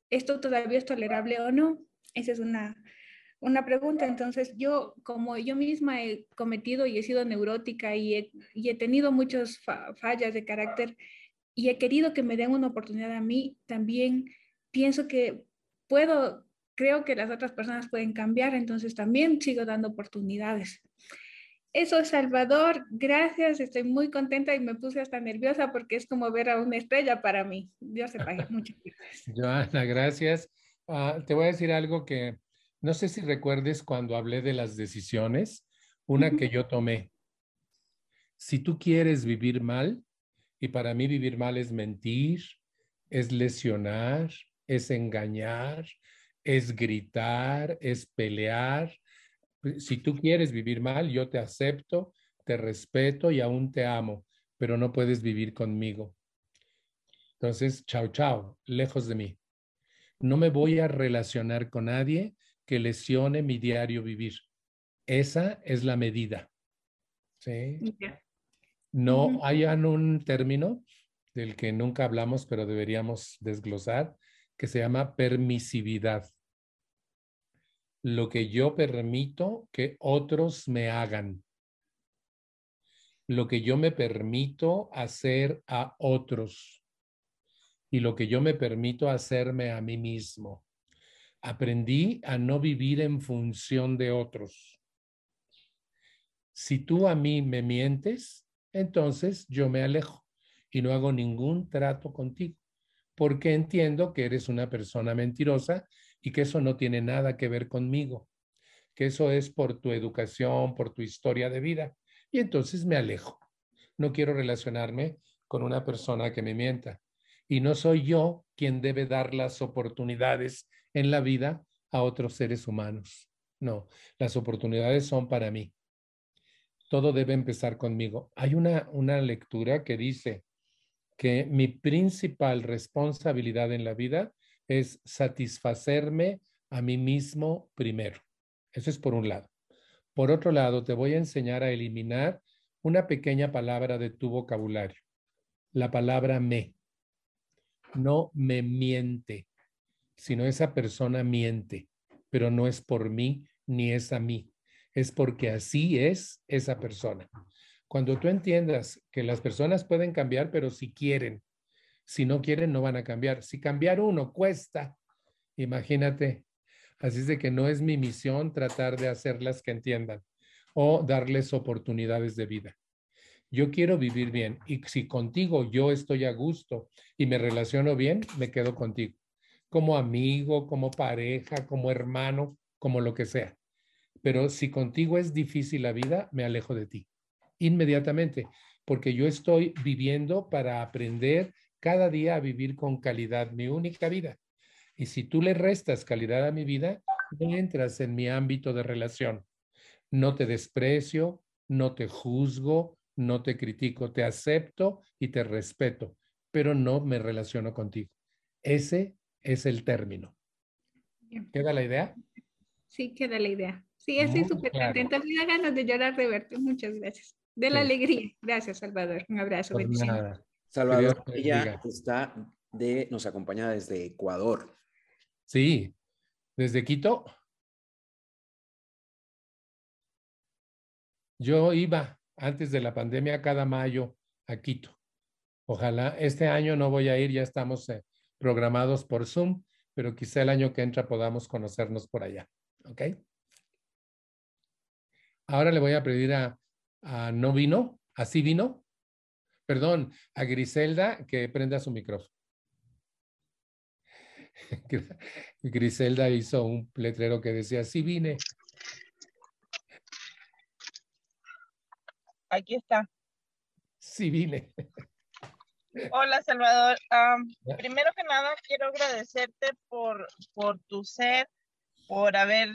Speaker 9: esto todavía es tolerable o no. Esa es una, una pregunta. Entonces, yo, como yo misma he cometido y he sido neurótica y he, y he tenido muchas fa fallas de carácter y he querido que me den una oportunidad a mí, también pienso que puedo creo que las otras personas pueden cambiar, entonces también sigo dando oportunidades. Eso, Salvador, gracias, estoy muy contenta y me puse hasta nerviosa porque es como ver a una estrella para mí. Dios te pague. Muchas gracias.
Speaker 3: Joana, gracias. Uh, te voy a decir algo que no sé si recuerdes cuando hablé de las decisiones, una que yo tomé. Si tú quieres vivir mal, y para mí vivir mal es mentir, es lesionar, es engañar, es gritar, es pelear. Si tú quieres vivir mal, yo te acepto, te respeto y aún te amo, pero no puedes vivir conmigo. Entonces, chao, chao, lejos de mí. No me voy a relacionar con nadie que lesione mi diario vivir. Esa es la medida. Sí. No hay un término del que nunca hablamos, pero deberíamos desglosar, que se llama permisividad. Lo que yo permito que otros me hagan. Lo que yo me permito hacer a otros. Y lo que yo me permito hacerme a mí mismo. Aprendí a no vivir en función de otros. Si tú a mí me mientes, entonces yo me alejo y no hago ningún trato contigo, porque entiendo que eres una persona mentirosa y que eso no tiene nada que ver conmigo, que eso es por tu educación, por tu historia de vida, y entonces me alejo. No quiero relacionarme con una persona que me mienta. Y no soy yo quien debe dar las oportunidades en la vida a otros seres humanos. No, las oportunidades son para mí. Todo debe empezar conmigo. Hay una, una lectura que dice, que mi principal responsabilidad en la vida es satisfacerme a mí mismo primero. Eso es por un lado. Por otro lado, te voy a enseñar a eliminar una pequeña palabra de tu vocabulario, la palabra me. No me miente, sino esa persona miente, pero no es por mí ni es a mí, es porque así es esa persona. Cuando tú entiendas que las personas pueden cambiar, pero si quieren, si no quieren, no van a cambiar. Si cambiar uno cuesta, imagínate. Así es de que no es mi misión tratar de hacerlas que entiendan o darles oportunidades de vida. Yo quiero vivir bien y si contigo yo estoy a gusto y me relaciono bien, me quedo contigo. Como amigo, como pareja, como hermano, como lo que sea. Pero si contigo es difícil la vida, me alejo de ti inmediatamente, porque yo estoy viviendo para aprender cada día a vivir con calidad mi única vida. Y si tú le restas calidad a mi vida, no entras en mi ámbito de relación. No te desprecio, no te juzgo, no te critico, te acepto y te respeto, pero no me relaciono contigo. Ese es el término. ¿Queda la idea?
Speaker 9: Sí, queda la idea. Sí, así súper contenta. Me da ganas de llorar de verte. Muchas gracias de la alegría. Gracias, Salvador. Un abrazo.
Speaker 2: Salvador, ella está de, nos acompaña desde Ecuador.
Speaker 3: Sí, desde Quito. Yo iba antes de la pandemia cada mayo a Quito. Ojalá este año no voy a ir, ya estamos eh, programados por Zoom, pero quizá el año que entra podamos conocernos por allá. ¿Ok? Ahora le voy a pedir a a no vino, así vino. Perdón, a Griselda que prenda su micrófono. Griselda hizo un letrero que decía, sí vine.
Speaker 10: Aquí está.
Speaker 3: Sí vine.
Speaker 10: Hola, Salvador. primero que nada, quiero agradecerte por, por tu ser, por haber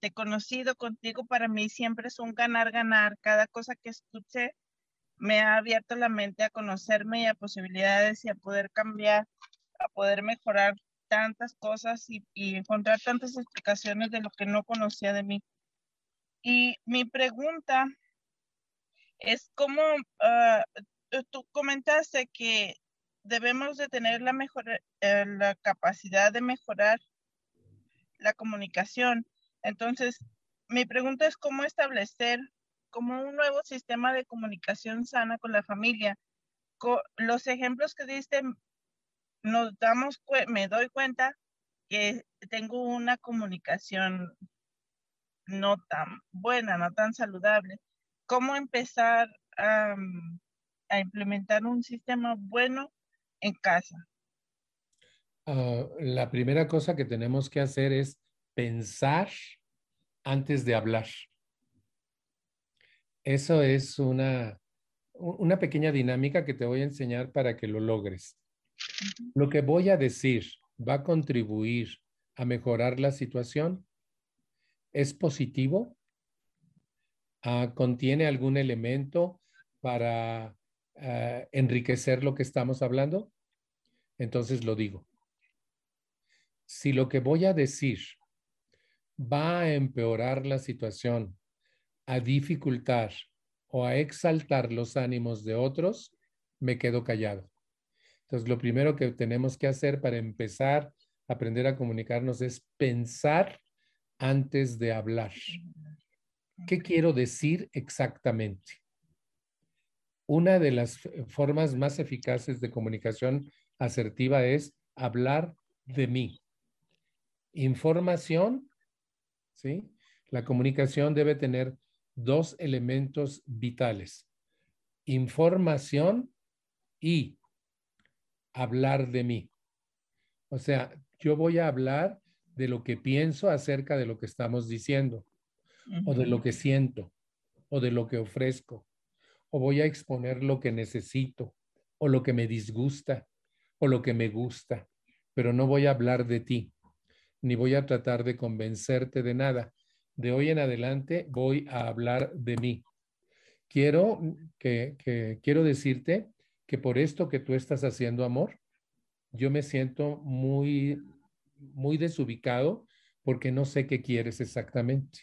Speaker 10: te conocido contigo. Para mí siempre es un ganar-ganar. Cada cosa que escuché me ha abierto la mente a conocerme y a posibilidades y a poder cambiar, a poder mejorar tantas cosas y, encontrar tantas explicaciones de lo que no conocía de mí. Y mi pregunta es cómo ah, tú comentaste que debemos de tener la, mejor, eh, la capacidad de mejorar la comunicación. Entonces, mi pregunta es cómo establecer como un nuevo sistema de comunicación sana con la familia. los ejemplos que diste, nos damos, me doy cuenta que tengo una comunicación no tan buena, no tan saludable. ¿Cómo empezar a implementar un sistema bueno en casa?
Speaker 3: Ah, la primera cosa que tenemos que hacer es pensar antes de hablar. Eso es una, una pequeña dinámica que te voy a enseñar para que lo logres. Lo que voy a decir va a contribuir a mejorar la situación. ¿Es positivo? Ah, ¿Contiene algún elemento para ah, enriquecer lo que estamos hablando? Entonces lo digo si lo que voy a decir va a empeorar la situación, a dificultar o a exaltar los ánimos de otros, me quedo callado. Entonces, lo primero que tenemos que hacer para empezar a aprender a comunicarnos es pensar antes de hablar. ¿Qué quiero decir exactamente? Una de las formas más eficaces de comunicación asertiva es hablar de mí. Información, ¿sí? La comunicación debe tener dos elementos vitales. Información y hablar de mí. O sea, yo voy a hablar de lo que pienso acerca de lo que estamos diciendo, o de lo que siento, o de lo que ofrezco, o voy a exponer lo que necesito, o lo que me disgusta, o lo que me gusta, pero no voy a hablar de ti, ni voy a tratar de convencerte de nada. De hoy en adelante voy a hablar de mí. Quiero que, que quiero decirte que por esto que tú estás haciendo amor, yo me siento muy muy desubicado porque no sé qué quieres exactamente.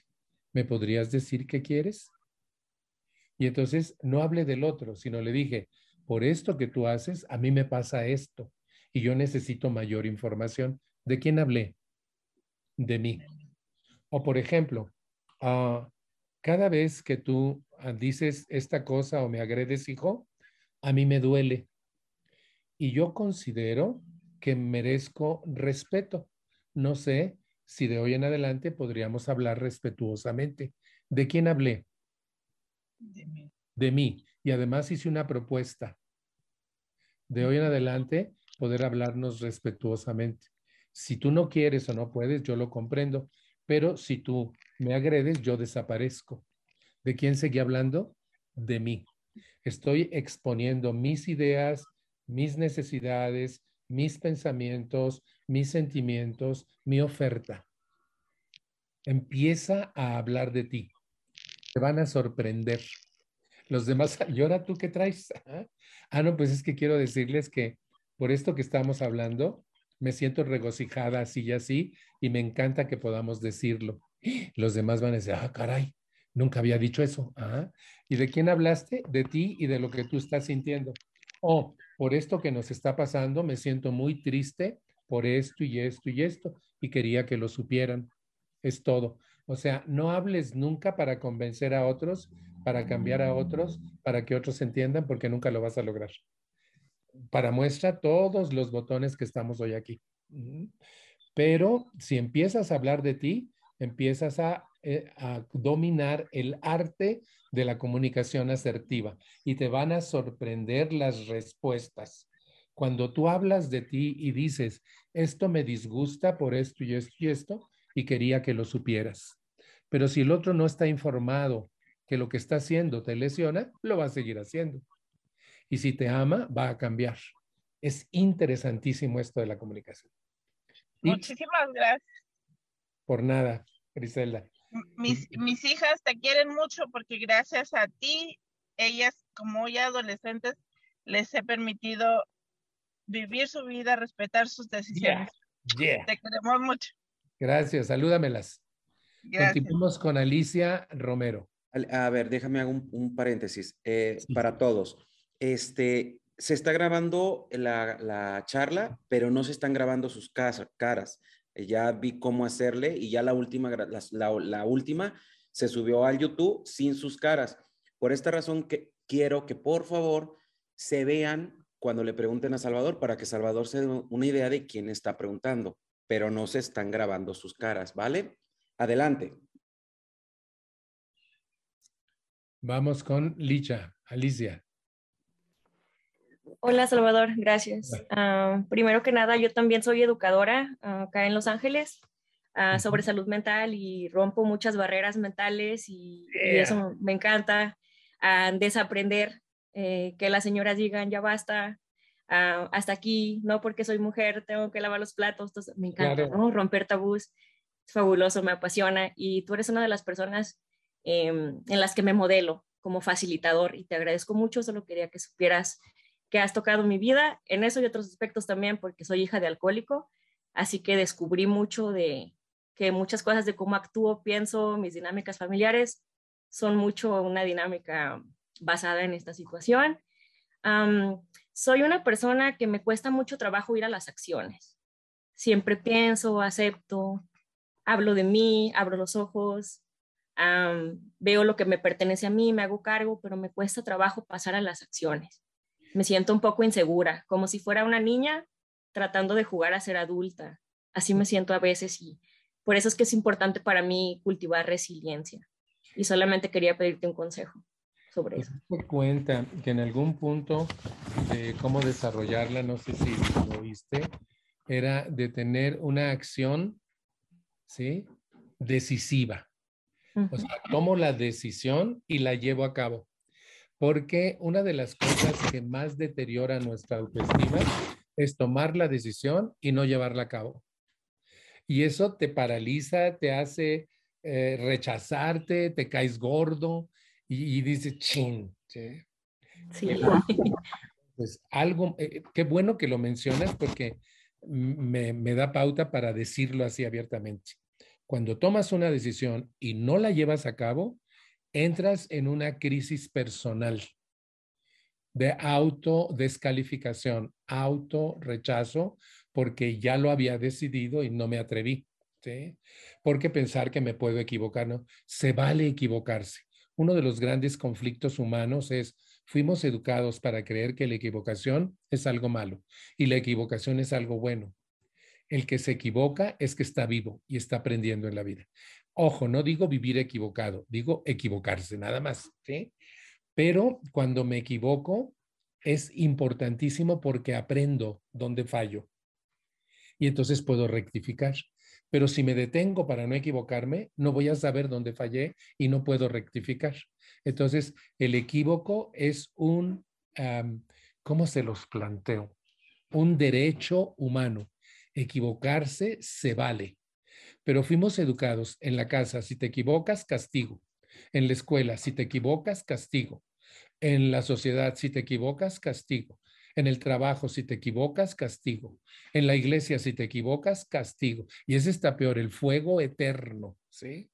Speaker 3: ¿Me podrías decir qué quieres? Y entonces no hablé del otro, sino le dije, por esto que tú haces, a mí me pasa esto y yo necesito mayor información. ¿De quién hablé? De mí. O por ejemplo, ah, cada vez que tú ah, dices esta cosa o me agredes, hijo, a mí me duele. Y yo considero que merezco respeto. No sé si de hoy en adelante podríamos hablar respetuosamente. ¿De quién hablé?
Speaker 10: De mí.
Speaker 3: De mí. Y además hice una propuesta. De hoy en adelante poder hablarnos respetuosamente. Si tú no quieres o no puedes, yo lo comprendo. Pero si tú me agredes, yo desaparezco. ¿De quién seguí hablando? De mí. Estoy exponiendo mis ideas, mis necesidades, mis pensamientos, mis sentimientos, mi oferta. Empieza a hablar de ti. Te van a sorprender. Los demás, ¿y ahora tú qué traes? Ah, no, pues es que quiero decirles que por esto que estamos hablando, me siento regocijada así y así, y me encanta que podamos decirlo. Los demás van a decir, ah, caray, nunca había dicho eso. Ah, ¿Y de quién hablaste? De ti y de lo que tú estás sintiendo. Oh, por esto que nos está pasando, me siento muy triste por esto y esto y esto, y quería que lo supieran. Es todo. O sea, no hables nunca para convencer a otros, para cambiar a otros, para que otros entiendan, porque nunca lo vas a lograr. Para muestra todos los botones que estamos hoy aquí. Pero si empiezas a hablar de ti, empiezas a, eh, a dominar el arte de la comunicación asertiva y te van a sorprender las respuestas. Cuando tú hablas de ti y dices, esto me disgusta por esto y esto y esto, y quería que lo supieras. Pero si el otro no está informado que lo que está haciendo te lesiona, lo va a seguir haciendo. Y si te ama, va a cambiar. Es interesantísimo esto de la comunicación.
Speaker 10: Muchísimas gracias.
Speaker 3: Por nada, Griselda
Speaker 10: mis, mis hijas te quieren mucho porque gracias a ti, ellas como ya adolescentes, les he permitido vivir su vida, respetar sus decisiones. Te queremos mucho.
Speaker 3: Gracias, salúdamelas. Continuamos con Alicia Romero.
Speaker 2: A ver, déjame hacer un, paréntesis eh, para todos. Este, se está grabando la, la, charla, pero no se están grabando sus caras ya vi cómo hacerle y ya la última, la, última se subió al YouTube sin sus caras. Por esta razón que quiero que por favor se vean cuando le pregunten a Salvador para que Salvador se dé una idea de quién está preguntando, pero no se están grabando sus caras, ¿vale? Adelante.
Speaker 3: Vamos con Licha, Alicia.
Speaker 11: Hola Salvador, gracias. Ah, primero que nada, yo también soy educadora ah, acá en Los Ángeles uh, sobre salud mental y rompo muchas barreras mentales y, eso me encanta. desaprender eh, que las señoras digan ya basta, hasta aquí, no porque soy mujer tengo que lavar los platos, me encanta, ¿no? Romper tabús, es fabuloso, me apasiona y tú eres una de las personas em, en las que me modelo como facilitador y te agradezco mucho, solo quería que supieras que has tocado mi vida, en eso y otros aspectos también, porque soy hija de alcohólico, así que descubrí mucho de que muchas cosas de cómo actúo, pienso, mis dinámicas familiares son mucho una dinámica basada en esta situación. Soy una persona que me cuesta mucho trabajo ir a las acciones. Siempre pienso, acepto, hablo de mí, abro los ojos, veo lo que me pertenece a mí, me hago cargo, pero me cuesta trabajo pasar a las acciones. Me siento un poco insegura, como si fuera una niña tratando de jugar a ser adulta. Así me siento a veces y por eso es que es importante para mí cultivar resiliencia. Y solamente quería pedirte un consejo sobre eso.
Speaker 3: Me cuenta que en algún punto de cómo desarrollarla, no sé si lo oíste, era de tener una acción, ¿sí? Decisiva. O sea, tomo la decisión y la llevo a cabo. Porque una de las cosas que más deteriora nuestra autoestima es tomar la decisión y no llevarla a cabo. Y eso te paraliza, te hace eh, rechazarte, te caes gordo y, dices, ching. ¿sí? sí. Pues algo, eh, qué bueno que lo mencionas porque me, me da pauta para decirlo así abiertamente. Cuando tomas una decisión y no la llevas a cabo, entras en una crisis personal de autodescalificación, auto rechazo, porque ya lo había decidido y no me atreví. ¿sí? Porque pensar que me puedo equivocar, ¿no? Se vale equivocarse. Uno de los grandes conflictos humanos es, fuimos educados para creer que la equivocación es algo malo y la equivocación es algo bueno. El que se equivoca es que está vivo y está aprendiendo en la vida. Ojo, no digo vivir equivocado, digo equivocarse, nada más, ¿sí? Pero cuando me equivoco, es importantísimo porque aprendo dónde fallo. Y entonces puedo rectificar. Pero si me detengo para no equivocarme, no voy a saber dónde fallé y no puedo rectificar. Entonces, el equívoco es un, ¿cómo se los planteo? Un derecho humano. Equivocarse se vale. Pero fuimos educados en la casa, si te equivocas, castigo. En la escuela, si te equivocas, castigo. En la sociedad, si te equivocas, castigo. En el trabajo, si te equivocas, castigo. En la iglesia, si te equivocas, castigo. Y ese está peor, el fuego eterno, ¿sí?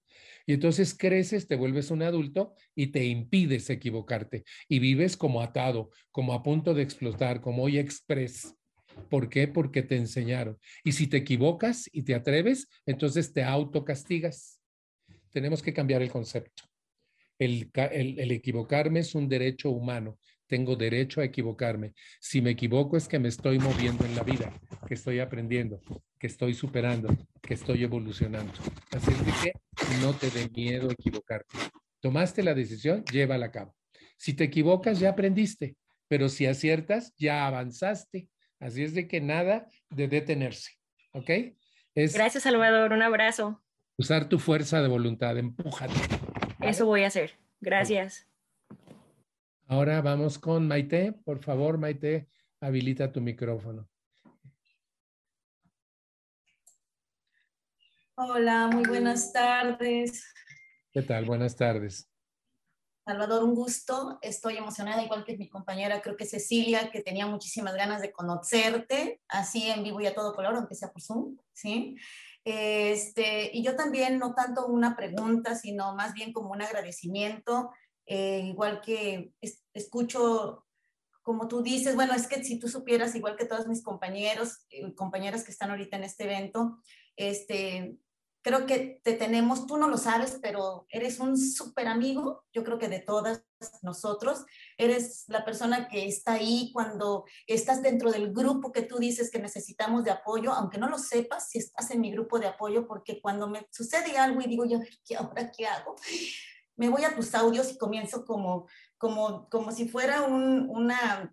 Speaker 3: Y entonces creces, te vuelves un adulto y te impides equivocarte. Y vives como atado, como a punto de explotar, como hoy express. ¿Por qué? Porque te enseñaron. Y si te equivocas y te atreves, entonces te autocastigas. Tenemos que cambiar el concepto. El, equivocarme es un derecho humano. Tengo derecho a equivocarme. Si me equivoco es que me estoy moviendo en la vida, que estoy aprendiendo, que estoy superando, que estoy evolucionando. Así que no te dé miedo equivocarte. Tomaste la decisión, llévala a cabo. Si te equivocas, ya aprendiste, pero si aciertas, ya avanzaste. Así es de que nada de detenerse. ¿Ok?
Speaker 11: Gracias, Salvador. Un abrazo.
Speaker 3: Usar tu fuerza de voluntad, empújate.
Speaker 11: Eso voy a hacer. Gracias.
Speaker 3: Ahora vamos con Maite. Por favor, Maite, habilita tu micrófono.
Speaker 12: Hola, muy buenas tardes.
Speaker 3: ¿Qué tal? Buenas tardes.
Speaker 12: Salvador, un gusto. Estoy emocionada, igual que mi compañera, creo que Cecilia, que tenía muchísimas ganas de conocerte, así en vivo y a todo color, aunque sea por Zoom, ¿sí? Este, y yo también, no tanto una pregunta, sino más bien como un agradecimiento, eh, igual que escucho, como tú dices, bueno, es que si tú supieras, igual que todos mis compañeros, y compañeras que están ahorita en este evento, este, creo que te tenemos, tú no lo sabes, pero eres un súper amigo, yo creo que de todas nosotros, eres la persona que está ahí cuando estás dentro del grupo que tú dices que necesitamos de apoyo, aunque no lo sepas si estás en mi grupo de apoyo, porque cuando me sucede algo y digo, yo, ¿qué ahora qué hago? Me voy a tus audios y comienzo como, como, como si fuera un, una,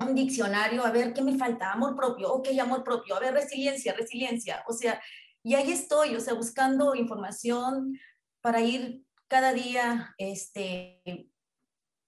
Speaker 12: un diccionario, a ver, ¿qué me falta? Amor propio, ok, amor propio, a ver, resiliencia, resiliencia, o sea, y ahí estoy, o sea, buscando información para ir cada día este,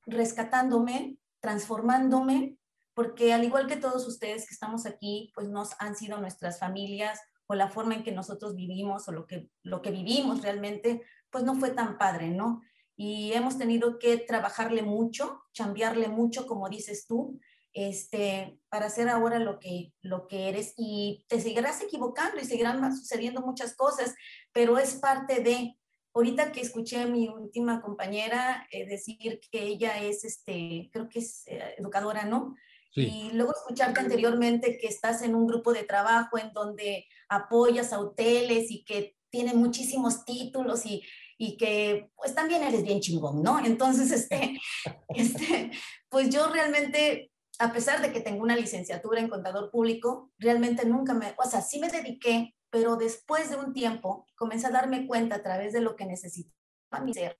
Speaker 12: rescatándome, transformándome, porque al igual que todos ustedes que estamos aquí, pues nos han sido nuestras familias o la forma en que nosotros vivimos o lo que, lo que vivimos realmente, pues no fue tan padre, ¿no? Y hemos tenido que trabajarle mucho, cambiarle mucho, como dices tú, este, para hacer ahora lo que, lo que eres y te seguirás equivocando y seguirán sucediendo muchas cosas, pero es parte de, ahorita que escuché a mi última compañera eh, decir que ella es, este, creo que es eh, educadora, ¿no? Y luego escucharte anteriormente que estás en un grupo de trabajo en donde apoyas a hoteles y que tiene muchísimos títulos y, y que pues también eres bien chingón, ¿no? Entonces, este, este, pues yo realmente, a pesar de que tengo una licenciatura en contador público, realmente nunca me, o sea, sí me dediqué, pero después de un tiempo comencé a darme cuenta a través de lo que necesitaba mi ser.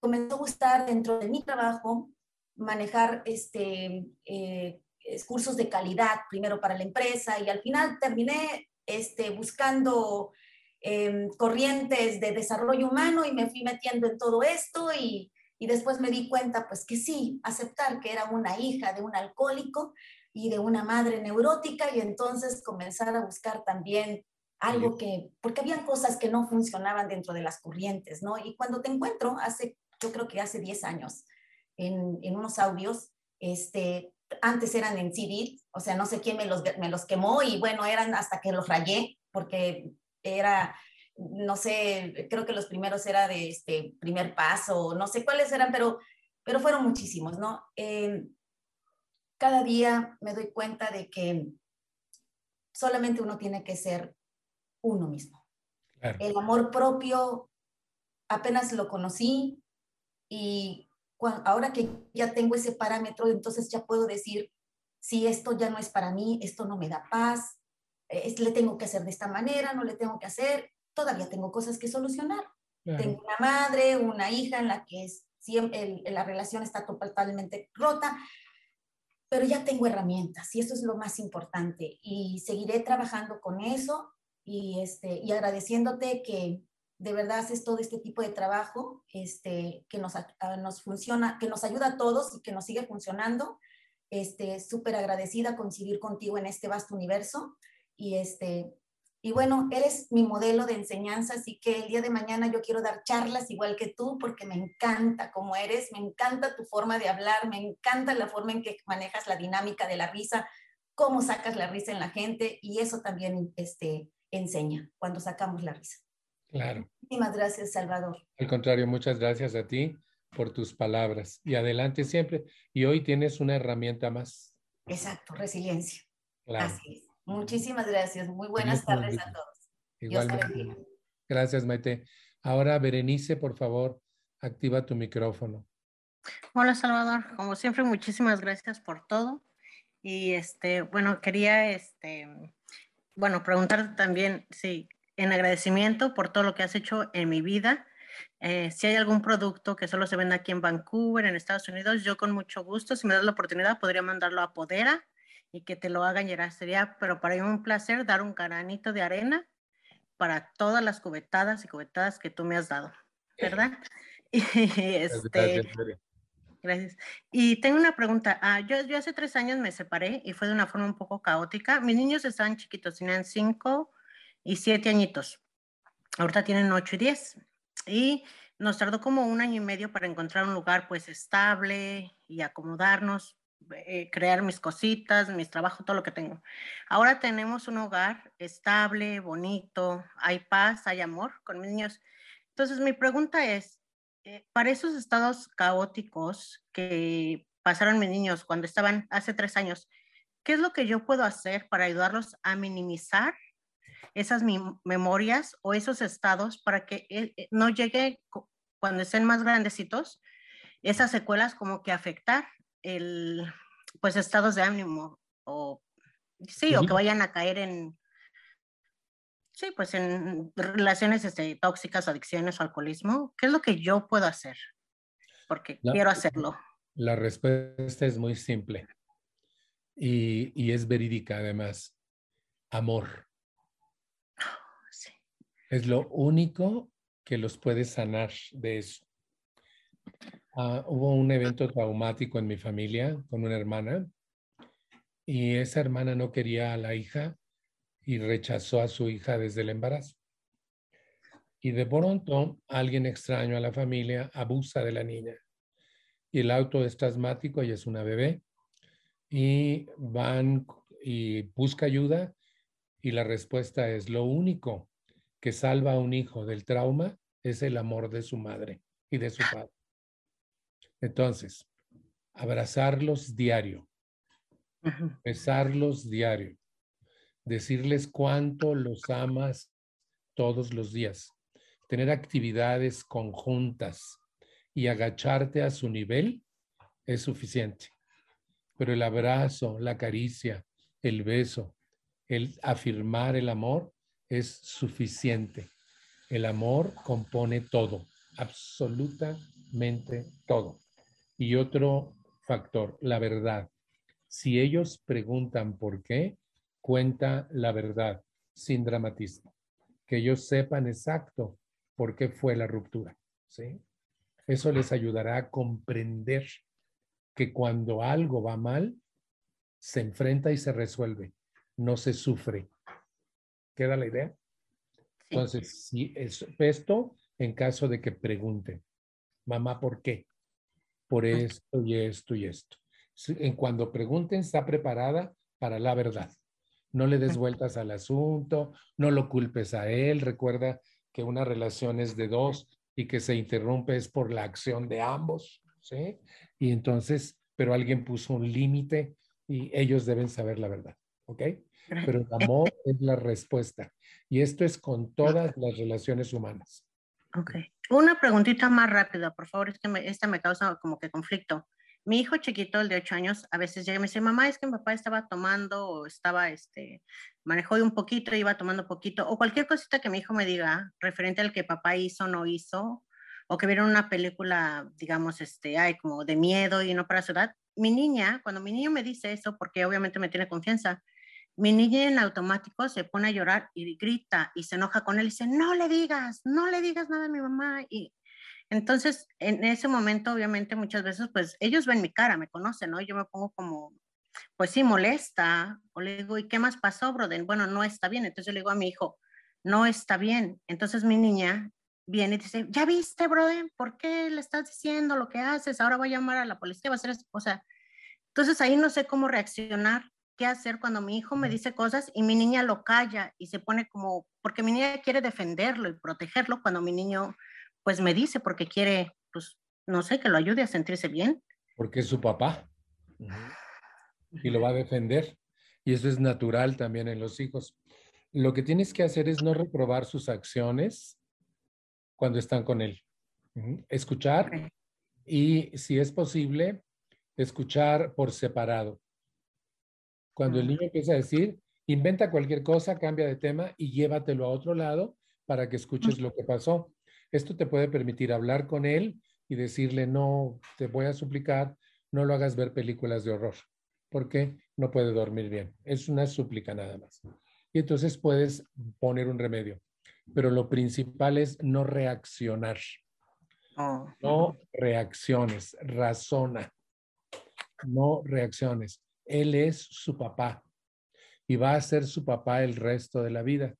Speaker 12: Comenzó a gustar dentro de mi trabajo manejar este, eh, cursos de calidad, primero para la empresa, y al final terminé este, buscando Em, corrientes de desarrollo humano y me fui metiendo en todo esto y, y después me di cuenta pues que sí, aceptar que era una hija de un alcohólico y de una madre neurótica y entonces comenzar a buscar también algo que, porque habían cosas que no funcionaban dentro de las corrientes, ¿no? Y cuando te encuentro, hace, yo creo que hace 10 años, en, en unos audios, este, antes eran en CD, o sea, no sé quién me los, me los quemó y bueno, eran hasta que los rayé, porque era, no sé, creo que los primeros era de este primer paso, no sé cuáles eran, pero, pero fueron muchísimos, ¿no? Em, cada día me doy cuenta de que solamente uno tiene que ser uno mismo. El amor propio apenas lo conocí y ahora que ya tengo ese parámetro, entonces ya puedo decir, si esto ya no es para mí, esto no me da paz, le tengo que hacer de esta manera, no le tengo que hacer, todavía tengo cosas que solucionar. Tengo una madre, una hija en la que es, siempre, la relación está totalmente rota, pero ya tengo herramientas y eso es lo más importante y seguiré trabajando con eso y, este, y agradeciéndote que de verdad haces todo este tipo de trabajo este, que nos, nos funciona, que nos ayuda a todos y que nos sigue funcionando. Este, súper agradecida coincidir contigo en este vasto universo y este, y bueno, eres mi modelo de enseñanza, así que el día de mañana yo quiero dar charlas igual que tú porque me encanta cómo eres, me encanta tu forma de hablar, me encanta la forma en que manejas la dinámica de la risa, cómo sacas la risa en la gente y eso también este, enseña cuando sacamos la risa.
Speaker 3: Claro.
Speaker 12: Muchísimas gracias, Salvador.
Speaker 3: Al contrario, muchas gracias a ti por tus palabras y adelante siempre. Y hoy tienes una herramienta más.
Speaker 12: Exacto, resiliencia. Así es. Muchísimas gracias. Muy buenas tardes a todos. Igualmente.
Speaker 3: Gracias, Maite. Ahora, Berenice, por favor, activa tu micrófono.
Speaker 13: Hola, Salvador. Como siempre, muchísimas gracias por todo. Y este, bueno, quería este, bueno, preguntarte también si en agradecimiento por todo lo que has hecho en mi vida, eh, si hay algún producto que solo se vende aquí en Vancouver, en Estados Unidos, yo con mucho gusto, si me das la oportunidad, podría mandarlo a Podera y que te lo hagan llegar. Sería, pero para mí un placer dar un granito de arena para todas las cubetadas y cubetadas que tú me has dado, ¿verdad? Y, este, gracias. Y tengo una pregunta. Ah, yo, yo hace tres años me separé y fue de una forma un poco caótica. Mis niños estaban chiquitos, tenían cinco y siete añitos. Ahorita tienen ocho y diez. Y nos tardó como un año y medio para encontrar un lugar pues estable y acomodarnos. Eh, crear mis cositas, mis trabajos, todo lo que tengo. Ahora tenemos un hogar estable, bonito, hay paz, hay amor con mis niños. Entonces, mi pregunta es, eh, para esos estados caóticos que pasaron mis niños cuando estaban hace tres años, ¿qué es lo que yo puedo hacer para ayudarlos a minimizar esas memorias o esos estados para que eh, no llegue cuando estén más grandecitos esas secuelas como que afectar el, pues estados de ánimo o sí, o que vayan a caer en, sí, pues en relaciones este, tóxicas, adicciones o alcoholismo, ¿qué es lo que yo puedo hacer? Porque quiero hacerlo.
Speaker 3: La respuesta es muy simple y, y es verídica además. Amor. Sí. Es lo único que los puede sanar de eso. Ah, hubo un evento traumático en mi familia con una hermana y esa hermana no quería a la hija y rechazó a su hija desde el embarazo. Y de pronto alguien extraño a la familia abusa de la niña. Y el auto es asmático y es una bebé. Y van y busca ayuda y la respuesta es lo único que salva a un hijo del trauma es el amor de su madre y de su padre. Entonces, abrazarlos diario, besarlos diario, decirles cuánto los amas todos los días, tener actividades conjuntas y agacharte a su nivel es suficiente. Pero el abrazo, la caricia, el beso, el afirmar el amor es suficiente. El amor compone todo, absolutamente todo. Y otro factor, la verdad. Si ellos preguntan por qué, cuenta la verdad, sin dramatismo. Que ellos sepan exacto por qué fue la ruptura. ¿sí? Eso les ayudará a comprender que cuando algo va mal, se enfrenta y se resuelve, no se sufre. ¿Queda la idea? Entonces, si es esto en caso de que pregunten, mamá, ¿por qué? Por esto y esto y esto. En cuando pregunten, está preparada para la verdad. No le des vueltas al asunto, no lo culpes a él. Recuerda que una relación es de dos y que se interrumpe es por la acción de ambos, ¿sí? Y entonces, pero alguien puso un límite y ellos deben saber la verdad, ¿ok? Pero el amor es la respuesta. Y esto es con todas las relaciones humanas.
Speaker 13: Ok. Una preguntita más rápida, por favor, es que me, esta me causa como que conflicto. Mi hijo chiquito, el de 8 años, a veces llega y me dice, mamá, es que mi papá estaba tomando o estaba, este, manejó un poquito, iba tomando poquito, o cualquier cosita que mi hijo me diga referente al que papá hizo o no hizo, o que vieron una película, digamos, este, ay, como de miedo y no para su edad. Mi niña, cuando mi niño me dice eso, porque obviamente me tiene confianza, mi niña en automático se pone a llorar y grita y se enoja con él y dice, no le digas, no le digas nada a mi mamá. Y entonces, en ese momento, obviamente, muchas veces, pues ellos ven mi cara, me conocen, ¿no? Yo me pongo como, pues sí, molesta. O le digo, ¿y qué más pasó, Broden? Bueno, no está bien. Entonces yo le digo a mi hijo, no está bien. Entonces mi niña viene y dice, ¿ya viste, Broden? ¿Por qué le estás diciendo lo que haces? Ahora va a llamar a la policía, va a hacer eso. O sea, entonces ahí no sé cómo reaccionar, qué hacer cuando mi hijo me dice cosas y mi niña lo calla y se pone como, porque mi niña quiere defenderlo y protegerlo cuando mi niño pues me dice porque quiere, pues, no sé, que lo ayude a sentirse bien.
Speaker 3: Porque es su papá. Y lo va a defender. Y eso es natural también en los hijos. Lo que tienes que hacer es no reprobar sus acciones cuando están con él. Escuchar y, si es posible, escuchar por separado. Cuando el niño empieza a decir, inventa cualquier cosa, cambia de tema y llévatelo a otro lado para que escuches lo que pasó. Esto te puede permitir hablar con él y decirle, no, te voy a suplicar, no lo hagas ver películas de horror, porque no puede dormir bien. Es una súplica nada más. Y entonces puedes poner un remedio. Pero lo principal es no reaccionar.
Speaker 13: Oh.
Speaker 3: No reacciones, razona. No reacciones. Él es su papá y va a ser su papá el resto de la vida.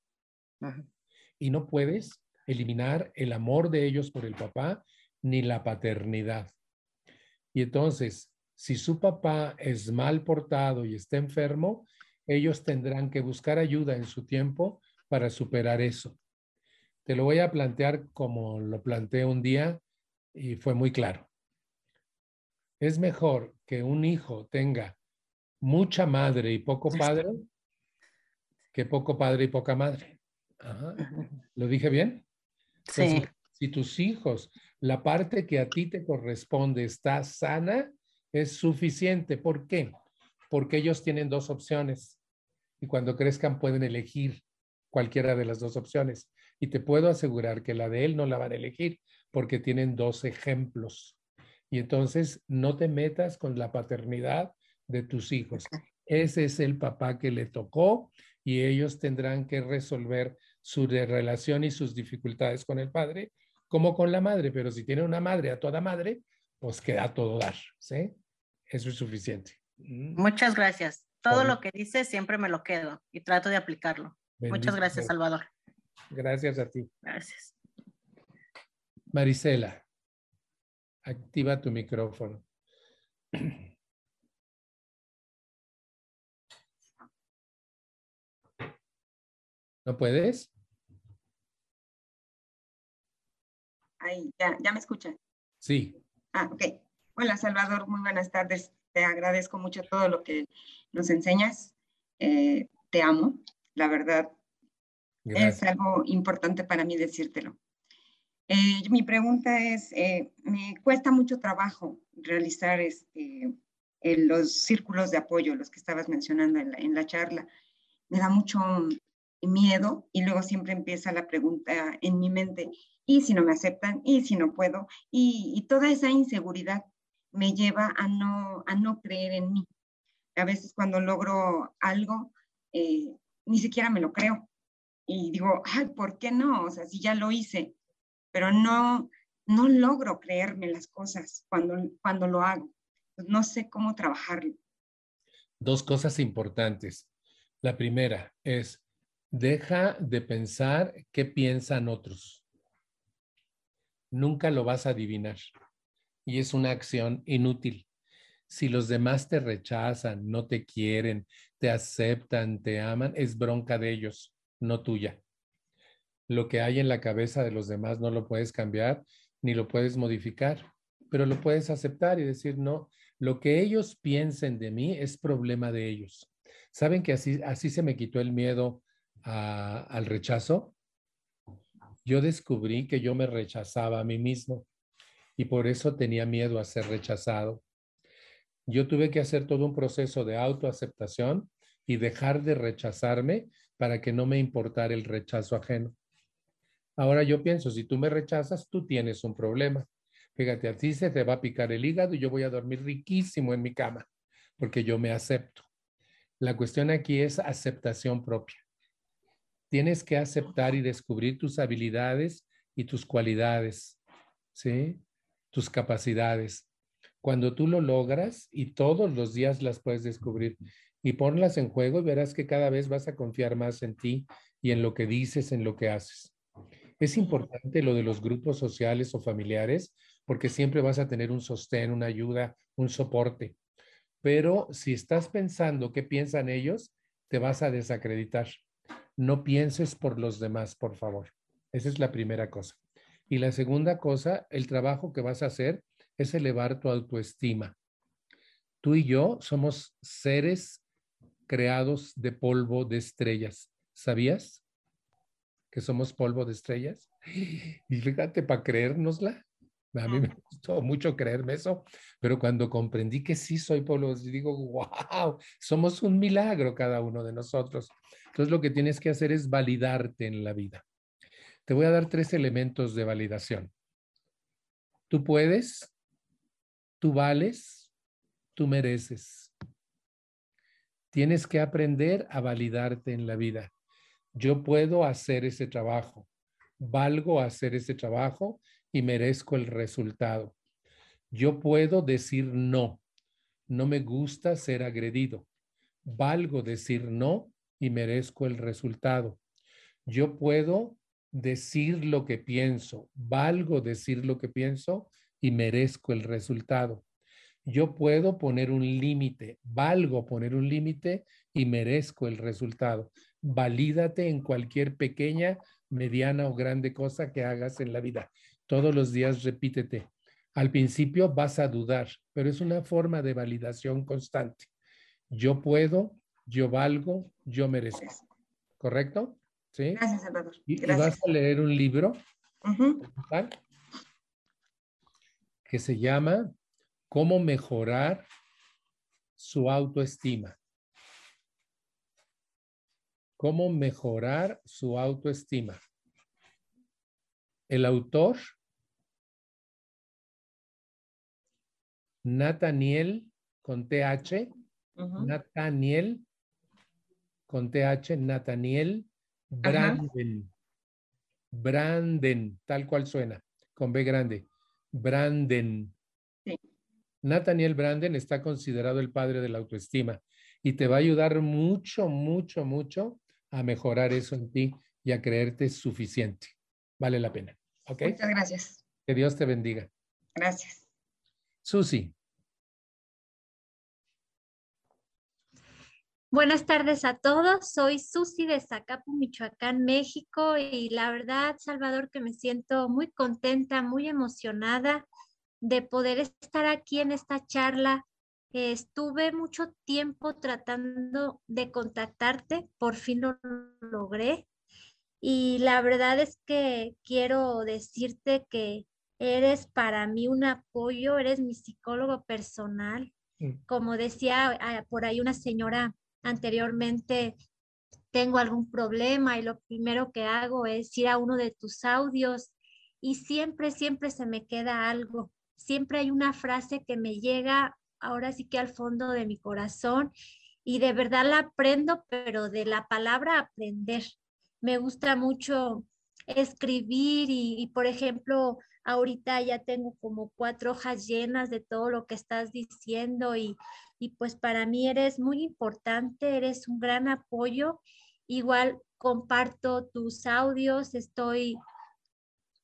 Speaker 3: Y no puedes eliminar el amor de ellos por el papá ni la paternidad. Y entonces, si su papá es mal portado y está enfermo, ellos tendrán que buscar ayuda en su tiempo para superar eso. Te lo voy a plantear como lo planteé un día y fue muy claro. Es mejor que un hijo tenga mucha madre y poco padre que poco padre y poca madre. ¿Lo dije bien?
Speaker 13: Sí.
Speaker 3: si tus hijos, la parte que a ti te corresponde está sana, es suficiente. ¿Por qué? Porque ellos tienen dos opciones y cuando crezcan pueden elegir cualquiera de las dos opciones. Y te puedo asegurar que la de él no la van a elegir porque tienen dos ejemplos. Y entonces no te metas con la paternidad de tus hijos. Ese es el papá que le tocó y ellos tendrán que resolver su relación y sus dificultades con el padre, como con la madre, pero si tiene una madre a toda madre, pues queda todo dar, ¿sí? Eso es suficiente.
Speaker 13: Mm. Muchas gracias. Todo lo que dice siempre me lo quedo y trato de aplicarlo. Muchas gracias, Salvador.
Speaker 3: Gracias a ti.
Speaker 13: Gracias.
Speaker 3: Marisela, activa tu micrófono. ¿No puedes?
Speaker 14: Ahí, ya, ya me escuchan.
Speaker 3: Sí.
Speaker 14: Ah, ok. Hola, Salvador, muy buenas tardes. Te agradezco mucho todo lo que nos enseñas. Eh, te amo, la verdad. Es algo importante para mí decírtelo. Eh, mi pregunta es, eh, me cuesta mucho trabajo realizar este, los círculos de apoyo, los que estabas mencionando en la, en la charla. Me da mucho miedo y luego siempre empieza la pregunta en mi mente, ¿y si no me aceptan? ¿Y si no puedo? Y, toda esa inseguridad me lleva a no, a no creer en mí. A veces cuando logro algo, eh, ni siquiera me lo creo. Y digo, ay, ¿por qué no? O sea, si ya lo hice, pero no, no logro creerme las cosas cuando, cuando lo hago. No sé cómo trabajarlo.
Speaker 3: Dos cosas importantes. La primera es, deja de pensar qué piensan otros. Nunca lo vas a adivinar y es una acción inútil. Si los demás te rechazan, no te quieren, te aceptan, te aman, es bronca de ellos, no tuya. Lo que hay en la cabeza de los demás no lo puedes cambiar ni lo puedes modificar, pero lo puedes aceptar y decir, no, lo que ellos piensen de mí es problema de ellos. ¿Saben que así, así se me quitó el miedo al rechazo? Yo descubrí que yo me rechazaba a mí mismo y por eso tenía miedo a ser rechazado. Yo tuve que hacer todo un proceso de autoaceptación y dejar de rechazarme para que no me importara el rechazo ajeno. Ahora yo pienso, si tú me rechazas, tú tienes un problema. Fíjate, a ti se te va a picar el hígado y yo voy a dormir riquísimo en mi cama, porque yo me acepto. La cuestión aquí es aceptación propia. Tienes que aceptar y descubrir tus habilidades y tus cualidades, ¿sí? tus capacidades. Cuando tú lo logras y todos los días las puedes descubrir y ponlas en juego verás que cada vez vas a confiar más en ti y en lo que dices, en lo que haces. Es importante lo de los grupos sociales o familiares porque siempre vas a tener un sostén, una ayuda, un soporte. Pero si estás pensando qué piensan ellos, te vas a desacreditar. No pienses por los demás, por favor. Esa es la primera cosa. Y la segunda cosa, el trabajo que vas a hacer es elevar tu autoestima. Tú y yo somos seres creados de polvo de estrellas. ¿Sabías que somos polvo de estrellas? Y fíjate, para creérnosla, a mí me gustó mucho creerme eso, pero cuando comprendí que sí soy polvo, digo, wow, somos un milagro cada uno de nosotros. Entonces lo que tienes que hacer es validarte en la vida. Te voy a dar tres elementos de validación. Tú puedes, tú vales, tú mereces. Tienes que aprender a validarte en la vida. Yo puedo hacer ese trabajo, valgo hacer ese trabajo y merezco el resultado. Yo puedo decir no, no me gusta ser agredido. Valgo decir no y merezco el resultado. Yo puedo decir lo que pienso, valgo decir lo que pienso y merezco el resultado. Yo puedo poner un límite, valgo poner un límite y merezco el resultado. Valídate en cualquier pequeña, mediana o grande cosa que hagas en la vida. Todos los días repítete. Al principio vas a dudar, pero es una forma de validación constante. Yo puedo, yo valgo, yo merezco. ¿Correcto? ¿Sí?
Speaker 14: Gracias, Salvador.
Speaker 3: Y, vas a leer un libro que se llama Cómo mejorar su autoestima. Cómo mejorar su autoestima. El autor, Nathaniel con TH, Nathaniel con TH, Nathaniel Branden. Branden, tal cual suena, con B grande. Branden. Nathaniel Branden está considerado el padre de la autoestima y te va a ayudar mucho, mucho, mucho a mejorar eso en ti y a creerte suficiente. Vale la pena. ¿Ok?
Speaker 14: Muchas gracias.
Speaker 3: Que Dios te bendiga.
Speaker 14: Gracias.
Speaker 3: Susi.
Speaker 15: Buenas tardes a todos. Soy Susi de Zacapu, Michoacán, México. Y la verdad, Salvador, que me siento muy contenta, muy emocionada de poder estar aquí en esta charla. Estuve mucho tiempo tratando de contactarte, por fin lo logré. Y la verdad es que quiero decirte que eres para mí un apoyo, eres mi psicólogo personal. Mm. Como decía ah, por ahí una señora anteriormente, tengo algún problema y lo primero que hago es ir a uno de tus audios y siempre, siempre se me queda algo. Siempre hay una frase que me llega ahora sí que al fondo de mi corazón y de verdad la aprendo, pero de la palabra aprender me gusta mucho escribir y, por ejemplo, ahorita ya tengo como cuatro hojas llenas de todo lo que estás diciendo y, y pues para mí eres muy importante, eres un gran apoyo. Igual comparto tus audios, estoy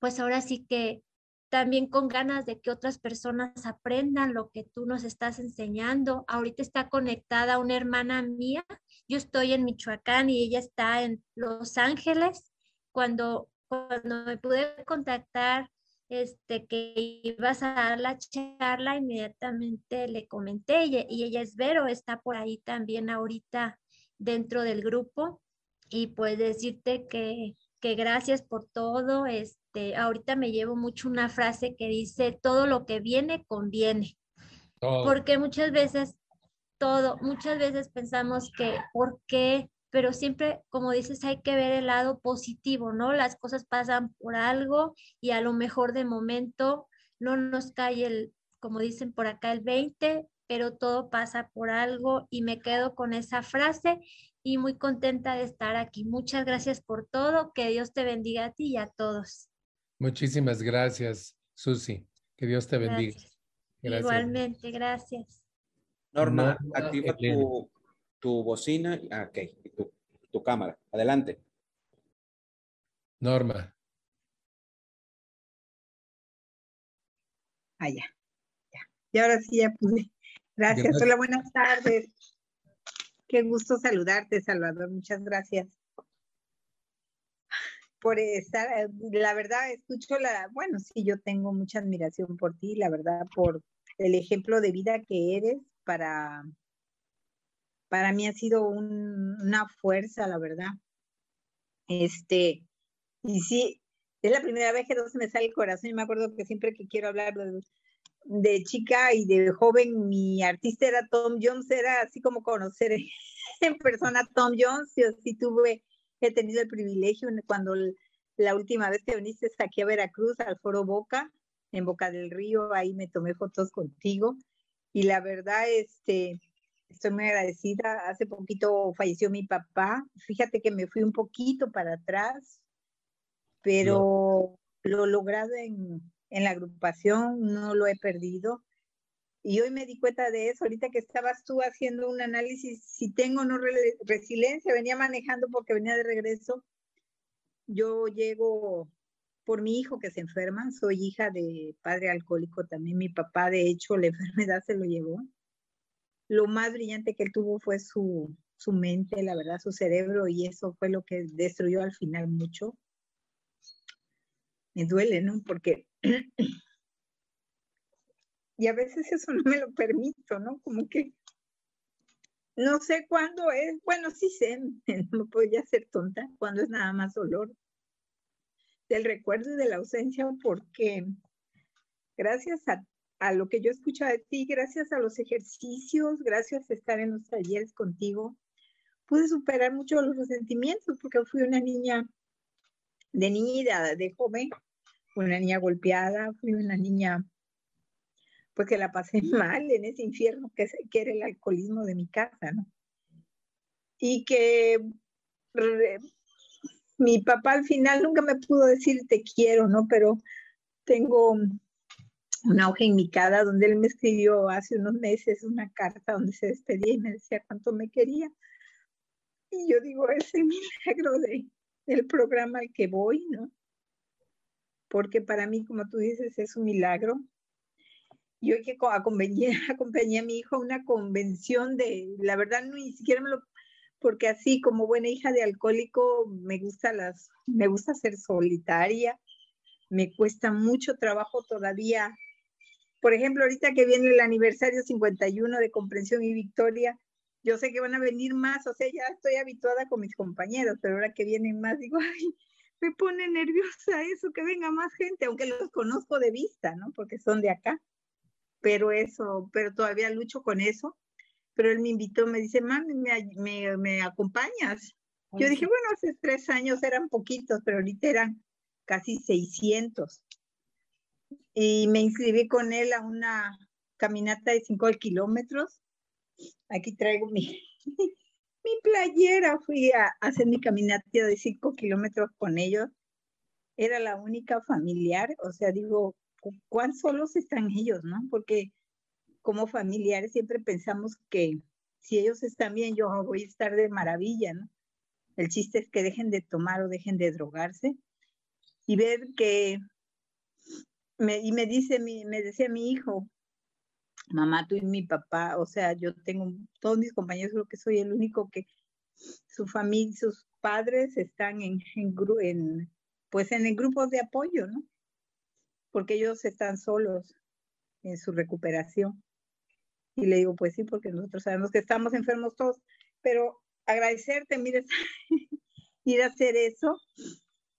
Speaker 15: pues ahora sí que también con ganas de que otras personas aprendan lo que tú nos estás enseñando. Ahorita está conectada una hermana mía, yo estoy en Michoacán y ella está en Los Ángeles. Cuando, cuando me pude contactar, este, que ibas a dar la charla, inmediatamente le comenté y, y ella es Vero, está por ahí también ahorita dentro del grupo y pues decirte que, que gracias por todo, es, este, ahorita me llevo mucho una frase que dice, todo lo que viene conviene. Porque muchas veces, todo, muchas veces pensamos que, ¿por qué? Pero siempre, como dices, hay que ver el lado positivo, ¿no? Las cosas pasan por algo y a lo mejor de momento no nos cae el, como dicen por acá, el 20, pero todo pasa por algo y me quedo con esa frase y muy contenta de estar aquí. Muchas gracias por todo. Que Dios te bendiga a ti y a todos.
Speaker 3: Muchísimas gracias, Susi. Que Dios te bendiga.
Speaker 15: Igualmente, gracias.
Speaker 2: Norma, activa tu, bocina. Ah, ok, tu, tu cámara. Adelante.
Speaker 3: Norma.
Speaker 16: Ah, ya. Y ahora sí ya pude. Gracias. Hola, buenas tardes. Qué gusto saludarte, Salvador. Muchas gracias por estar, la verdad, escucho la, bueno, sí, yo tengo mucha admiración por ti, la verdad, por el ejemplo de vida que eres para, para mí ha sido una fuerza, la verdad. Este, y sí, es la primera vez que no se me sale el corazón y me acuerdo que siempre que quiero hablar de, chica y de joven, mi artista era Tom Jones, era así como conocer en persona Tom Jones, yo sí tuve he tenido el privilegio cuando la última vez que viniste aquí a Veracruz, al Foro Boca, en Boca del Río, ahí me tomé fotos contigo y la verdad, este, estoy muy agradecida. Hace poquito falleció mi papá. Fíjate que me fui un poquito para atrás, pero lo logrado en, en la agrupación no lo he perdido. Y hoy me di cuenta de eso, ahorita que estabas tú haciendo un análisis, si tengo o no resiliencia, venía manejando porque venía de regreso. Yo llego por mi hijo que se enferma, soy hija de padre alcohólico también, mi papá de hecho la enfermedad se lo llevó. Lo más brillante que él tuvo fue su, su mente, la verdad, su cerebro, y eso fue lo que destruyó al final mucho. Me duele, ¿no? Porque y a veces eso no me lo permito, ¿no? Como que no sé cuándo es, bueno, sí sé, no podría ser tonta, cuando es nada más dolor del recuerdo y de la ausencia, porque gracias a, a lo que yo escucho de ti, gracias a los ejercicios, gracias a estar en los talleres contigo, pude superar mucho los resentimientos, porque fui una niña de niña, de joven, una niña golpeada, fui una niña pues que la pasé mal en ese infierno que, que era el alcoholismo de mi casa, ¿no? Y que mi papá al final nunca me pudo decir te quiero, ¿no? Pero tengo una hoja en mi cara donde él me escribió hace unos meses una carta donde se despedía y me decía cuánto me quería. Y yo digo, ese milagro de, del programa al que voy, ¿no? Porque para mí, como tú dices, es un milagro yo que acompañé, acompañé a mi hijo a una convención de, la verdad, ni siquiera me lo, porque así como buena hija de alcohólico me gusta las, me gusta ser solitaria, me cuesta mucho trabajo todavía. Por ejemplo, ahorita que viene el aniversario 51 de Comprensión y Victoria, yo sé que van a venir más, o sea, ya estoy habituada con mis compañeros, pero ahora que vienen más, digo, ay, me pone nerviosa eso, que venga más gente, aunque los conozco de vista, ¿no? Porque son de acá. Pero eso, pero todavía lucho con eso pero él me invitó, me dice, mami, ¿me, me, acompañas? Yo dije, bueno, hace tres años eran poquitos, pero ahorita eran casi 600. Y me inscribí con él a una caminata de 5 kilómetros. Aquí traigo mi, mi playera. Fui a, hacer mi caminata de 5 kilómetros con ellos. Era la única familiar. O sea, digo, ¿cuán solos están ellos, no? Porque como familiares siempre pensamos que si ellos están bien, yo voy a estar de maravilla, ¿no? El chiste es que dejen de tomar o dejen de drogarse y ver que, me, y me dice, mi, me decía mi hijo, mamá, tú y mi papá, o sea, yo tengo, todos mis compañeros creo que soy el único que su familia, sus padres están en, en, en pues en el grupo de apoyo, ¿no? Porque ellos están solos en su recuperación. Y le digo, pues sí, porque nosotros sabemos que estamos enfermos todos, pero agradecerte, mire, ir a hacer eso.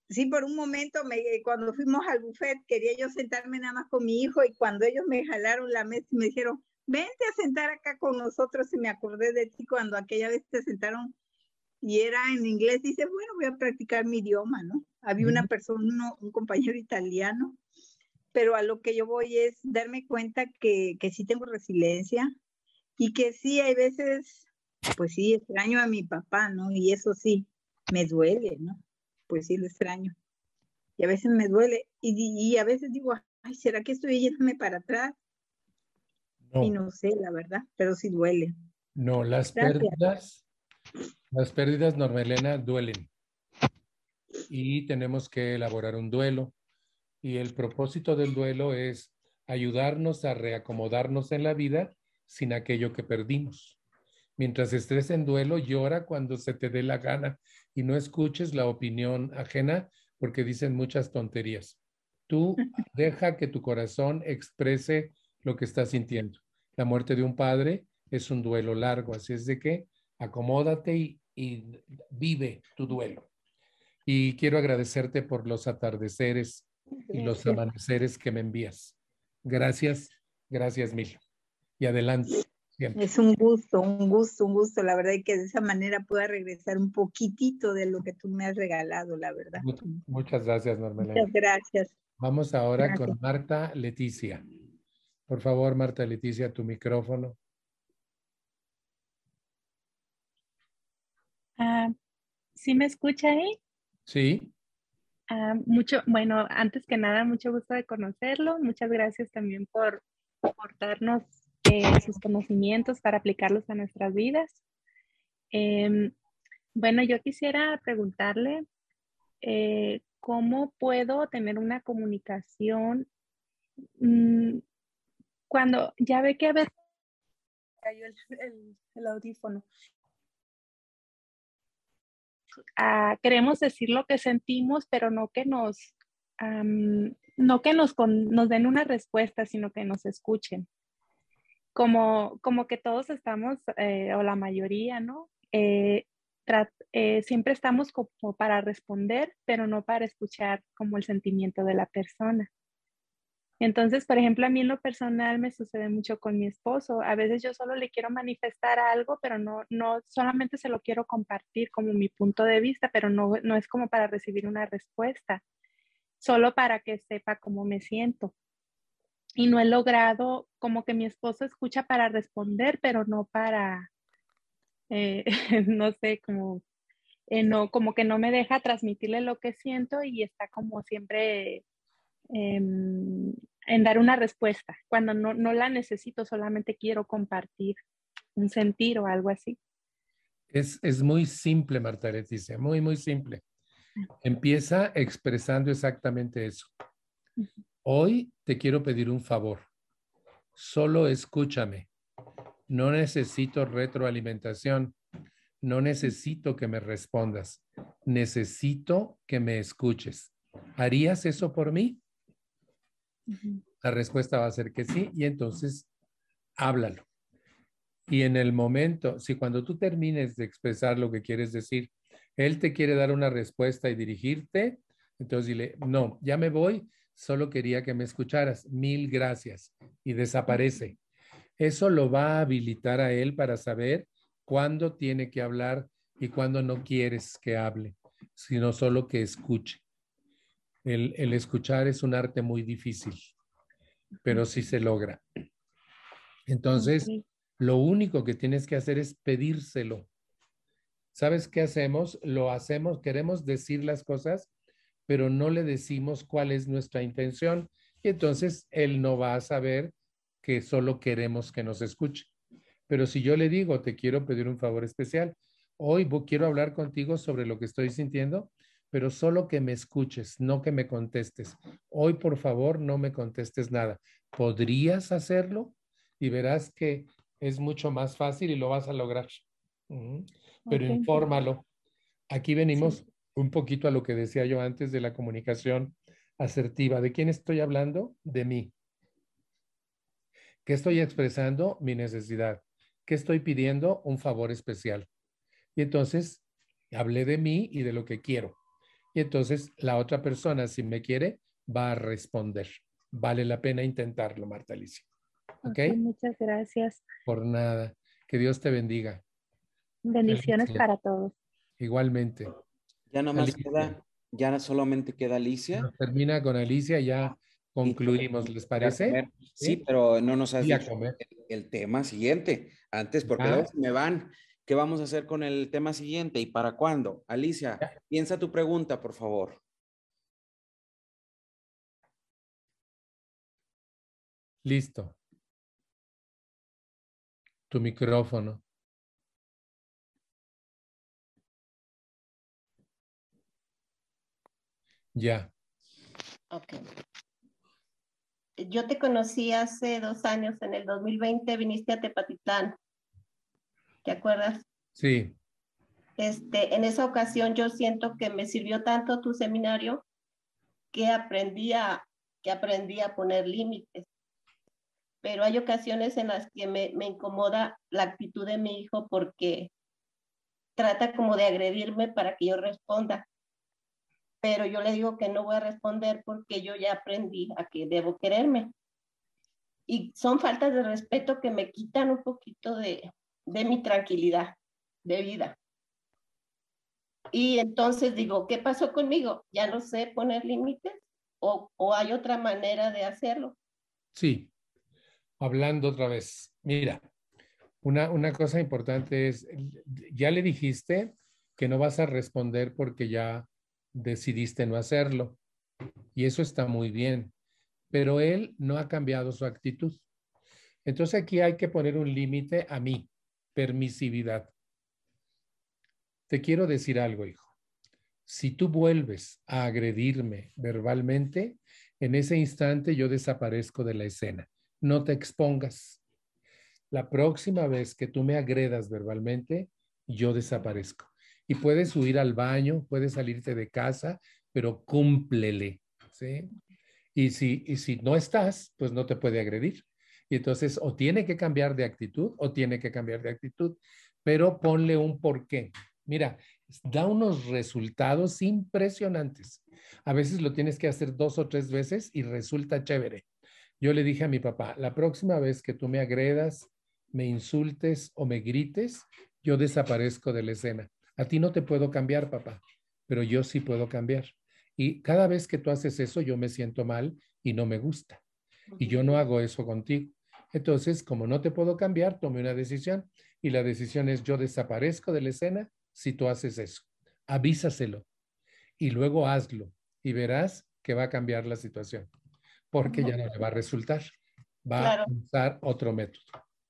Speaker 16: Sí, por un momento, me, cuando fuimos al buffet, quería yo sentarme nada más con mi hijo y cuando ellos me jalaron la mesa y me dijeron, vente a sentar acá con nosotros y me acordé de ti cuando aquella vez te sentaron y era en inglés, dice, bueno, voy a practicar mi idioma, ¿no? Había una persona, un compañero italiano pero a lo que yo voy es darme cuenta que, que sí tengo resiliencia y que sí hay veces, pues sí, extraño a mi papá, ¿no? Y eso sí, me duele, ¿no? Pues sí, lo extraño. Y a veces me duele y, y a veces digo, ay, ¿será que estoy yéndome para atrás? Y no sé, la verdad, pero sí duele.
Speaker 3: No, las pérdidas, las pérdidas, Normelena, duelen. Y tenemos que elaborar un duelo y el propósito del duelo es ayudarnos a reacomodarnos en la vida sin aquello que perdimos. Mientras estés en duelo, llora cuando se te dé la gana y no escuches la opinión ajena porque dicen muchas tonterías. Tú deja que tu corazón exprese lo que estás sintiendo. La muerte de un padre es un duelo largo, así es de que acomódate y, y vive tu duelo. Y quiero agradecerte por los atardeceres y los amaneceres que me envías. Gracias, gracias mil. Y adelante.
Speaker 16: Es un gusto, un gusto, un gusto, la verdad, y que de esa manera pueda regresar un poquitito de lo que tú me has regalado, la verdad.
Speaker 3: Muchas gracias, Normelena.
Speaker 16: Muchas gracias.
Speaker 3: Vamos ahora con Marta Leticia. Por favor, Marta Leticia, tu micrófono.
Speaker 17: Ah, ¿Sí me escucha ahí?
Speaker 3: Sí.
Speaker 17: Ah, mucho, bueno, antes que nada, mucho gusto de conocerlo. Muchas gracias también por aportarnos eh, sus conocimientos para aplicarlos a nuestras vidas. Em, bueno, yo quisiera preguntarle eh, cómo puedo tener una comunicación mm, cuando ya ve que a veces cayó el audífono queremos decir lo que sentimos, pero no que nos, no que nos, nos den una respuesta, sino que nos escuchen. Como, como que todos estamos, eh, o la mayoría, ¿no? Eh, eh, siempre estamos como para responder, pero no para escuchar como el sentimiento de la persona. Entonces, por ejemplo, a mí en lo personal me sucede mucho con mi esposo. A veces yo solo le quiero manifestar algo, pero no, no solamente se lo quiero compartir como mi punto de vista, pero no, no es como para recibir una respuesta, solo para que sepa cómo me siento. Y no he logrado como que mi esposo escucha para responder, pero no para, eh, no sé, como, eh, no, como que no me deja transmitirle lo que siento y está como siempre Em, en dar una respuesta, cuando no, no la necesito, solamente quiero compartir un sentir o algo así.
Speaker 3: Es, es muy simple, Marta Leticia, muy, muy simple. Empieza expresando exactamente eso. Hoy te quiero pedir un favor. Solo escúchame. No necesito retroalimentación. no necesito que me respondas, necesito que me escuches. ¿Harías eso por mí? La respuesta va a ser que sí y entonces háblalo. Y en el momento, si cuando tú termines de expresar lo que quieres decir, él te quiere dar una respuesta y dirigirte, entonces dile, no, ya me voy, solo quería que me escucharas, mil gracias, y desaparece. Eso lo va a habilitar a él para saber cuándo tiene que hablar y cuándo no quieres que hable, sino solo que escuche. El, el escuchar es un arte muy difícil, pero sí se logra. Entonces, lo único que tienes que hacer es pedírselo. ¿Sabes qué hacemos? Lo hacemos, queremos decir las cosas, pero no le decimos cuál es nuestra intención. Y entonces él no va a saber que solo queremos que nos escuche. Pero si yo le digo, te quiero pedir un favor especial, hoy quiero hablar contigo sobre lo que estoy sintiendo, pero solo que me escuches, no que me contestes. Hoy, por favor, no me contestes nada. ¿Podrías hacerlo? Y verás que es mucho más fácil y lo vas a lograr. Pero infórmalo. Aquí venimos un poquito a lo que decía yo antes de la comunicación asertiva. ¿De quién estoy hablando? De mí. ¿Qué estoy expresando? Mi necesidad. ¿Qué estoy pidiendo? Un favor especial. Y entonces hablé de mí y de lo que quiero. Y entonces la otra persona, si me quiere, va a responder. Vale la pena intentarlo, Marta Alicia. ¿Ok?
Speaker 17: muchas gracias.
Speaker 3: Por nada. Que Dios te bendiga.
Speaker 17: Bendiciones para todos.
Speaker 3: Igualmente.
Speaker 2: Ya nomás queda, ya solamente queda Alicia.
Speaker 3: termina con Alicia, ya concluimos, ¿les parece?
Speaker 2: Sí, pero no nos has dicho el, tema siguiente. Antes, porque ah. me van. ¿Qué vamos a hacer con el tema siguiente y para cuándo? Alicia, piensa tu pregunta, por favor.
Speaker 3: Listo. Tu micrófono. Ya.
Speaker 18: Ok. Yo te conocí hace dos años, en el 2020 viniste a Tepatitlán. ¿Te acuerdas?
Speaker 3: Sí.
Speaker 18: Este, en esa ocasión yo siento que me sirvió tanto tu seminario que aprendí a, que aprendí a poner límites. Pero hay ocasiones en las que me, me incomoda la actitud de mi hijo porque trata como de agredirme para que yo responda pero yo le digo que no voy a responder porque yo ya aprendí a que debo quererme. Y son faltas de respeto que me quitan un poquito de, de mi tranquilidad de vida. Y entonces digo, ¿qué pasó conmigo? ¿Ya no sé poner límites o, o hay otra manera de hacerlo?
Speaker 3: Sí, hablando otra vez. Mira, una, una cosa importante es, ya le dijiste que no vas a responder porque ya decidiste no hacerlo. Y eso está muy bien. Pero él no ha cambiado su actitud. Entonces aquí hay que poner un límite a mí, permisividad. Te quiero decir algo, hijo. Si tú vuelves a agredirme verbalmente, en ese instante yo desaparezco de la escena. No te expongas. La próxima vez que tú me agredas verbalmente, yo desaparezco y puedes huir al baño, puedes salirte de casa, pero cúmplele, ¿sí? Y si, y si no estás, pues no te puede agredir. Y entonces o tiene que cambiar de actitud o tiene que cambiar de actitud, pero ponle un porqué. Mira, da unos resultados impresionantes. A veces lo tienes que hacer dos o tres veces y resulta chévere. Yo le dije a mi papá, la próxima vez que tú me agredas, me insultes o me grites, yo desaparezco de la escena. A ti no te puedo cambiar, papá, pero yo sí puedo cambiar. Y cada vez que tú haces eso, yo me siento mal y no me gusta. Y yo no hago eso contigo. Entonces, como no te puedo cambiar, tome una decisión. Y la decisión es yo desaparezco de la escena si tú haces eso. Avísaselo. Y luego hazlo. Y verás que va a cambiar la situación. Porque ya no le va a resultar. Va a usar otro método.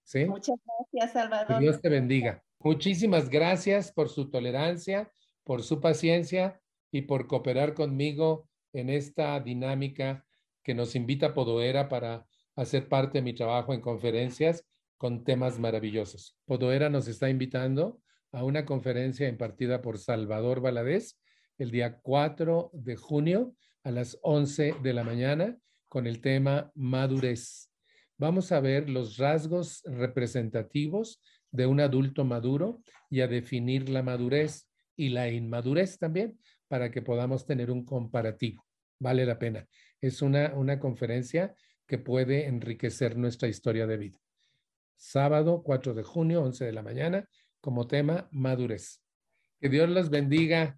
Speaker 3: ¿Sí?
Speaker 18: Muchas gracias, Salvador.
Speaker 3: Que Dios te bendiga. Muchísimas gracias por su tolerancia, por su paciencia y por cooperar conmigo en esta dinámica que nos invita Podoera para hacer parte de mi trabajo en conferencias con temas maravillosos. Podoera nos está invitando a una conferencia impartida por Salvador Valadez el día 4 de junio a las 11 de la mañana con el tema madurez. Vamos a ver los rasgos representativos de un adulto maduro y a definir la madurez y la inmadurez también para que podamos tener un comparativo. Vale la pena. Es una, una conferencia que puede enriquecer nuestra historia de vida. Sábado 4 de junio, 11 de la mañana, como tema madurez. Que Dios los bendiga.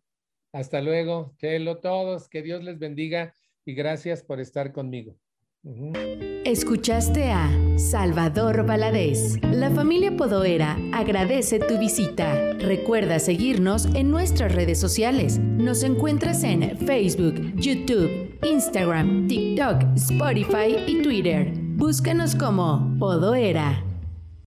Speaker 3: Hasta luego. Chelo todos. Que Dios les bendiga y gracias por estar conmigo.
Speaker 1: Escuchaste a Salvador Valadez. La familia Podoera agradece tu visita. Recuerda seguirnos en nuestras redes sociales. Nos encuentras en Facebook, YouTube, Instagram, TikTok, Spotify y Twitter. Búscanos como Podoera.